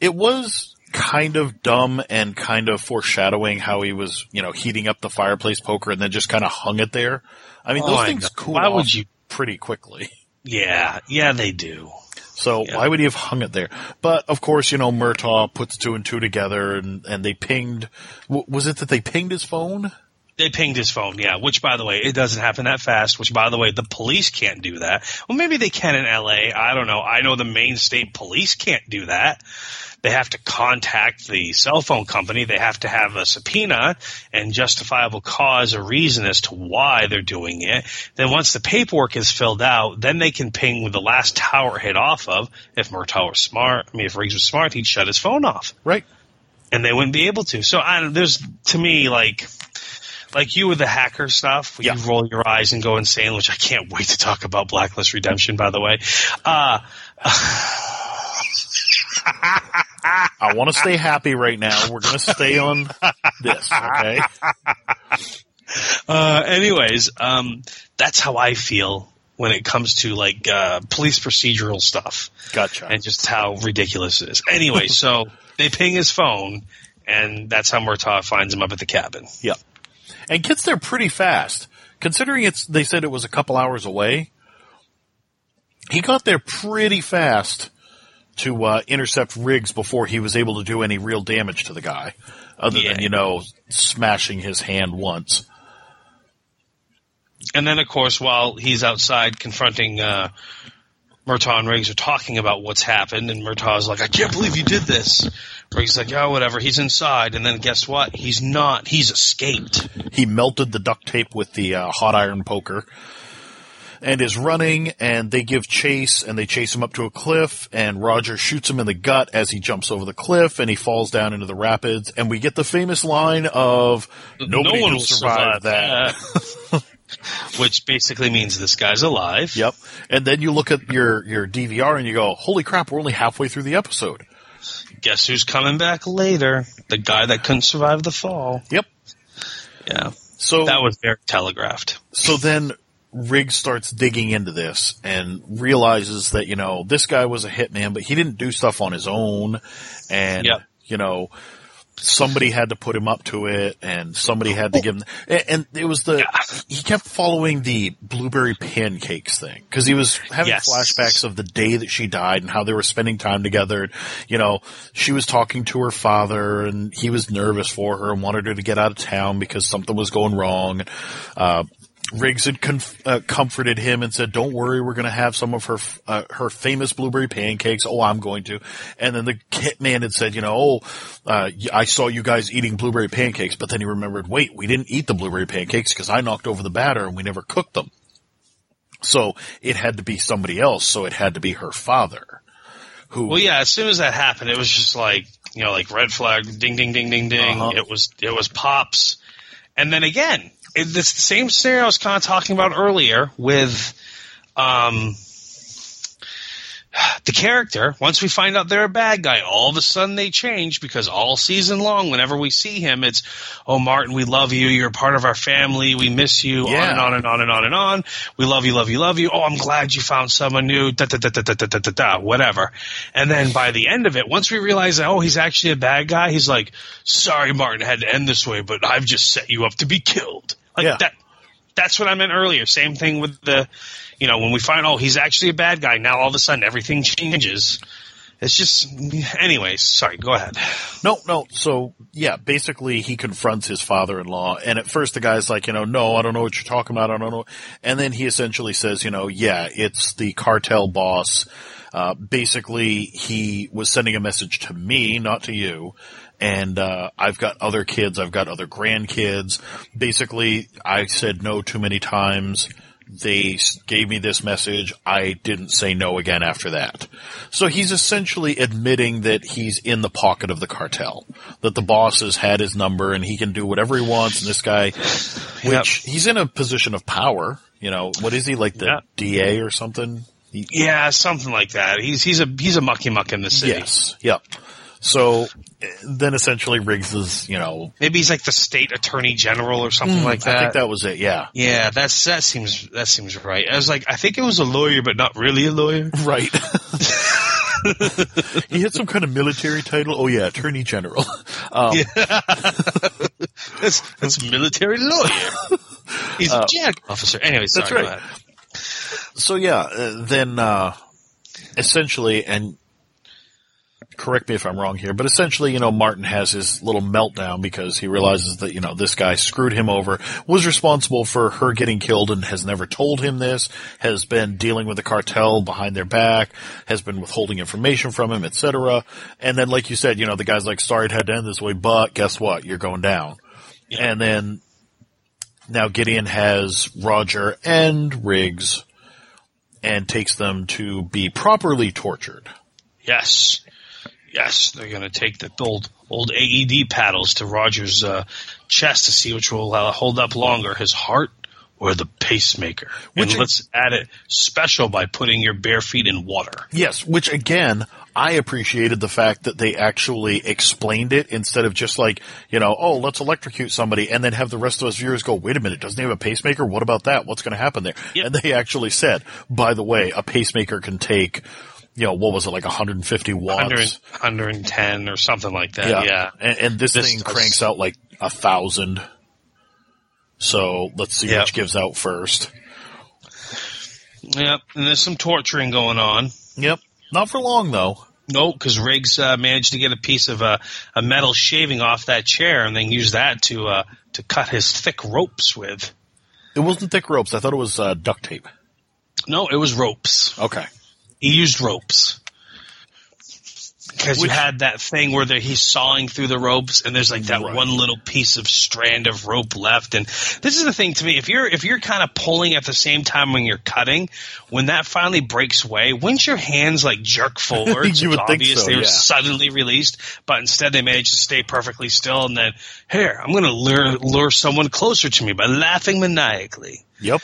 it was kind of dumb and kind of foreshadowing how he was, you know, heating up the fireplace poker and then just kind of hung it there. I mean, those things cool Why off would you- pretty quickly. Yeah. Yeah, they do. So Yeah. why would he have hung it there? But of course, you know, Murtaugh puts two and two together and, and they pinged, w- was it that they pinged his phone? They pinged his phone, yeah, which by the way, it doesn't happen that fast, which by the way, the police can't do that. Well, maybe they can in LA. I don't know. I know the Maine state police can't do that. They have to contact the cell phone company. They have to have a subpoena and justifiable cause or reason as to why they're doing it. Then once the paperwork is filled out, then they can ping with the last tower hit off of. If Murtaugh was smart, I mean, if Riggs was smart, he'd shut his phone off Right. and they wouldn't be able to. So I, there's to me like like you with the hacker stuff, Yeah. you roll your eyes and go insane, which I can't wait to talk about Blacklist Redemption. By the way, uh, *laughs* I want to stay happy right now. We're going to stay on this, okay? uh, anyways, um, that's how I feel when it comes to like uh, police procedural stuff Gotcha. and just how ridiculous it is. Anyway, so they ping his phone, and that's how Murtaugh finds him up at the cabin. Yeah. And gets there pretty fast. Considering it's, they said it was a couple hours away. He got there pretty fast to uh, intercept Riggs before he was able to do any real damage to the guy, other Yeah. than you know smashing his hand once. And then, of course, while he's outside confronting uh, Murtaugh and Riggs are talking about what's happened, and Murtaugh's like, "I can't believe you did this." Riggs is like, "Oh, whatever." He's inside, and then guess what? He's not. He's escaped. He melted the duct tape with the uh, hot iron poker. And is running, and they give chase, and they chase him up to a cliff, and Roger shoots him in the gut as he jumps over the cliff, and he falls down into the rapids, and we get the famous line of, nobody no one will survive, that. that. *laughs* Which basically means this guy's alive. Yep. And then you look at your, your DVR and you go, holy crap, we're only halfway through the episode. Guess who's coming back later? The guy that couldn't survive the fall. Yep. Yeah, So that was very telegraphed. so then Riggs starts digging into this and realizes that, you know, this guy was a hitman, but he didn't do stuff on his own. And, Yep. you know, somebody had to put him up to it and somebody had to give him, and, it was the, he kept following the blueberry pancakes thing because he was having Yes. flashbacks of the day that she died and how they were spending time together. You know, she was talking to her father and he was nervous for her and wanted her to get out of town because something was going wrong. Uh, Riggs had conf- uh, comforted him and said, "Don't worry, we're going to have some of her f- uh, her famous blueberry pancakes." Oh, I'm going to. And then the hitman had said, "You know, oh, uh, I saw you guys eating blueberry pancakes," but then he remembered, "Wait, we didn't eat the blueberry pancakes because I knocked over the batter and we never cooked them." So it had to be somebody else. So it had to be her father. Who? Well, yeah. As soon as that happened, it was just like you know, like red flag, ding, ding, ding, ding, ding. Uh-huh. It was it was pops, and then again, it's the same scenario I was kind of talking about earlier with, um, the character. Once we find out they're a bad guy, all of a sudden they change because all season long, whenever we see him, it's, oh Martin, we love you. You're part of our family. We miss you. On and on and on and on and on. We love you, love you, love you. Oh, I'm glad you found someone new. Da da da da da da da da da. Whatever. And then by the end of it, once we realize that oh he's actually a bad guy, he's like, sorry Martin, it had to end this way, but I've just set you up to be killed. Like Yeah. that. That's what I meant earlier. Same thing with the, you know, when we find oh he's actually a bad guy. Now all of a sudden everything changes. It's just, anyways. Sorry, go ahead. No, no. So yeah, basically he confronts his father-in-law, and at first the guy's like, you know, no, I don't know what you're talking about. I don't know. And then he essentially says, you know, yeah, it's the cartel boss. Uh, basically, he was sending a message to me, not to you. And, uh, I've got other kids, I've got other grandkids. Basically, I said no too many times. They gave me this message. I didn't say no again after that. So he's essentially admitting that he's in the pocket of the cartel. That the boss has had his number and he can do whatever he wants. And this guy, which he's in a position of power. You know, what is he like the Yeah. DA or something? He- Yeah, something like that. He's he's a he's a mucky muck in the city. Yes. Yep. So then essentially Riggs is, you know, Maybe he's like the state attorney general or something like that. I think that was it. Yeah. yeah, that's that seems that seems right. I was like, I think it was a lawyer, but not really a lawyer. *laughs* Right. *laughs* he had some kind of military title. Oh yeah, Attorney General. *laughs* Um, That's that's a military lawyer. He's a JAG officer. Anyway, sorry. That's go right. ahead. So yeah, uh, then uh, essentially, and correct me if I'm wrong here, but essentially, you know, Martin has his little meltdown because he realizes that you know this guy screwed him over, was responsible for her getting killed, and has never told him this, has been dealing with the cartel behind their back, has been withholding information from him, etc. And then, like you said, you know, the guy's like, "Sorry it had to end this way, but guess what? You're going down." And then now Gideon has Roger and Riggs and takes them to be properly tortured. Yes, yes, they're going to take the old old AED paddles to Roger's uh, chest to see which will uh, hold up longer, his heart or the pacemaker. Which- and let's add it special by putting your bare feet in water. Yes, which again, I appreciated the fact that they actually explained it instead of just like, you know, oh, let's electrocute somebody and then have the rest of us viewers go, wait a minute, doesn't he have a pacemaker? What about that? What's going to happen there? Yep. And they actually said, by the way, a pacemaker can take, you know, what was it, like 150 watts? 100, 110 or something like that. Yeah. And, and this, This thing does- cranks out like a thousand. So let's see Yep. which gives out first. Yep. And there's some torturing going on. Yep. Not for long though. No, because Riggs uh, managed to get a piece of uh, a metal shaving off that chair and then use that to uh, to cut his thick ropes with. It wasn't thick ropes. I thought it was uh, duct tape. No, it was ropes. Okay. He used ropes. Because you had that thing where he's sawing through the ropes, and there's like that Right. one little piece of strand of rope left. And this is the thing to me: if you're if you're kind of pulling at the same time when you're cutting, when that finally breaks away, wouldn't your hands like jerk *laughs* forward? You would it's think obvious so, they were yeah. suddenly released, but instead they managed to stay perfectly still. And then, here, I'm going to lure lure someone closer to me by laughing maniacally. Yep.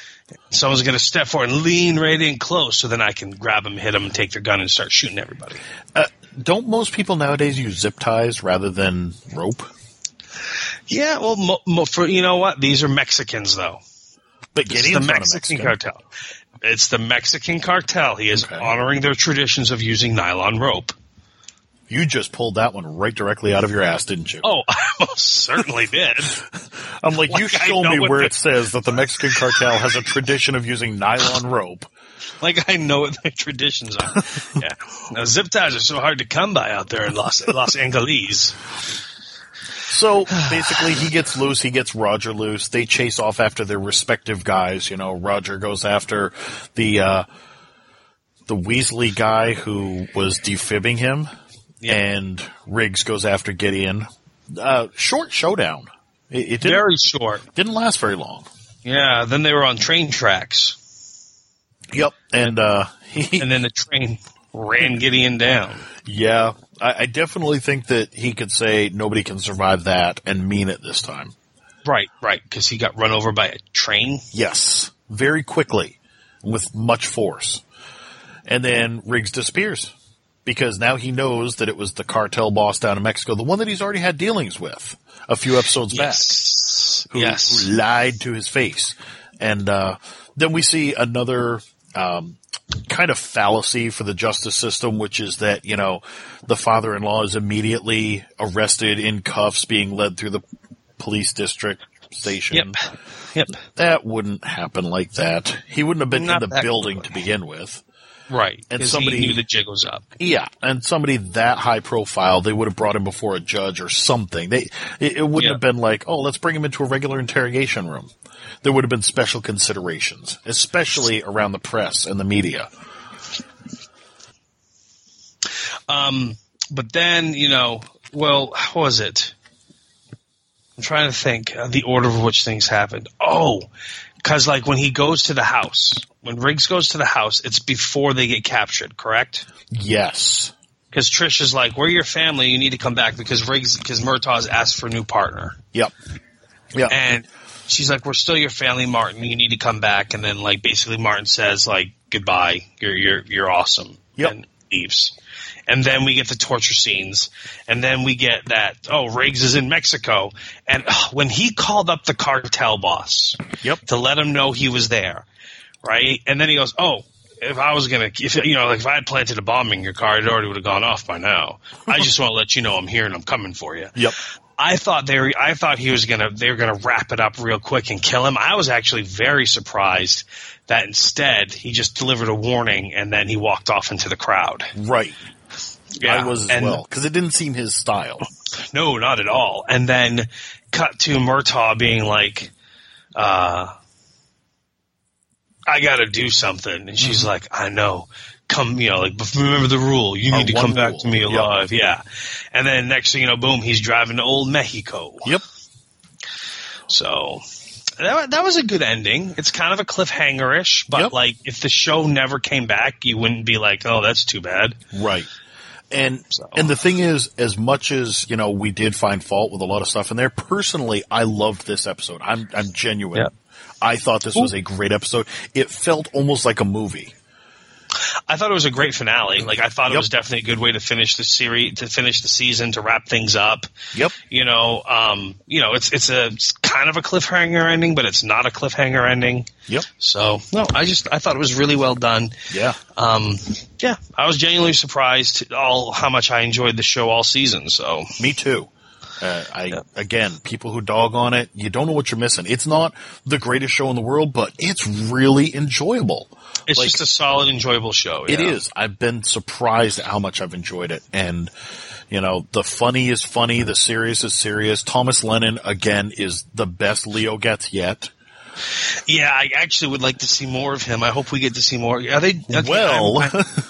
Someone's going to step forward and lean right in close, so then I can grab them, hit them, and take their gun and start shooting everybody. Uh, don't most people nowadays use zip ties rather than rope? Yeah, well, mo- mo- for you know what, these are Mexicans though. But It's Gideon's the Mexican, Mexican. cartel. It's the Mexican cartel. He is Okay. honoring their traditions of using nylon rope. You just pulled that one right directly out of your ass, didn't you? Oh, *laughs* I most certainly did. *laughs* I'm like, you like I show me where the- it says that the Mexican cartel has a tradition of using nylon rope. *laughs* Like I know what their traditions are. *laughs* yeah, now, zip ties are so hard to come by out there in Los Los Angeles. So basically, he gets loose. He gets Roger loose. They chase off after their respective guys. You know, Roger goes after the uh, the Weasley guy who was defibbing him, and Riggs goes after Gideon. Uh, short showdown. It, it didn't, Very short. didn't last very long. Yeah. Then they were on train tracks, Yep. And uh, he, *laughs* and then the train ran Gideon down. yeah, I, I definitely think that he could say nobody can survive that and mean it this time. Right, right, because he got run over by a train. Yes, very quickly, with much force. And then Riggs disappears because now he knows that it was the cartel boss down in Mexico, the one that he's already had dealings with a few episodes Yes. back, who, yes. who lied to his face. And uh, then we see another um, kind of fallacy for the justice system, which is that you know the father-in-law is immediately arrested in cuffs, being led through the police district station. Yep. Yep. That wouldn't happen like that. He wouldn't have been Not in the building quickly. to begin with. Right. And somebody- knew the jig was up. Yeah, and somebody that high profile, they would have brought him before a judge or something. They, it, it wouldn't have been like, oh, let's bring him into a regular interrogation room. There would have been special considerations, especially around the press and the media. Um, but then you know, well, what was it? I'm trying to think uh, the order of which things happened. Oh, because like when he goes to the house, when Riggs goes to the house, it's before they get captured, correct? Yes. Because Trish is like, "We're your family. You need to come back." Because Riggs, because Murtaugh's asked for a new partner, Yep. Yeah. and she's like, "We're still your family, Martin. You need to come back." And then like basically Martin says like, "Goodbye. You're you're you're awesome." Yep. And leaves. And then we get the torture scenes, and then we get that oh Riggs is in Mexico, and ugh, when he called up the cartel boss, Yep. to let him know he was there, right? And then he goes, "Oh, if I was gonna, if you know, like if I had planted a bomb in your car, it already would have gone off by now. I just want to let you know I'm here and I'm coming for you." Yep. I thought they were, I thought he was gonna they were gonna wrap it up real quick and kill him. I was actually very surprised that instead he just delivered a warning and then he walked off into the crowd. Right. Yeah, I was as and- well because it didn't seem his style. No, not at all. And then cut to Murtaugh being like, uh, I gotta do something. And she's like, I know. Come, you know, like, remember the rule. You Our need to come back to me Yep. alive. Yeah. And then next thing you know, boom, he's driving to old Mexico. Yep. So that, that was a good ending. It's kind of a cliffhanger-ish, but Yep. like, if the show never came back, you wouldn't be like, oh, that's too bad. Right. And So- and the thing is, as much as you know, we did find fault with a lot of stuff in there. Personally, I loved this episode. I'm I'm genuine. Yeah. I thought this was a great episode. It felt almost like a movie. I thought it was a great finale. Like I thought it was definitely a good way to finish the series, to finish the season, to wrap things up. Yep. You know, um, you know, it's it's a it's kind of a cliffhanger ending, but it's not a cliffhanger ending. Yep. So no, I just I thought it was really well done. Yeah. Um, yeah, I was genuinely surprised all how much I enjoyed the show all season. So Me too. Uh, I again, people who dog on it, you don't know what you're missing. It's not the greatest show in the world, but it's really enjoyable. It's Like- just a solid, enjoyable show. It yeah. is. I've been surprised at how much I've enjoyed it. And, you know, the funny is funny, the serious is serious. Thomas Lennon, again, is the best Leo Getz yet. Yeah, I actually would like to see more of him. I hope we get to see more. Are they okay, well, I'm- I-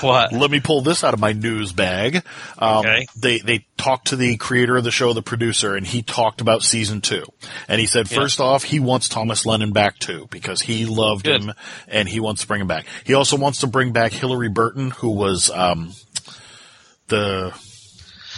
*laughs* what? let me pull this out of my news bag. Um, Okay. They they talked to the creator of the show, the producer, and he talked about season two. And he said, first off, he wants Thomas Lennon back too because he loved Good. him and he wants to bring him back. He also wants to bring back Hilarie Burton, who was um, the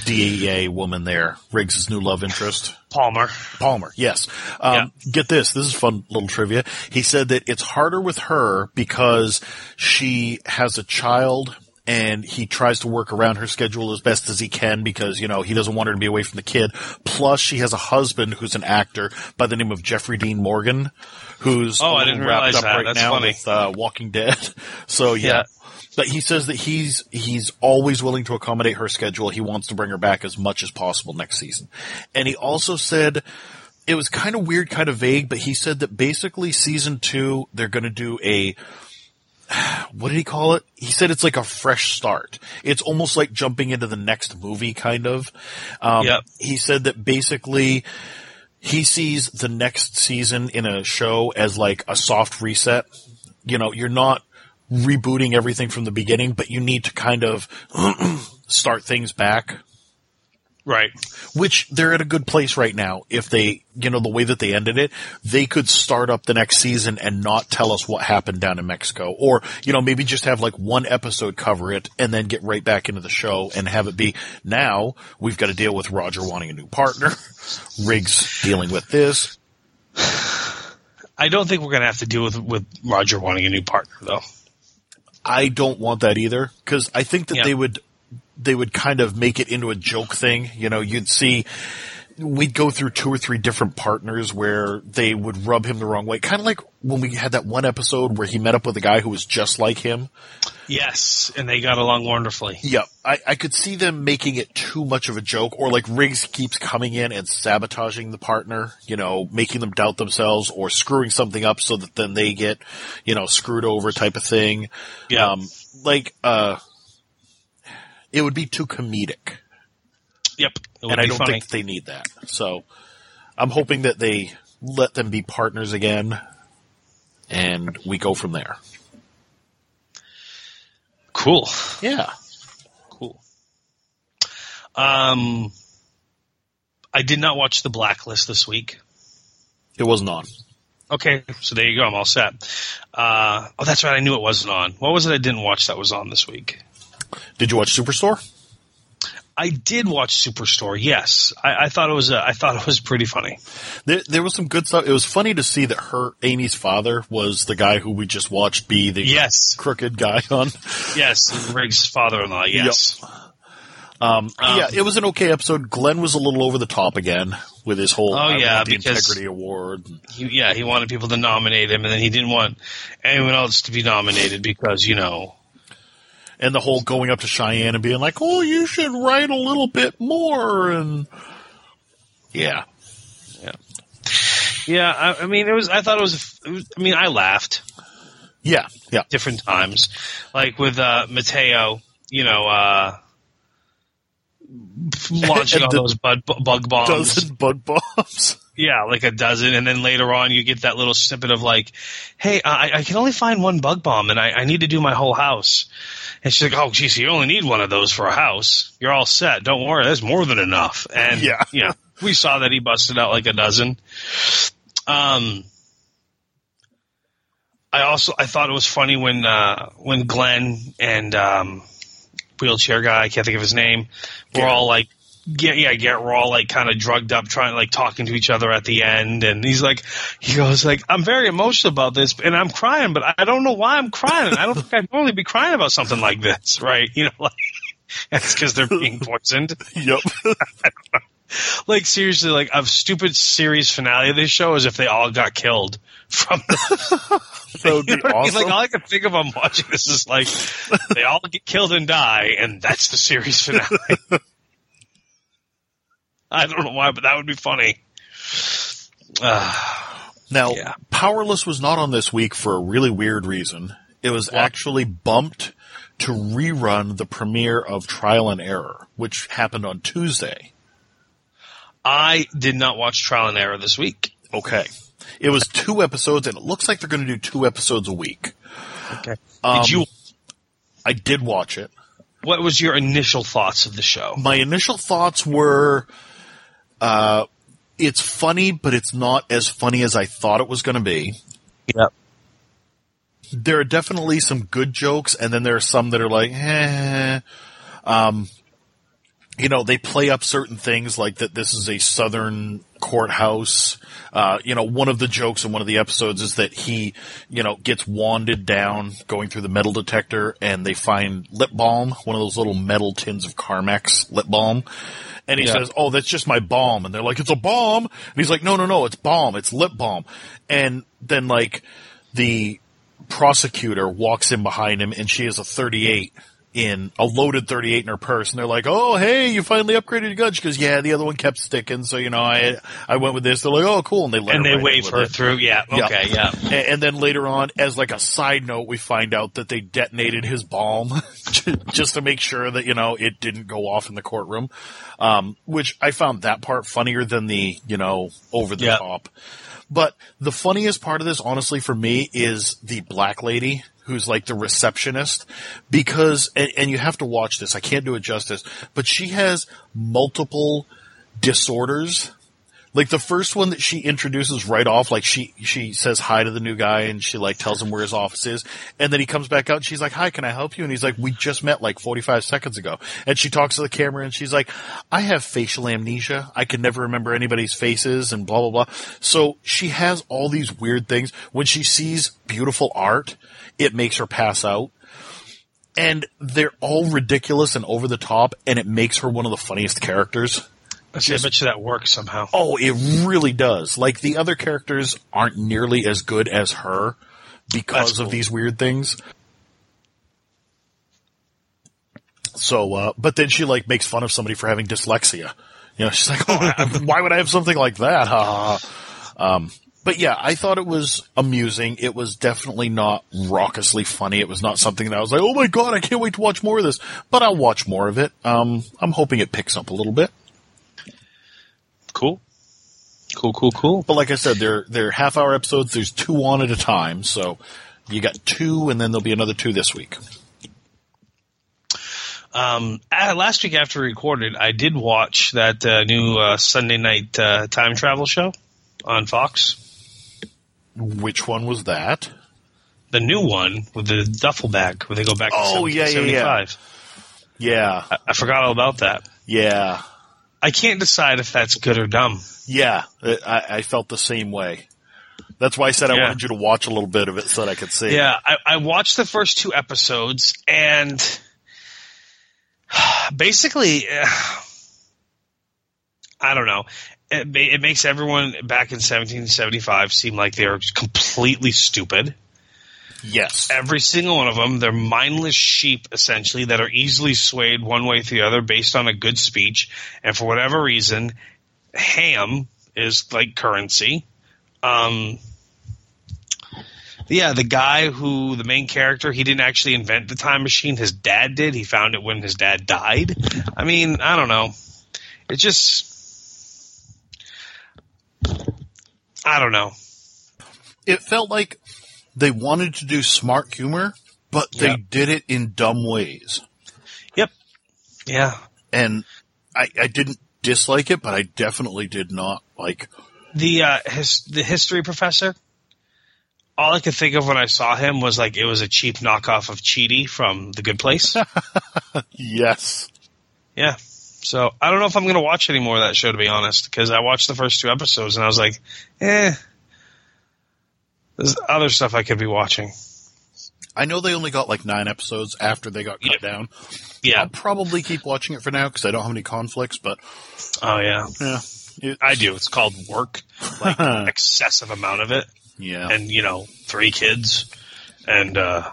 DEA woman there, Riggs' new love interest. Palmer. Palmer, yes. Um, Get this. This is fun little trivia. He said that it's harder with her because she has a child and he tries to work around her schedule as best as he can because, you know, he doesn't want her to be away from the kid. Plus she has a husband who's an actor by the name of Jeffrey Dean Morgan who's Oh, I didn't wrapped realize up that. right That's now funny. with uh, Walking Dead. *laughs* So yeah. Yeah. But he says that he's he's always willing to accommodate her schedule. He wants to bring her back as much as possible next season. And he also said it was kind of weird, kind of vague, but he said that basically season two they're going to do a *sighs* what did he call it? He said it's like a fresh start. It's almost like jumping into the next movie, kind of. Um, Yep. He said that basically he sees the next season in a show as like a soft reset. You know, you're not rebooting everything from the beginning, but you need to kind of *clears throat* start things back. Right. Which they're at a good place right now. If they, you know, the way that they ended it, they could start up the next season and not tell us what happened down in Mexico. Or, you know, maybe just have like one episode cover it and then get right back into the show and have it be now we've got to deal with Roger wanting a new partner, *laughs* Riggs dealing with this. *sighs* I don't think we're going to have to deal with with Roger wanting a new partner, though. I don't want that either because I think that Yeah. they would they would kind of make it into a joke thing. You know, you'd see we'd go through two or three different partners where they would rub him the wrong way. Kind of like when we had that one episode where he met up with a guy who was just like him. Yes, and they got along wonderfully. Yep. I, I could see them making it too much of a joke or like Riggs keeps coming in and sabotaging the partner, you know, making them doubt themselves or screwing something up so that then they get, you know, screwed over type of thing. Yeah. Um, like, uh, it would be too comedic Yep. And I don't funny. think they need that. So I'm hoping that they let them be partners again and we go from there. Cool. Yeah. Cool. Um, I did not watch The Blacklist this week. It wasn't on. Okay, so there you go. I'm all set. Uh, oh, that's right. I knew it wasn't on. What was it I didn't watch that was on this week? Did you watch Superstore? I did watch Superstore. Yes, I, I thought it was. Uh, I thought it was pretty funny. There, there was some good stuff. It was funny to see that her Amy's father was the guy who we just watched be the Yes, crooked guy on. yes, Riggs' father-in-law. Yes, Um, Um, yeah, it was an okay episode. Glenn was a little over the top again with his whole Oh, yeah, the integrity award. he, yeah, he wanted people to nominate him, and then he didn't want anyone else to be nominated because you know. And the whole going up to Cheyenne and being like, "Oh, you should write a little bit more," and yeah, Yeah, I, I mean, it was. I thought it was, it was. I mean, I laughed yeah, yeah. different times, like with uh, Mateo. You know, uh, launching *laughs* all those bug, bug bombs. Dozen bug bombs. Yeah, like a dozen, and then later on you get that little snippet of like, "Hey, I, I can only find one bug bomb, and I, I need to do my whole house." And she's like, "Oh, geez, you only need one of those for a house. You're all set. Don't worry, that's more than enough." And Yeah. *laughs* yeah, we saw that he busted out like a dozen. Um, I also I thought it was funny when uh, when Glenn and um, wheelchair guy, I can't think of his name, were Garrett. all like, yeah, yeah, we're all like kind of drugged up, trying like talking to each other at the end, and he's like, he goes like, I'm very emotional about this, and I'm crying, but I don't know why I'm crying. I don't think I'd normally be crying about something like this, right? You know, *laughs* like it's because they're being poisoned. *laughs* yep. *laughs* Like seriously, like a stupid series finale of this show is if they all got killed from. The, That would be you know what I mean? awesome. Like all I can think of, I'm watching this is like they all get killed and die, and that's the series finale. *laughs* I don't know why, but that would be funny. Uh, Now, Yeah. Powerless was not on this week for a really weird reason. It was actually bumped to rerun the premiere of Trial and Error, which happened on Tuesday. I did not watch Trial and Error this week. Okay. It was two episodes, and it looks like they're going to do two episodes a week. Okay. Um, did you? I did watch it. What was your initial thoughts of the show? My initial thoughts were, uh, it's funny, but it's not as funny as I thought it was going to be. Yep. there are definitely some good jokes, and then there are some that are like, eh. Um, you know, they play up certain things like that. This is a southern courthouse. Uh, you know, one of the jokes in one of the episodes is that he, you know, gets wanded down going through the metal detector, and they find lip balm, one of those little metal tins of Carmex lip balm. And he Yeah. says, "Oh, that's just my balm," and they're like, "It's a bomb," and he's like, "No, no, no, it's balm. It's lip balm." And then like the prosecutor walks in behind him and she has a 38 in a loaded 38 in her purse and they're like oh hey you finally upgraded your gun she goes yeah the other one kept sticking so you know i i went with this they're like oh cool and they let And her they wave her it. through. Yeah. Yeah. Okay. Yeah. *laughs* and, and then later on as like a side note we find out that they detonated his bomb *laughs* just to make sure that you know it didn't go off in the courtroom um, which i found that part funnier than the you know over the Yeah. top but the funniest part of this, honestly, for me, is the black lady who's like the receptionist because, and, and you have to watch this. I can't do it justice, but she has multiple disorders. Like the first one that she introduces right off, like she, she says hi to the new guy and she like tells him where his office is. And then he comes back out and she's like, hi, can I help you? And he's like, we just met like 45 seconds ago. And she talks to the camera and she's like, I have facial amnesia. I can never remember anybody's faces and blah, blah, blah. So she has all these weird things. When she sees beautiful art, it makes her pass out. And they're all ridiculous and over the top and it makes her one of the funniest characters. I bet you that works somehow. Oh, it really does. Like the other characters aren't nearly as good as her because That's of these weird things. So, uh, but then she like makes fun of somebody for having dyslexia. You know, she's like, *laughs* "Oh, I- why would I have something like that?" Ha, ha, ha. Um, but yeah, I thought it was amusing. It was definitely not raucously funny. It was not something that I was like, "Oh my god, I can't wait to watch more of this." But I'll watch more of it. Um, I'm hoping it picks up a little bit. Cool. Cool. Cool. Cool. But like I said, they're they're half hour episodes. There's two on at a time, so you got two, and then there'll be another two this week. Um, uh, last week after we recorded, I did watch that uh, new uh, Sunday night uh, time travel show on Fox. Which one was that? The new one with the duffel bag where they go back to Oh, yeah, yeah, yeah. Yeah, I, I forgot all about that. yeah, I can't decide if that's good or dumb. yeah. I, I felt the same way. That's why I said I Yeah. wanted you to watch a little bit of it so that I could see. Yeah, I, I watched the first two episodes, and *sighs* basically, *sighs* I don't know. It, it makes everyone back in 1775 seem like they're completely stupid. Yes. Every single one of them, they're mindless sheep, essentially, that are easily swayed one way or the other based on a good speech. And for whatever reason, ham is like currency. Um, yeah, the guy who, the main character, he didn't actually invent the time machine. His dad did. He found it when his dad died. I mean, I don't know. It just. I don't know. It felt like they wanted to do smart humor, but they Yeah. did it in dumb ways. Yep. Yeah. And I, I didn't dislike it, but I definitely did not like. the uh, his, the history professor. All I could think of when I saw him was like it was a cheap knockoff of Chidi from The Good Place. *laughs* Yes. yeah. So I don't know if I'm going to watch any more of that show to be honest, because I watched the first two episodes and I was like, eh. There's other stuff I could be watching. I know they only got like nine episodes after they got cut Yeah. down. Yeah. I'll probably keep watching it for now because I don't have any conflicts, but Oh yeah. yeah. It, I do. It's called work, like *laughs* excessive amount of it. yeah. and you know three kids and uh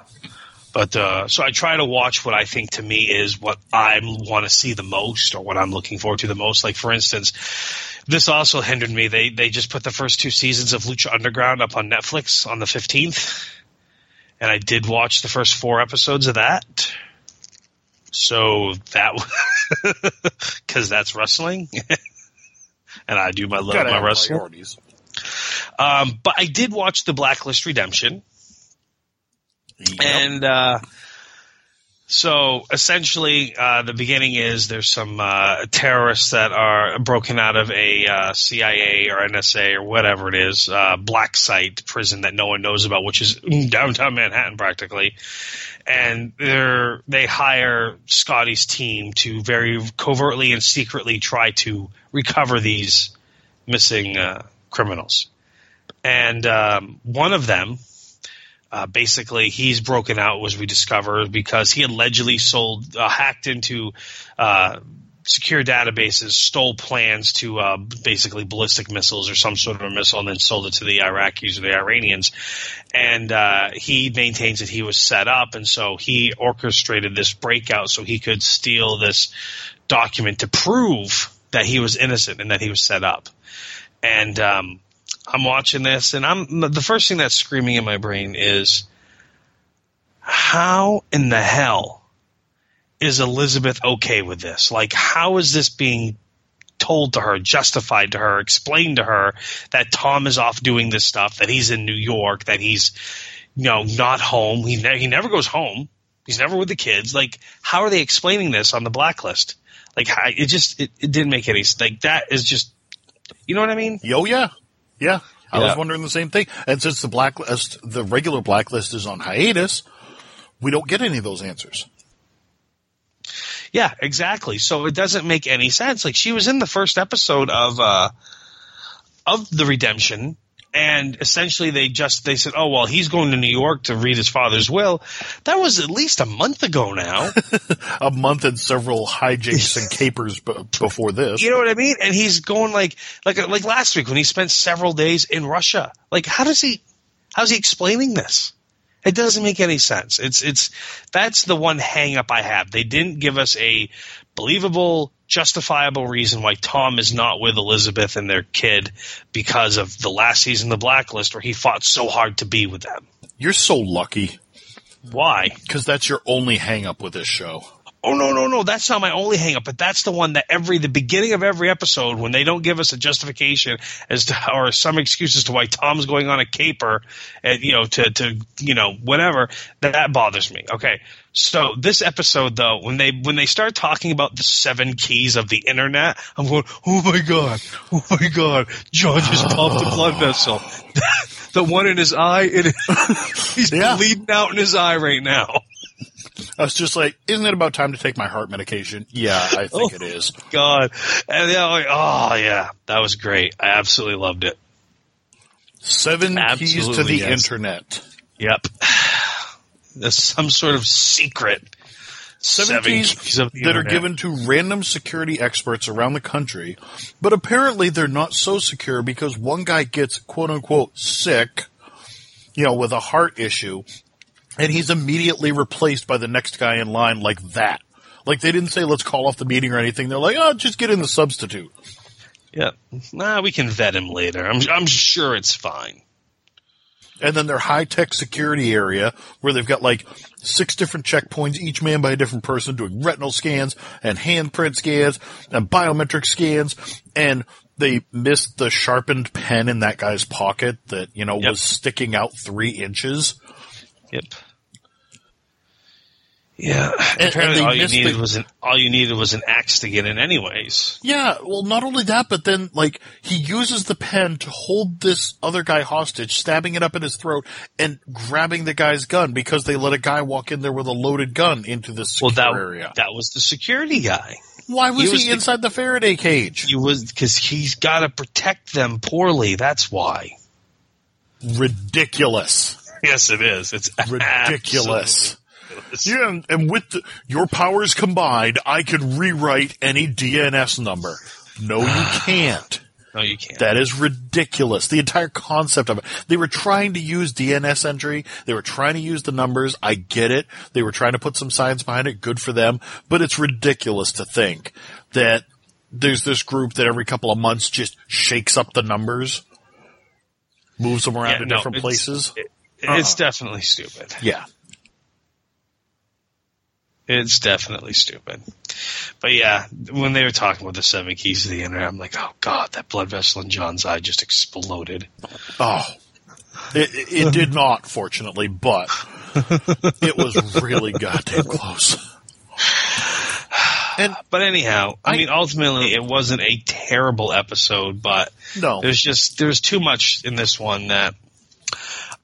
but uh so i try to watch what i think to me is what i want to see the most or what i'm looking forward to the most. Like for instance this also hindered me. They they just put the first two seasons of lucha underground up on netflix on the 15th and i did watch the first four episodes of that. So that because *laughs* that's wrestling. *laughs* And i do my love my wrestling. um, but I did watch the Blacklist Redemption, And uh, so essentially, uh, the beginning is there's some uh, terrorists that are broken out of a uh, CIA or NSA or whatever it is, uh, black site prison that no one knows about, which is downtown Manhattan practically. And they're they hire Scottie's team to very covertly and secretly try to recover these missing uh, criminals. And um, one of them, uh, basically, he's broken out, as we discovered, because he allegedly sold, uh, hacked into uh, secure databases, stole plans to uh, basically ballistic missiles or some sort of a missile, and then sold it to the Iraqis or the Iranians. And uh, he maintains that he was set up, and so he orchestrated this breakout so he could steal this document to prove that he was innocent and that he was set up. And um, I'm watching this, and I'm the first thing that's screaming in my brain is, how in the hell is Elizabeth okay with this? Like, how is this being told to her, justified to her, explained to her that Tom is off doing this stuff, that he's in New York, that he's, you know, not home. He ne- he never goes home. He's never with the kids. Like, how are they explaining this on the blacklist? Like, it just it, it didn't make any s- like that is just, you know what I mean? Yo, yeah. Yeah. I Yeah. was wondering the same thing. And since the blacklist, the regular blacklist is on hiatus, we don't get any of those answers. Yeah, exactly. So it doesn't make any sense. Like she was in the first episode of uh of the redemption and essentially they just they said, "Oh, well, he's going to New York to read his father's will." That was at least a month ago now. *laughs* A month and several hijinks and capers b- before this. you know what I mean? And he's going like like like last week when he spent several days in Russia. Like how does he how's he explaining this? It doesn't make any sense. It's it's that's the one hang up I have. They didn't give us a believable, justifiable reason why Tom is not with Elizabeth and their kid because of the last season of the blacklist where he fought so hard to be with them. You're so lucky Why? because that's your only hang up with this show. Oh no, no, no! That's not my only hangup, but that's the one that every the beginning of every episode when they don't give us a justification as to or some excuse as to why Tom's going on a caper, and you know to to you know whatever that, that bothers me. Okay, so this episode though, when they when they start talking about the seven keys of the internet, I'm going, oh my god, oh my god, John just popped a blood vessel. *laughs* the one in his eye, it, *laughs* he's Yeah. bleeding out in his eye right now. I was just like, isn't it about time to take my heart medication? Yeah, I *laughs* oh think it is. God. And yeah, like, oh yeah, that was great. I absolutely loved it. Seven keys to the yes. internet. Yep. *sighs* There's some sort of secret. Seven, keys, of the that are given to random security experts around the country, but apparently they're not so secure because one guy gets quote unquote sick, you know, with a heart issue, and he's immediately replaced by the next guy in line like that. Like they didn't say let's call off the meeting or anything. They're like, oh, just get in the substitute. Yeah, Nah, we can vet him later. I'm I'm sure it's fine. And then their high tech security area where they've got like six different checkpoints, each manned by a different person doing retinal scans and handprint scans and biometric scans. And they missed the sharpened pen in that guy's pocket that, you know, Yep. was sticking out three inches. Yep. Yeah. and Apparently, they all you needed the- was an all you needed was an axe to get in, anyways. Yeah, well, not only that, but then, like, he uses the pen to hold this other guy hostage, stabbing it up in his throat and grabbing the guy's gun because they let a guy walk in there with a loaded gun into this Well, that area. that was the security guy. Why was he he, was the- inside the Faraday cage? He was because he's got to protect them poorly. That's why. Ridiculous. *laughs* Yes, it is. It's Ridiculous. Ridiculous. Yeah, and, and with the, your powers combined, I could rewrite any DNS number. No, you *sighs* can't. No, you can't. That is ridiculous. The entire concept of it. They were trying to use DNS entry. They were trying to use the numbers. I get it. They were trying to put some science behind it. Good for them. But it's ridiculous to think that there's this group that every couple of months just shakes up the numbers, moves them around Yeah, to no, different it's- places. it- uh-uh. it's definitely stupid. yeah. It's definitely stupid. But yeah, when they were talking about the seven keys to the internet, I'm like, oh god, that blood vessel in John's eye just exploded. Oh, it, it, it did not, fortunately, but it was really goddamn close. And But anyhow, I, I- mean, ultimately, it wasn't a terrible episode, but no, there's just there's too much in this one that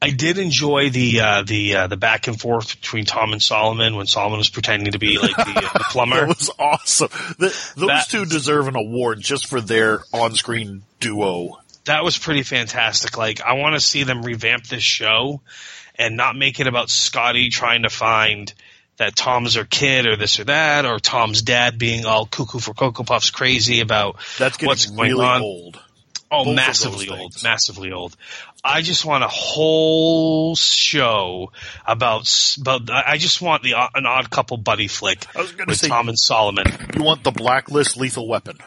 I did enjoy the uh, the uh, the back and forth between Tom and Solomon when Solomon was pretending to be like the, uh, the plumber. *laughs* that was awesome. The, those That- two deserve an award just for their on-screen duo. that was pretty fantastic. Like, I want to see them revamp this show and not make it about Scottie trying to find that Tom's her kid or this or that, or Tom's dad being all cuckoo for Cocoa Puffs crazy about That's getting what's going really on. old. Oh, both massively old, massively old. I just want a whole show about about. I just want the uh, an odd couple buddy flick I was gonna with say- Tom and Solomon. You want the blacklist lethal weapon.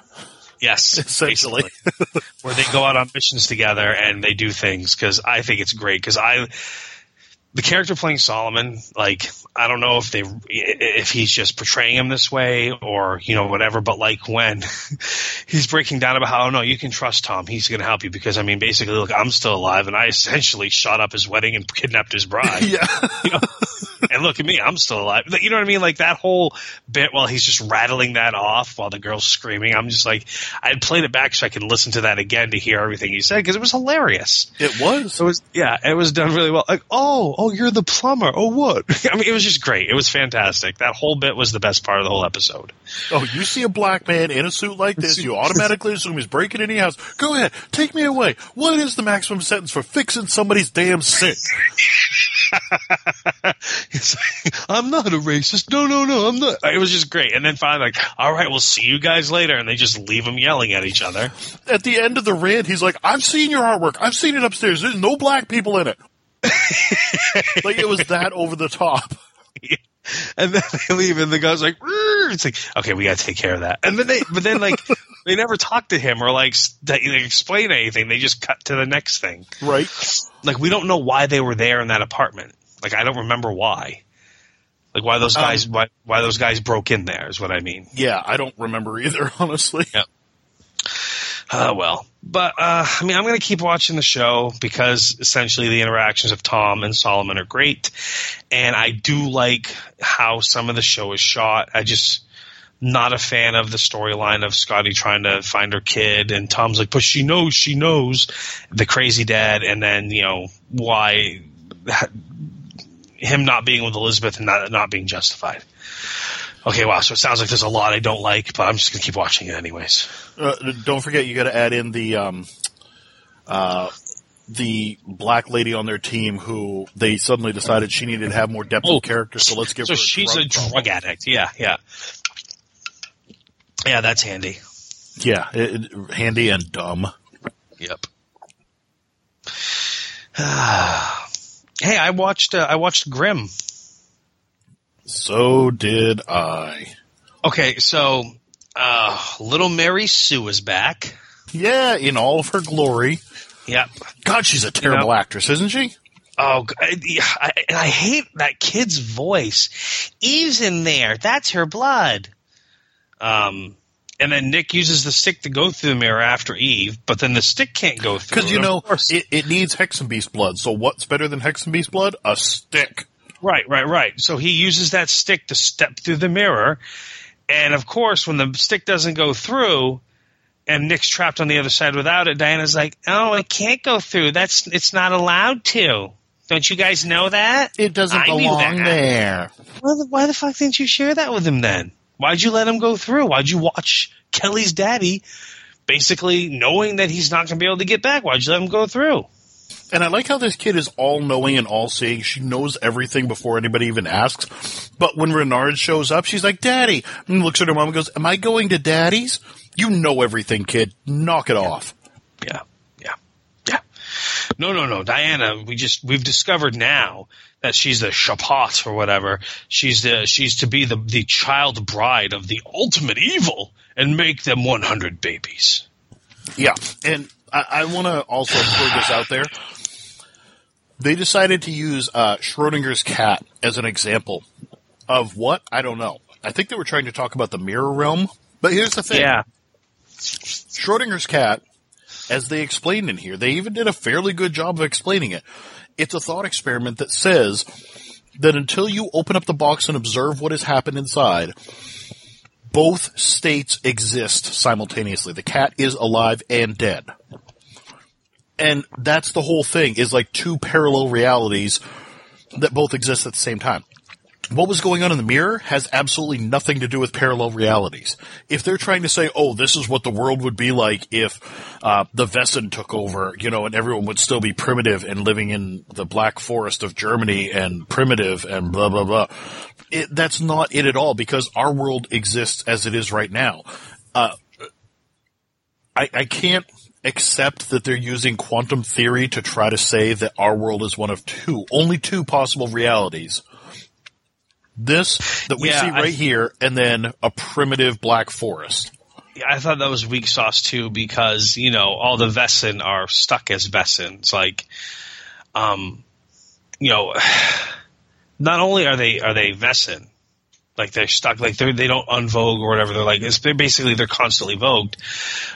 Yes, *laughs* Essentially. basically. where they go out on missions together and they do things because I think it's great because I the character playing Solomon like I don't know if they if he's just portraying him this way or you know whatever but like when *laughs* he's breaking down about how oh no you can trust Tom he's going to help you because I mean basically look I'm still alive and I essentially shot up his wedding and kidnapped his bride *laughs* Yeah. you know, and look at me, I'm still alive. You know what I mean? Like that whole bit while he's just rattling that off while the girl's screaming. I'm just like, I played it back so I could listen to that again to hear everything he said because it was hilarious. it was. It was, yeah, it was done really well. Like, oh, oh, Oh, you're the plumber. Oh, what? *laughs* I mean, it was just great. It was fantastic. That whole bit was the best part of the whole episode. Oh, you see a black man in a suit like this, you automatically assume he's breaking into your house. Go ahead, take me away. What is the maximum sentence for fixing somebody's damn sink? *laughs* I'm not a racist. No, no, no, I'm not. It was just great. And then finally, like, all right, we'll see you guys later. And they just leave them yelling at each other. At the end of the rant, he's like, I've seen your artwork. I've seen it upstairs. There's no black people in it. *laughs* like it was that over the top. *laughs* And then they leave, and the guy's like, "Rrr." "It's like, okay, we got to take care of that." And then they, but then like, *laughs* they never talk to him or like s- they they explain anything. They just cut to the next thing. Right? Like, we don't know why they were there in that apartment. Like, I don't remember why. Like why those Um, guys why why those guys broke in there is what I mean. Yeah, I don't remember either, honestly. Uh, well, but uh, I mean, I'm going to keep watching the show because essentially the interactions of Tom and Solomon are great, and I do like how some of the show is shot. I just not a fan of the storyline of Scottie trying to find her kid, and Tom's like, "But she knows, she knows," the crazy dad, and then you know why *laughs* him not being with Elizabeth and not not being justified. Okay, wow. So it sounds like there's a lot I don't like, but I'm just gonna keep watching it anyways. Uh, don't forget, you got to add in the um, uh, the black lady on their team who they suddenly decided she needed to have more depth Oh, of character. So let's give So her. A she's drug a problem. drug addict. Yeah, yeah, yeah. That's handy. Yeah, it, it- handy and dumb. Yep. *sighs* hey, I watched. Uh, I watched Grimm. So did I. Okay, so uh, little Mary Sue is back. Yeah, in all of her glory. Yep. God, she's a terrible actress, isn't she? Oh, I, I, and I hate that kid's voice. Eve's in there. That's her blood. Um, and then Nick uses the stick to go through the mirror after Eve, but then the stick can't go through. Because you know it, it needs Hexenbiest blood. So what's better than Hexenbiest blood? A stick. Right, right, right. So he uses that stick to step through the mirror. And of course, when the stick doesn't go through and Nick's trapped on the other side without it, Diana's like, "Oh, it can't go through. That's it's not allowed to." Don't you guys know that? It doesn't I belong there. Well, then why the fuck didn't you share that with him then? Why'd you let him go through? Why'd you watch Kelly's daddy basically knowing that he's not going to be able to get back? Why'd you let him go through? And I like how this kid is all knowing and all seeing. She knows everything before anybody even asks. But when Renard shows up, she's like, Daddy. And looks at her mom and goes, Am I going to Daddy's? You know everything, kid. Knock it off. Yeah, yeah, yeah. No, no, no, Diana. We just we've discovered now that she's the chapat or whatever. She's the she's to be the the child bride of the ultimate evil and make them one hundred babies. Yeah. And I, I want to also throw this out there. They decided to use uh, Schrodinger's cat as an example of what? I don't know. I think they were trying to talk about the mirror realm. But here's the thing. Yeah, Schrodinger's cat, as they explained in here, they even did a fairly good job of explaining it. It's a thought experiment that says that until you open up the box and observe what has happened inside, both states exist simultaneously. The cat is alive and dead. And that's the whole thing, is like two parallel realities that both exist at the same time what was going on in the mirror has absolutely nothing to do with parallel realities. If they're trying to say, "Oh, this is what the world would be like if uh, the Wesen took over," you know, and everyone would still be primitive and living in the Black Forest of Germany and primitive and blah blah blah, it, that's not it at all because our world exists as it is right now. Uh, I, I can't accept that they're using quantum theory to try to say that our world is one of two, only two possible realities. This that we Yeah, see right here, and then a primitive black forest. Yeah, I thought that was weak sauce too because you know all the Wesen are stuck as Wesen. It's like, um, you know, *sighs* not only are they are they Wesen, like they're stuck, like they they don't unvogue or whatever. They're like it's they're basically they're constantly woged,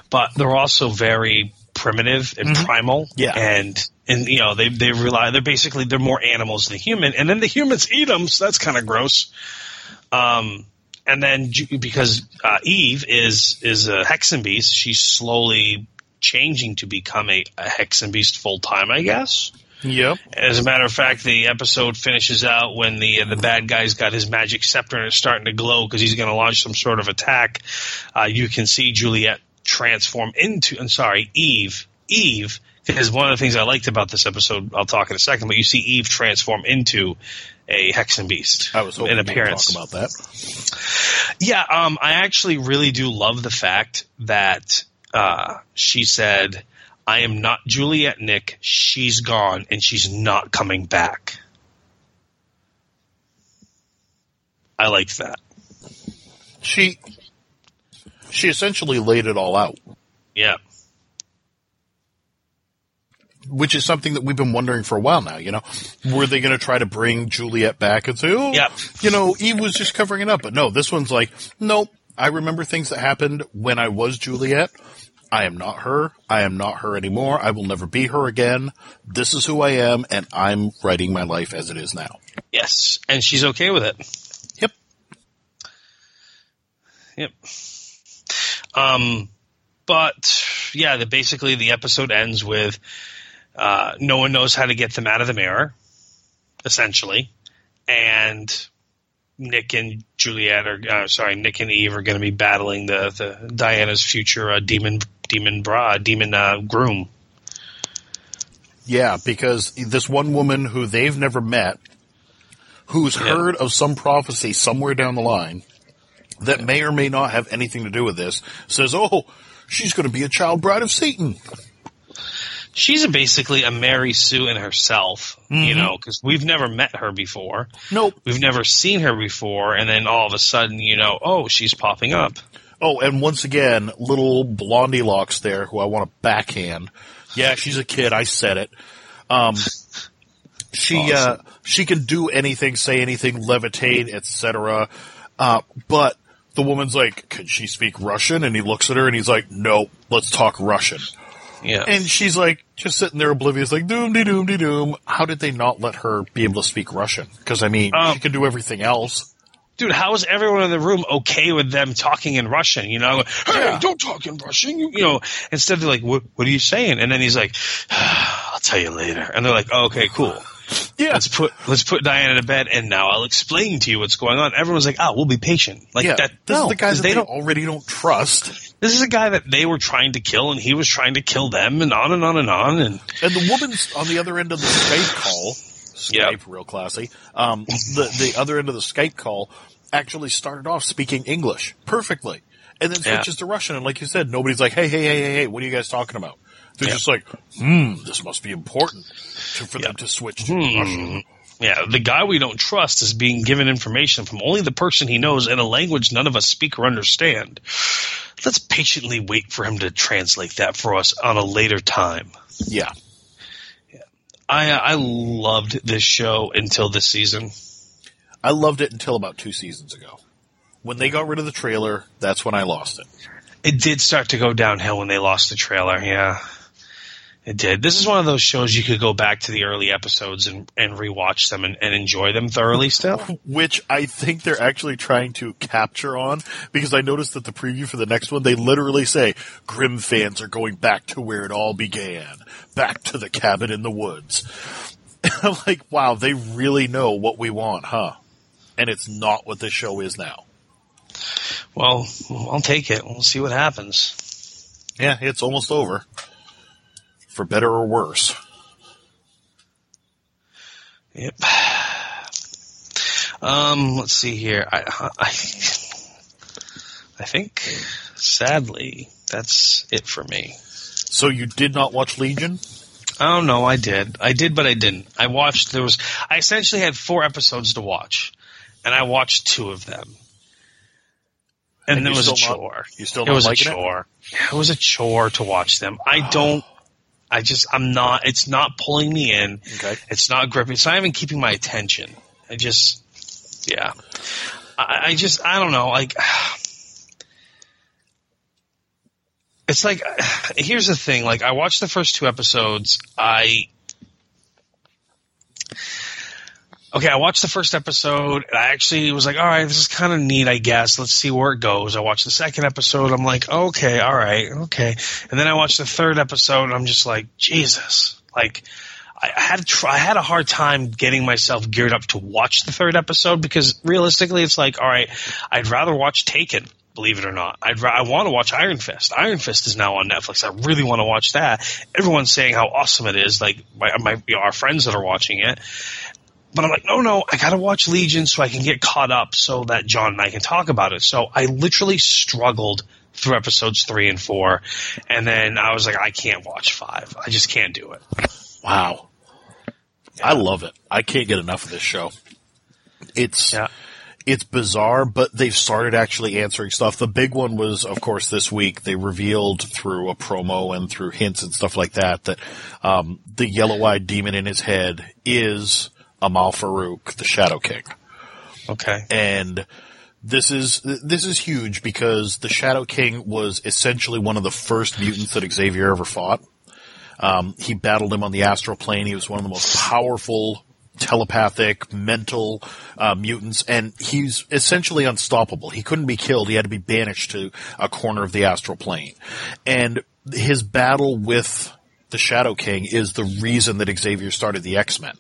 but they're also very primitive and primal. Yeah. and and you know they they rely they're basically they're more animals than human, and then the humans eat them, so that's kind of gross. Um, and then because uh, Eve is is a Hexenbiest, she's slowly changing to become a, a Hexenbiest full time, I guess. Yep. As a matter of fact, the episode finishes out when the the bad guy's got his magic scepter and it's starting to glow because he's going to launch some sort of attack. Uh, you can see Juliet transform into. I'm sorry, Eve. Eve. Because one of the things I liked about this episode, I'll talk in a second, but you see Eve transform into a Hexenbiest I was hoping in appearance. talk about that. Yeah, um, I actually really do love the fact that uh, she said, "I am not Juliet Nick. She's gone, and she's not coming back." I like that. She she essentially laid it all out. Yeah, which is something that we've been wondering for a while now. You know, were they going to try to bring Juliet back and say, "Oh, Yep. you know, Eve was just covering it up"? But no, this one's like, nope. I remember things that happened when I was Juliet. I am not her. I am not her anymore. I will never be her again. This is who I am, and I'm writing my life as it is now. Yes, and she's okay with it. Yep. Yep. Um, but yeah, the, basically the episode ends with uh, no one knows how to get them out of the mirror, essentially, and Nick and Juliet are uh, sorry, Nick and Eve are going to be battling the the Diana's future uh, demon demon bra demon uh, groom. Yeah, because this one woman who they've never met, who's Yeah. heard of some prophecy somewhere down the line that may or may not have anything to do with this, says, "Oh, she's going to be a child bride of Satan." She's basically a Mary Sue in herself, you know, because we've never met her before. Nope. We've never seen her before, and then all of a sudden, you know, oh, she's popping up. Oh, and once again, little blondie locks there, who I want to backhand. Yeah, she's a kid. I said it. Um, *laughs* she uh, she can do anything, say anything, levitate, etc. Uh, but the woman's like, "Can she speak Russian?" And he looks at her and he's like, "No, let's talk Russian." Yeah. And she's like, just sitting there oblivious, like, doom de doom de doom. How did they not let her be able to speak Russian? Because I mean, Um, she can do everything else. Dude, how is everyone in the room okay with them talking in Russian? You know, hey, Yeah. don't talk in Russian. You, you know, instead of like, what, what are you saying? And then he's like, ah, I'll tell you later. And they're like, oh, okay, cool. Yeah, Let's put let's put Diana to bed, and now I'll explain to you what's going on. Everyone's like, oh, we'll be patient. Like yeah. that. this no, is the guy that they they don't. already don't trust. This is a guy that they were trying to kill, and he was trying to kill them, and on and on and on. And And the woman's on the other end of the Skype call. Skype, Yep. real classy. Um, the the other end of the Skype call actually started off speaking English perfectly, and then Yeah. switches to Russian. And like you said, nobody's like, "Hey, hey, hey, hey, hey, what are you guys talking about?" They're Yeah. just like, "Hmm, this must be important to, for them to switch to Hmm. Russian." Yeah, the guy we don't trust is being given information from only the person he knows in a language none of us speak or understand. Let's patiently wait for him to translate that for us on a later time. Yeah, I uh, I loved this show until this season. I loved it until about two seasons ago. When they got rid of the trailer, that's when I lost it. It did start to go downhill when they lost the trailer. Yeah, it did. This is one of those shows you could go back to the early episodes and, and rewatch them and, and enjoy them thoroughly still. which I think they're actually trying to capture on because I noticed that the preview for the next one, they literally say Grimm fans are going back to where it all began, back to the cabin in the woods. *laughs* I'm like, wow, they really know what we want, huh? And it's not what this show is now. Well, I'll take it. We'll see what happens. Yeah, it's almost over. For better or worse. Yep. Um, let's see here. I, I, I think, sadly, that's it for me. So you did not watch Legion? Oh no, I did. I did, but I didn't. I watched. There was. I essentially had four episodes to watch, and I watched two of them. And, And it was a not- chore. you still it was a liking it? chore. It was a chore to watch them. I don't. I just. I'm not. It's not pulling me in. Okay. It's not gripping. It's not even keeping my attention. I just, yeah. I, I just, I don't know. Like, *sighs* it's like, *sighs* here's the thing. Like, I watched the first two episodes. I, okay, I watched the first episode. And I actually was like, all right, this is kind of neat, I guess. Let's see where it goes. I watched the second episode. I'm like, okay, all right, okay. And then I watched the third episode, and I'm just like, Jesus, like. I had I had a hard time getting myself geared up to watch the third episode because realistically, it's like, all right, I'd rather watch Taken. Believe it or not, I'd I want to watch Iron Fist. Iron Fist is now on Netflix. I really want to watch that. Everyone's saying how awesome it is. Like my, my you know, our friends that are watching it. But I'm like, no, no, I gotta watch Legion so I can get caught up so that John and I can talk about it. So I literally struggled through episodes three and four. And then I was like, I can't watch five. I just can't do it. Wow. I love it. I can't get enough of this show. It's Yeah. It's bizarre, but they've started actually answering stuff. The big one was, of course, this week they revealed through a promo and through hints and stuff like that that um, the yellow-eyed demon in his head is Amahl Farouk, the Shadow King. Okay. And this is this is huge because the Shadow King was essentially one of the first mutants that Xavier ever fought. Um, he battled him on the astral plane. He was one of the most powerful telepathic, mental uh, mutants, and he's essentially unstoppable. He couldn't be killed. He had to be banished to a corner of the astral plane. And his battle with the Shadow King is the reason that Xavier started the X-Men.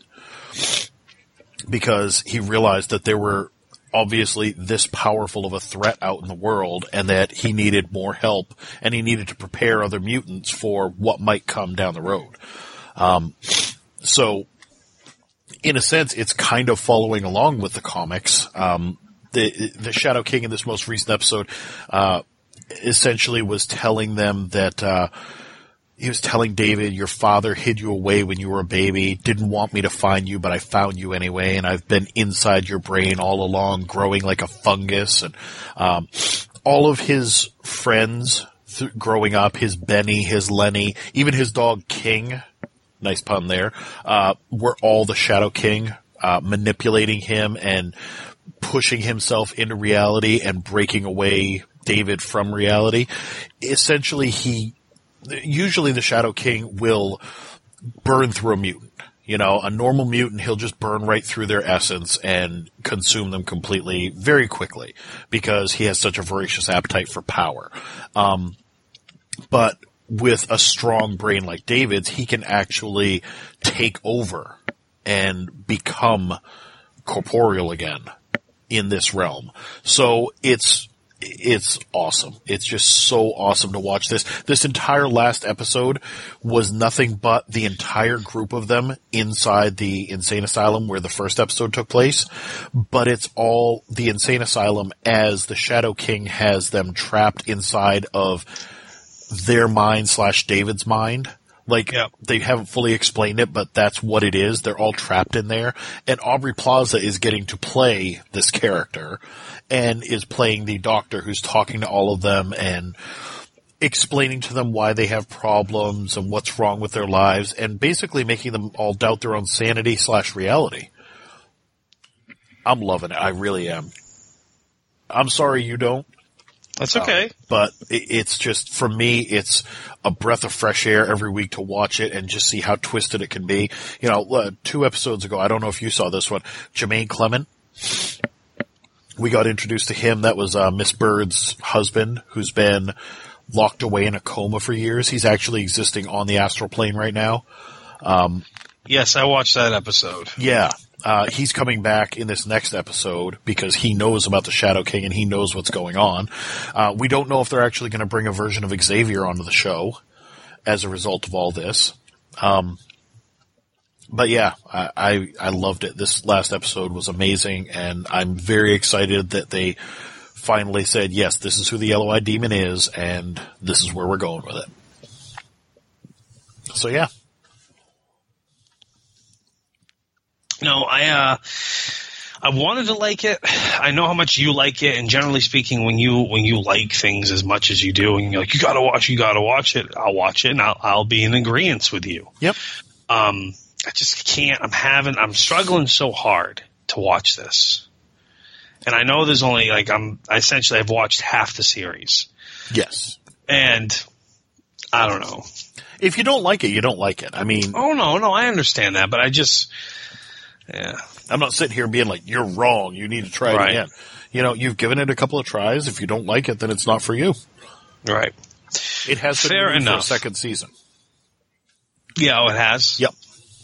Because he realized that there were obviously this powerful of a threat out in the world and that he needed more help and he needed to prepare other mutants for what might come down the road. Um, so in a sense, it's kind of following along with the comics. Um, the the Shadow King in this most recent episode, uh, essentially was telling them that, uh, he was telling David, your father hid you away when you were a baby, didn't want me to find you, but I found you anyway, and I've been inside your brain all along, growing like a fungus, and, um, all of his friends th- growing up, his Benny, his Lenny, even his dog King, nice pun there, uh, were all the Shadow King, uh, manipulating him and pushing himself into reality and breaking away David from reality. Essentially, he, usually the Shadow King will burn through a mutant. You know, a normal mutant, he'll just burn right through their essence and consume them completely very quickly because he has such a voracious appetite for power. Um, but with a strong brain like David's, he can actually take over and become corporeal again in this realm. So it's it's awesome. It's just so awesome to watch this. This entire last episode was nothing but the entire group of them inside the insane asylum where the first episode took place. But it's all the insane asylum as the Shadow King has them trapped inside of their mind slash David's mind. Like they haven't fully explained it, but that's what it is. They're all trapped in there, and Aubrey Plaza is getting to play this character, and is playing the doctor who's talking to all of them and explaining to them why they have problems and what's wrong with their lives, and basically making them all doubt their own sanity slash reality. I'm loving it. I really am. I'm sorry you don't That's okay. but it- it's just for me it's a breath of fresh air every week to watch it and just see how twisted it can be you know uh, two episodes ago i don't know if you saw this one jemaine clement we got introduced to him that was uh, miss bird's husband who's been locked away in a coma for years he's actually existing on the astral plane right now yes, I watched that episode. yeah. Uh, he's coming back in this next episode because he knows about the Shadow King and he knows what's going on. Uh, we don't know if they're actually going to bring a version of Xavier onto the show as a result of all this. Um, but yeah, I, I, I loved it. This last episode was amazing and I'm very excited that they finally said, yes, this is who the Yellow Eyed Demon is and this is where we're going with it. So yeah. No, I uh I wanted to like it. I know how much you like it, and generally speaking, when you when you like things as much as you do, and you're like, you gotta watch, you gotta watch it, I'll watch it, and I'll I'll be in agreement with you. Yep. Um, I just can't. I'm having. I'm struggling so hard to watch this, and I know there's only like I'm. Essentially, I've watched half the series, Yes. and I don't know. If you don't like it, you don't like it. I mean, Oh no, no, I understand that, but I just, yeah, I'm not sitting here being like, you're wrong. You need to try it again. You know, you've given it a couple of tries. If you don't like it, then it's not for you. right. It has been Fair renewed for a enough. second season. Yeah, oh, it has. Yep.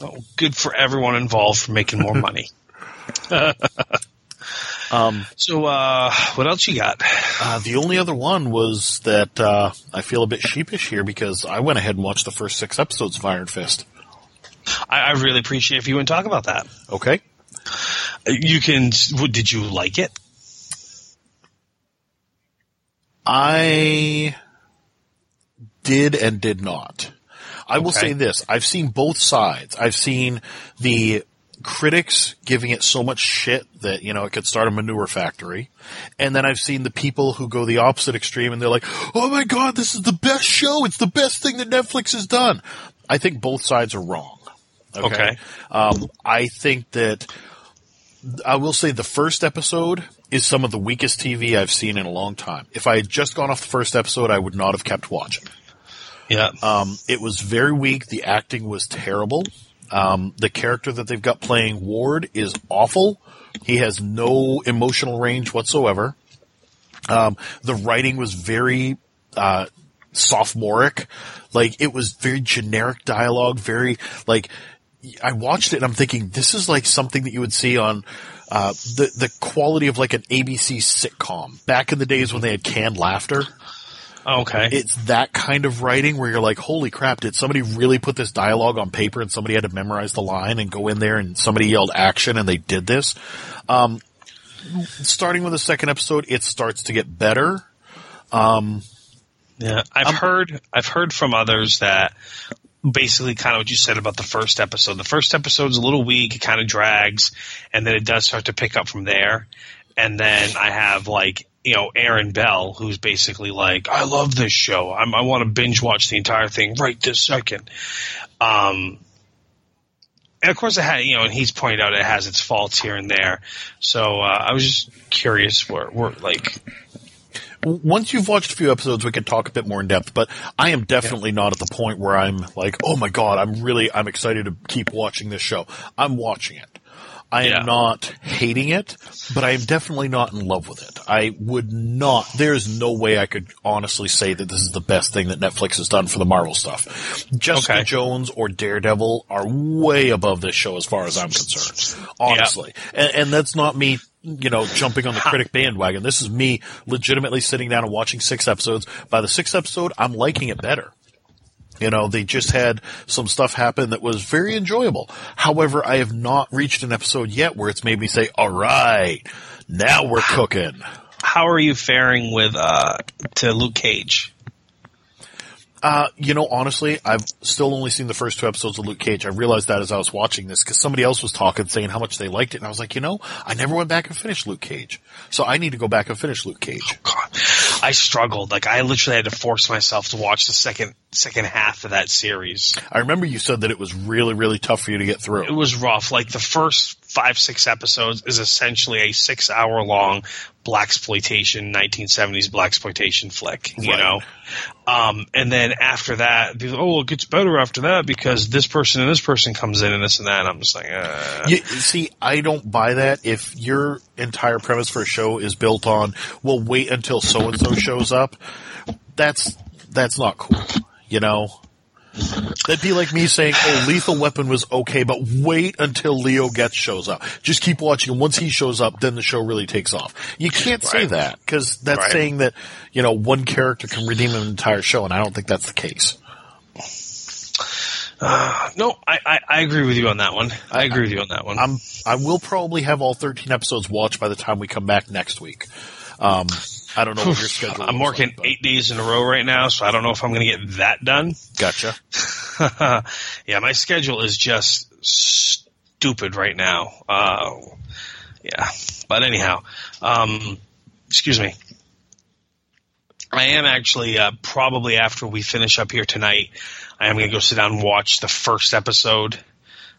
Oh, good for everyone involved for making more money. *laughs* Um, So, uh, what else you got? uh, the only other one was that uh, I feel a bit sheepish here because I went ahead and watched the first six episodes of Iron Fist. I, I really appreciate if you would talk about that. Okay. You can. Did you like it? I did and did not. I will say this. I've seen both sides. I've seen the critics giving it so much shit that, you know, it could start a manure factory. And then I've seen the people who go the opposite extreme and they're like, oh my god, this is the best show. It's the best thing that Netflix has done. I think both sides are wrong. Okay. Okay. Um, I think that I will say the first episode is some of the weakest TV I've seen in a long time. If I had just gone off the first episode, I would not have kept watching. Yeah. Um, it was very weak. The acting was terrible. Um, the character that they've got playing Ward is awful. He has no emotional range whatsoever. Um, the writing was very uh, sophomoric. Like it was very generic dialogue. Very like I watched it and I'm thinking this is like something that you would see on uh, the the quality of like an ABC sitcom back in the days when they had canned laughter okay. it's that kind of writing where you're like, holy crap, did somebody really put this dialogue on paper and somebody had to memorize the line and go in there and somebody yelled action and they did this? Um, starting with the second episode, it starts to get better. Yeah, I've heard I've heard from others that basically kind of what you said about the first episode. The first episode's a little weak, it kind of drags, and then it does start to pick up from there. And then I have like you know Aaron Bell, who's basically like, I love this show. I'm, I want to binge watch the entire thing right this second. Um, and of course, it had you know, and he's pointed out it has its faults here and there. So uh, I was just curious where, where like Once you've watched a few episodes, we can talk a bit more in depth, but I am definitely not at the point where I'm like, oh my god, I'm really, I'm excited to keep watching this show. I'm watching it. I am Yeah. not hating it, but I am definitely not in love with it. I would not, there's no way I could honestly say that this is the best thing that Netflix has done for the Marvel stuff. Jessica Okay. Jones or Daredevil are way above this show as far as I'm concerned. Honestly. And, and that's not me, you know, jumping on the critic bandwagon. This is me legitimately sitting down and watching six episodes. By the sixth episode, I'm liking it better. You know, they just had some stuff happen that was very enjoyable. However, I have not reached an episode yet where it's made me say, all right, now we're cooking. how are you faring with uh to Luke Cage? Uh, you know, honestly, I've still only seen the first two episodes of Luke Cage. I realized that as I was watching this because somebody else was talking, saying how much they liked it, and I was like, you know, I never went back and finished Luke Cage, so I need to go back and finish Luke Cage. Oh, God, I struggled. Like I literally had to force myself to watch the second second half of that series. I remember you said that it was really, really tough for you to get through. It was rough. Like the first five six episodes is essentially a six hour long black exploitation 1970s black exploitation flick. You Right. know, um, and then after that, people, oh, it gets better after that because this person and this person comes in and this and that. And I'm just like, uh, You, see, I don't buy that. If your entire premise for a show is built on, well, wait until so and so shows up, that's that's not cool. You know, that'd be like me saying, "Oh, Lethal Weapon was okay, but wait until Leo Getz shows up. Just keep watching, and once he shows up, then the show really takes off." You can't say Right. that because that's Right. saying that you know one character can redeem an entire show, and I don't think that's the case. *sighs* no, I, I I agree with you on that one. I agree with you on that one. I'm I will probably have all 13 episodes watched by the time we come back next week. Um, I don't know what your schedule. I'm working like, eight days in a row right now, so I don't know if I'm going to get that done. Gotcha. *laughs* yeah, my schedule is just stupid right now. Uh, yeah, but anyhow, um, excuse me. I am actually uh, probably after we finish up here tonight. I am going to go sit down and watch the first episode.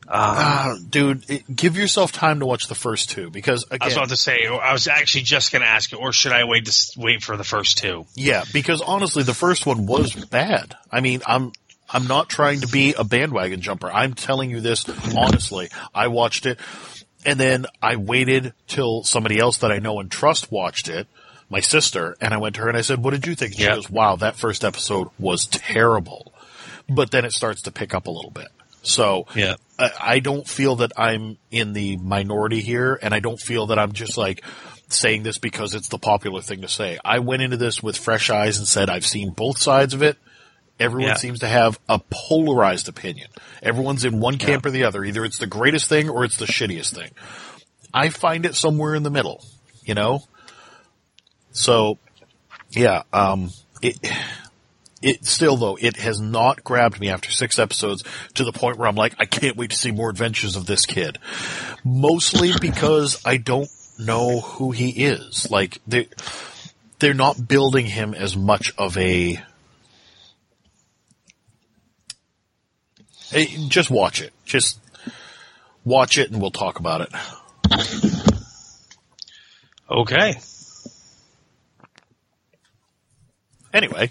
Uh, dude, it, give yourself time to watch the first two because I was about to say, I was actually just going to ask you, or should I wait to wait for the first two? yeah, because honestly, the first one was bad. I mean, I'm I'm not trying to be a bandwagon jumper. I'm telling you this honestly. I watched it, and then I waited till somebody else that I know and trust watched it. My sister and I went to her and I said, "What did you think?" And she goes, "Wow, that first episode was terrible," but then it starts to pick up a little bit. So Yeah. I, I don't feel that I'm in the minority here, and I don't feel that I'm just like saying this because it's the popular thing to say. I went into this with fresh eyes and said I've seen both sides of it. Everyone Yeah. seems to have a polarized opinion. Everyone's in one camp or the other. Either it's the greatest thing or it's the shittiest thing. I find it somewhere in the middle, you know? So, yeah, um, it, it still though it has not grabbed me after six episodes to the point where I'm like I can't wait to see more adventures of this kid. Mostly *laughs* because I don't know who he is. Like they they're not building him as much of a Hey, just watch it. Just watch it and we'll talk about it. Okay. Anyway,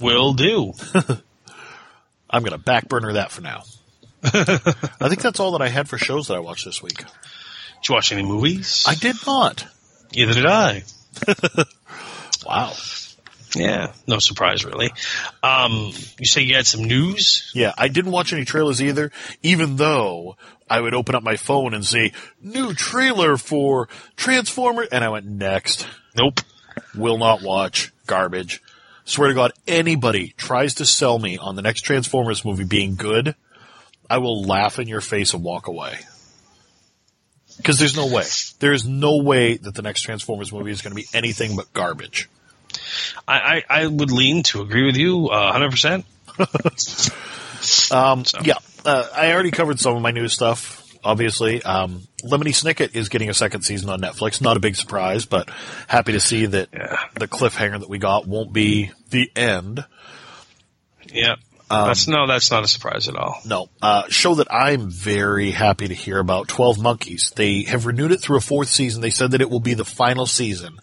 Will do. *laughs* I'm going to backburner that for now. *laughs* I think that's all that I had for shows that I watched this week. Did you watch any movies? I did not. Neither did I. *laughs* Wow. Yeah, no surprise really. Um, you say you had some news? Yeah, I didn't watch any trailers either, even though I would open up my phone and see new trailer for Transformer, and I went next. Nope. Will not watch. Garbage. Swear to God, anybody tries to sell me on the next Transformers movie being good, I will laugh in your face and walk away. Because there's no way. There is no way that the next Transformers movie is going to be anything but garbage. I, I, I would lean to agree with you uh, 100%. *laughs* Um, So. Yeah, uh, I already covered some of my new stuff. Obviously, um, Lemony Snicket is getting a second season on Netflix. Not a big surprise, but happy to see that Yeah. the cliffhanger that we got won't be the end. Yeah. that's no, that's not a surprise at all. No, uh, show that I'm very happy to hear about. Twelve Monkeys. They have renewed it through a fourth season. They said that it will be the final season.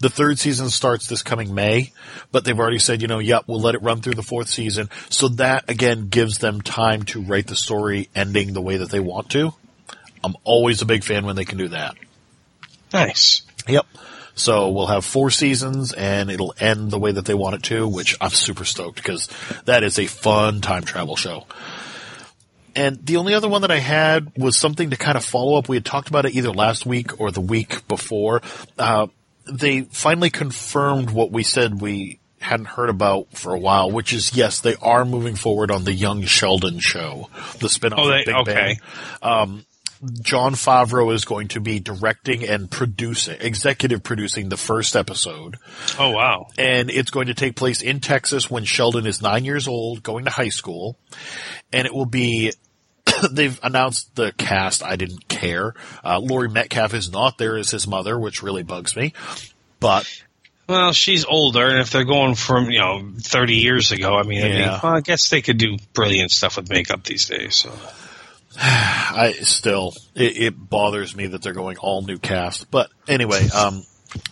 The third season starts this coming May, but they've already said, you know, yep, we'll let it run through the fourth season. So that again gives them time to write the story ending the way that they want to. I'm always a big fan when they can do that. Nice. Yep. So we'll have four seasons and it'll end the way that they want it to, which I'm super stoked because that is a fun time travel show. And the only other one that I had was something to kind of follow up. We had talked about it either last week or the week before. Uh, they finally confirmed what we said we hadn't heard about for a while, which is yes, they are moving forward on the Young Sheldon show, the spin-off Oh, of Big okay. Bang. Jon Favreau is going to be directing and producing, executive producing the first episode. Oh wow. And it's going to take place in Texas when Sheldon is nine years old, going to high school. And it will be, *clears throat* they've announced the cast. I didn't care. Uh, Laurie Metcalf is not there as his mother, which really bugs me. But Well, she's older, and if they're going from you know thirty years ago, I mean, I, mean, well, I guess they could do brilliant stuff with makeup these days. So. *sighs* I still, it, it bothers me that they're going all new cast. But anyway, um,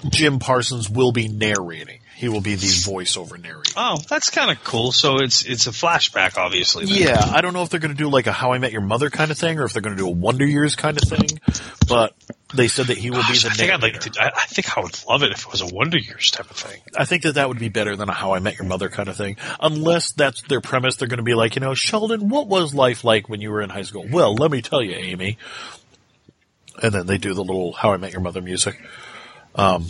Jim Parsons will be narrating. He will be the voiceover narrator. Oh, that's kind of cool. So it's it's a flashback, obviously. then. Yeah, I don't know if they're going to do like a How I Met Your Mother kind of thing, or if they're going to do a Wonder Years kind of thing. But they said that he will be the I think I'd like to. I, I think I would love it if it was a Wonder Years type of thing. I think that that would be better than a How I Met Your Mother kind of thing. Unless that's their premise, they're going to be like, you know, Sheldon, what was life like when you were in high school? Well, let me tell you, Amy. And then they do the little How I Met Your Mother music. Um,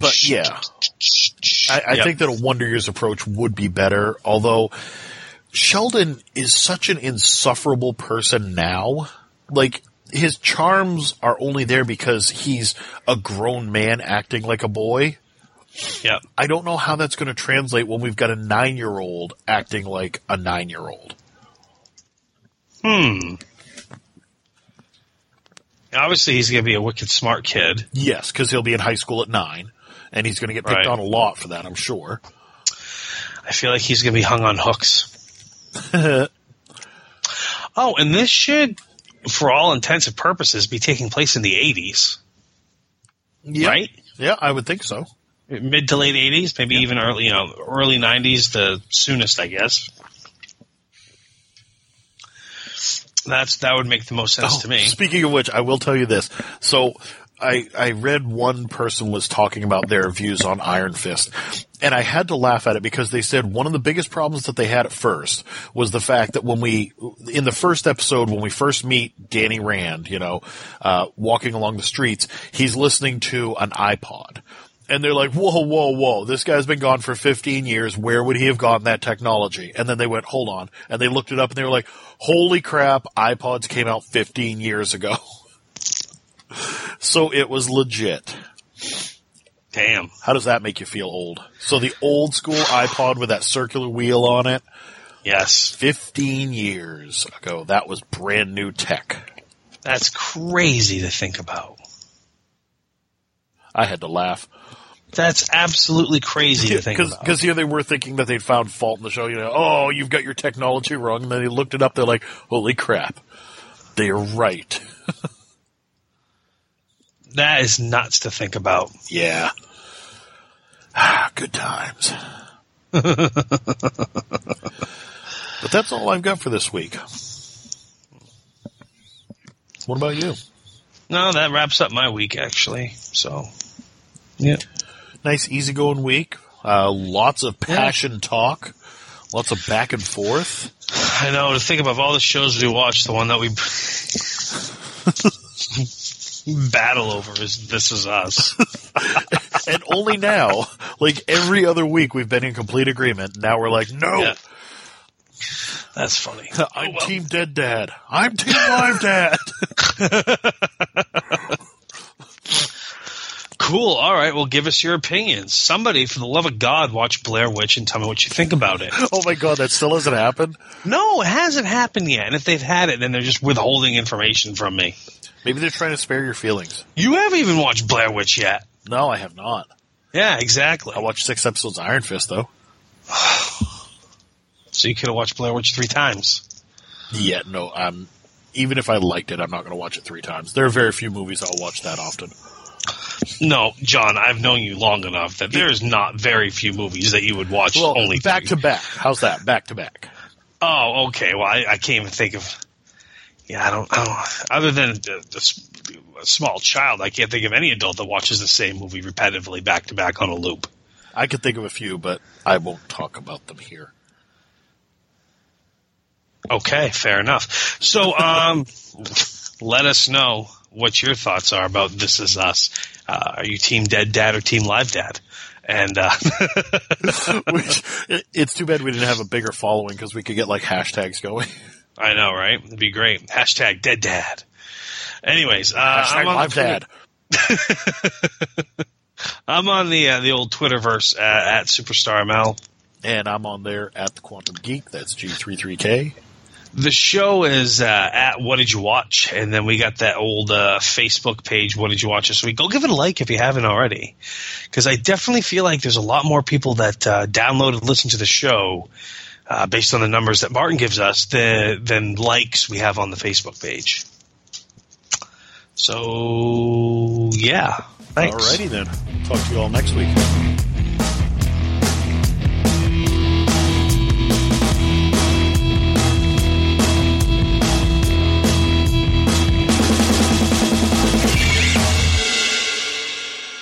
but yeah, I, I Yep. think that a Wonder Years approach would be better. Although Sheldon is such an insufferable person now. Like his charms are only there because he's a grown man acting like a boy. Yep. I don't know how that's going to translate when we've got a nine year old acting like a nine year old. Hmm. Obviously, he's going to be a wicked smart kid. Yes, because he'll be in high school at nine, and he's going to get picked Right. on a lot for that, I'm sure. I feel like he's going to be hung on hooks. *laughs* oh, and this should, for all intents and purposes, be taking place in the 80s, Yeah. right? Yeah, I would think so. Mid to late 80s, maybe even early, you know, early 90s, the soonest, I guess. That's that would make the most sense Oh, to me. Speaking of which, I will tell you this. So I I read one person was talking about their views on Iron Fist, and I had to laugh at it because they said one of the biggest problems that they had at first was the fact that when we in the first episode when we first meet Danny Rand, you know, uh, walking along the streets, he's listening to an iPod. And they're like, whoa, whoa, whoa, this guy's been gone for 15 years. Where would he have gotten that technology? And then they went, hold on. And they looked it up and they were like, holy crap, iPods came out 15 years ago. *laughs* so it was legit. Damn. How does that make you feel old? So the old school iPod with that circular wheel on it, Yes. 15 years ago, that was brand new tech. That's crazy to think about. I had to laugh. That's absolutely crazy to think about. Because here they were thinking that they'd found fault in the show. You know, oh, you've got your technology wrong. And then they looked it up. They're like, holy crap. They're right. *laughs* That is nuts to think about. Yeah. Ah, *sighs* Good times. *laughs* but that's all I've got for this week. What about you? No, that wraps up my week actually. So, yeah. Nice, easygoing week. Uh, lots of passion talk. Lots of back and forth. *sighs* I know to think about all the shows we watched, the one that we *laughs* *laughs* battle over is This Is Us. *laughs* And only now, like every other week, we've been in complete agreement. Now we're like, no, Yeah. That's funny. *laughs* I'm Oh, well. Team Dead Dad. I'm Team Live Dad. *laughs* Cool. All right. Well, give us your opinions. Somebody, for the love of God, watch Blair Witch and tell me what you think about it. oh my god, that still hasn't happened. No, it hasn't happened yet. And if they've had it, then they're just withholding information from me. Maybe they're trying to spare your feelings. You haven't even watched Blair Witch yet. No, I have not. Yeah, exactly. I watched six episodes of Iron Fist though. *sighs* So you could have watched Blair Witch three times. Yeah, no, um, even if I liked it, I'm not going to watch it three times. There are very few movies I'll watch that often. No, John, I've known you long enough that there's not very few movies that you would watch Well, only back three. to back. How's that? Back to back. Oh, okay. Well, I, I can't even think of. Yeah, I don't. I don't other than a small child, I can't think of any adult that watches the same movie repetitively back to back on a loop. I could think of a few, but I won't talk about them here. Okay, fair enough. So, um, let us know what your thoughts are about This Is Us. Uh, are you Team Dead Dad or Team Live Dad? And uh, *laughs* *laughs* Which, it's too bad we didn't have a bigger following because we could get like hashtags going. *laughs* I know, right? It'd be great. Hashtag Dead Dad. Anyways, uh, Hashtag I'm on live the dad. *laughs* I'm on the uh, the old Twitterverse uh, at Superstar ML. And I'm on there at the Quantum Geek. That's G33K. The show is uh, at What Did You Watch, and then we got that old uh, Facebook page. What did you watch this week? Go give it a like if you haven't already, because I definitely feel like there's a lot more people that uh, download and listen to the show uh, based on the numbers that Martin gives us than, than likes we have on the Facebook page. So yeah, thanks. Alrighty then. Talk to you all next week.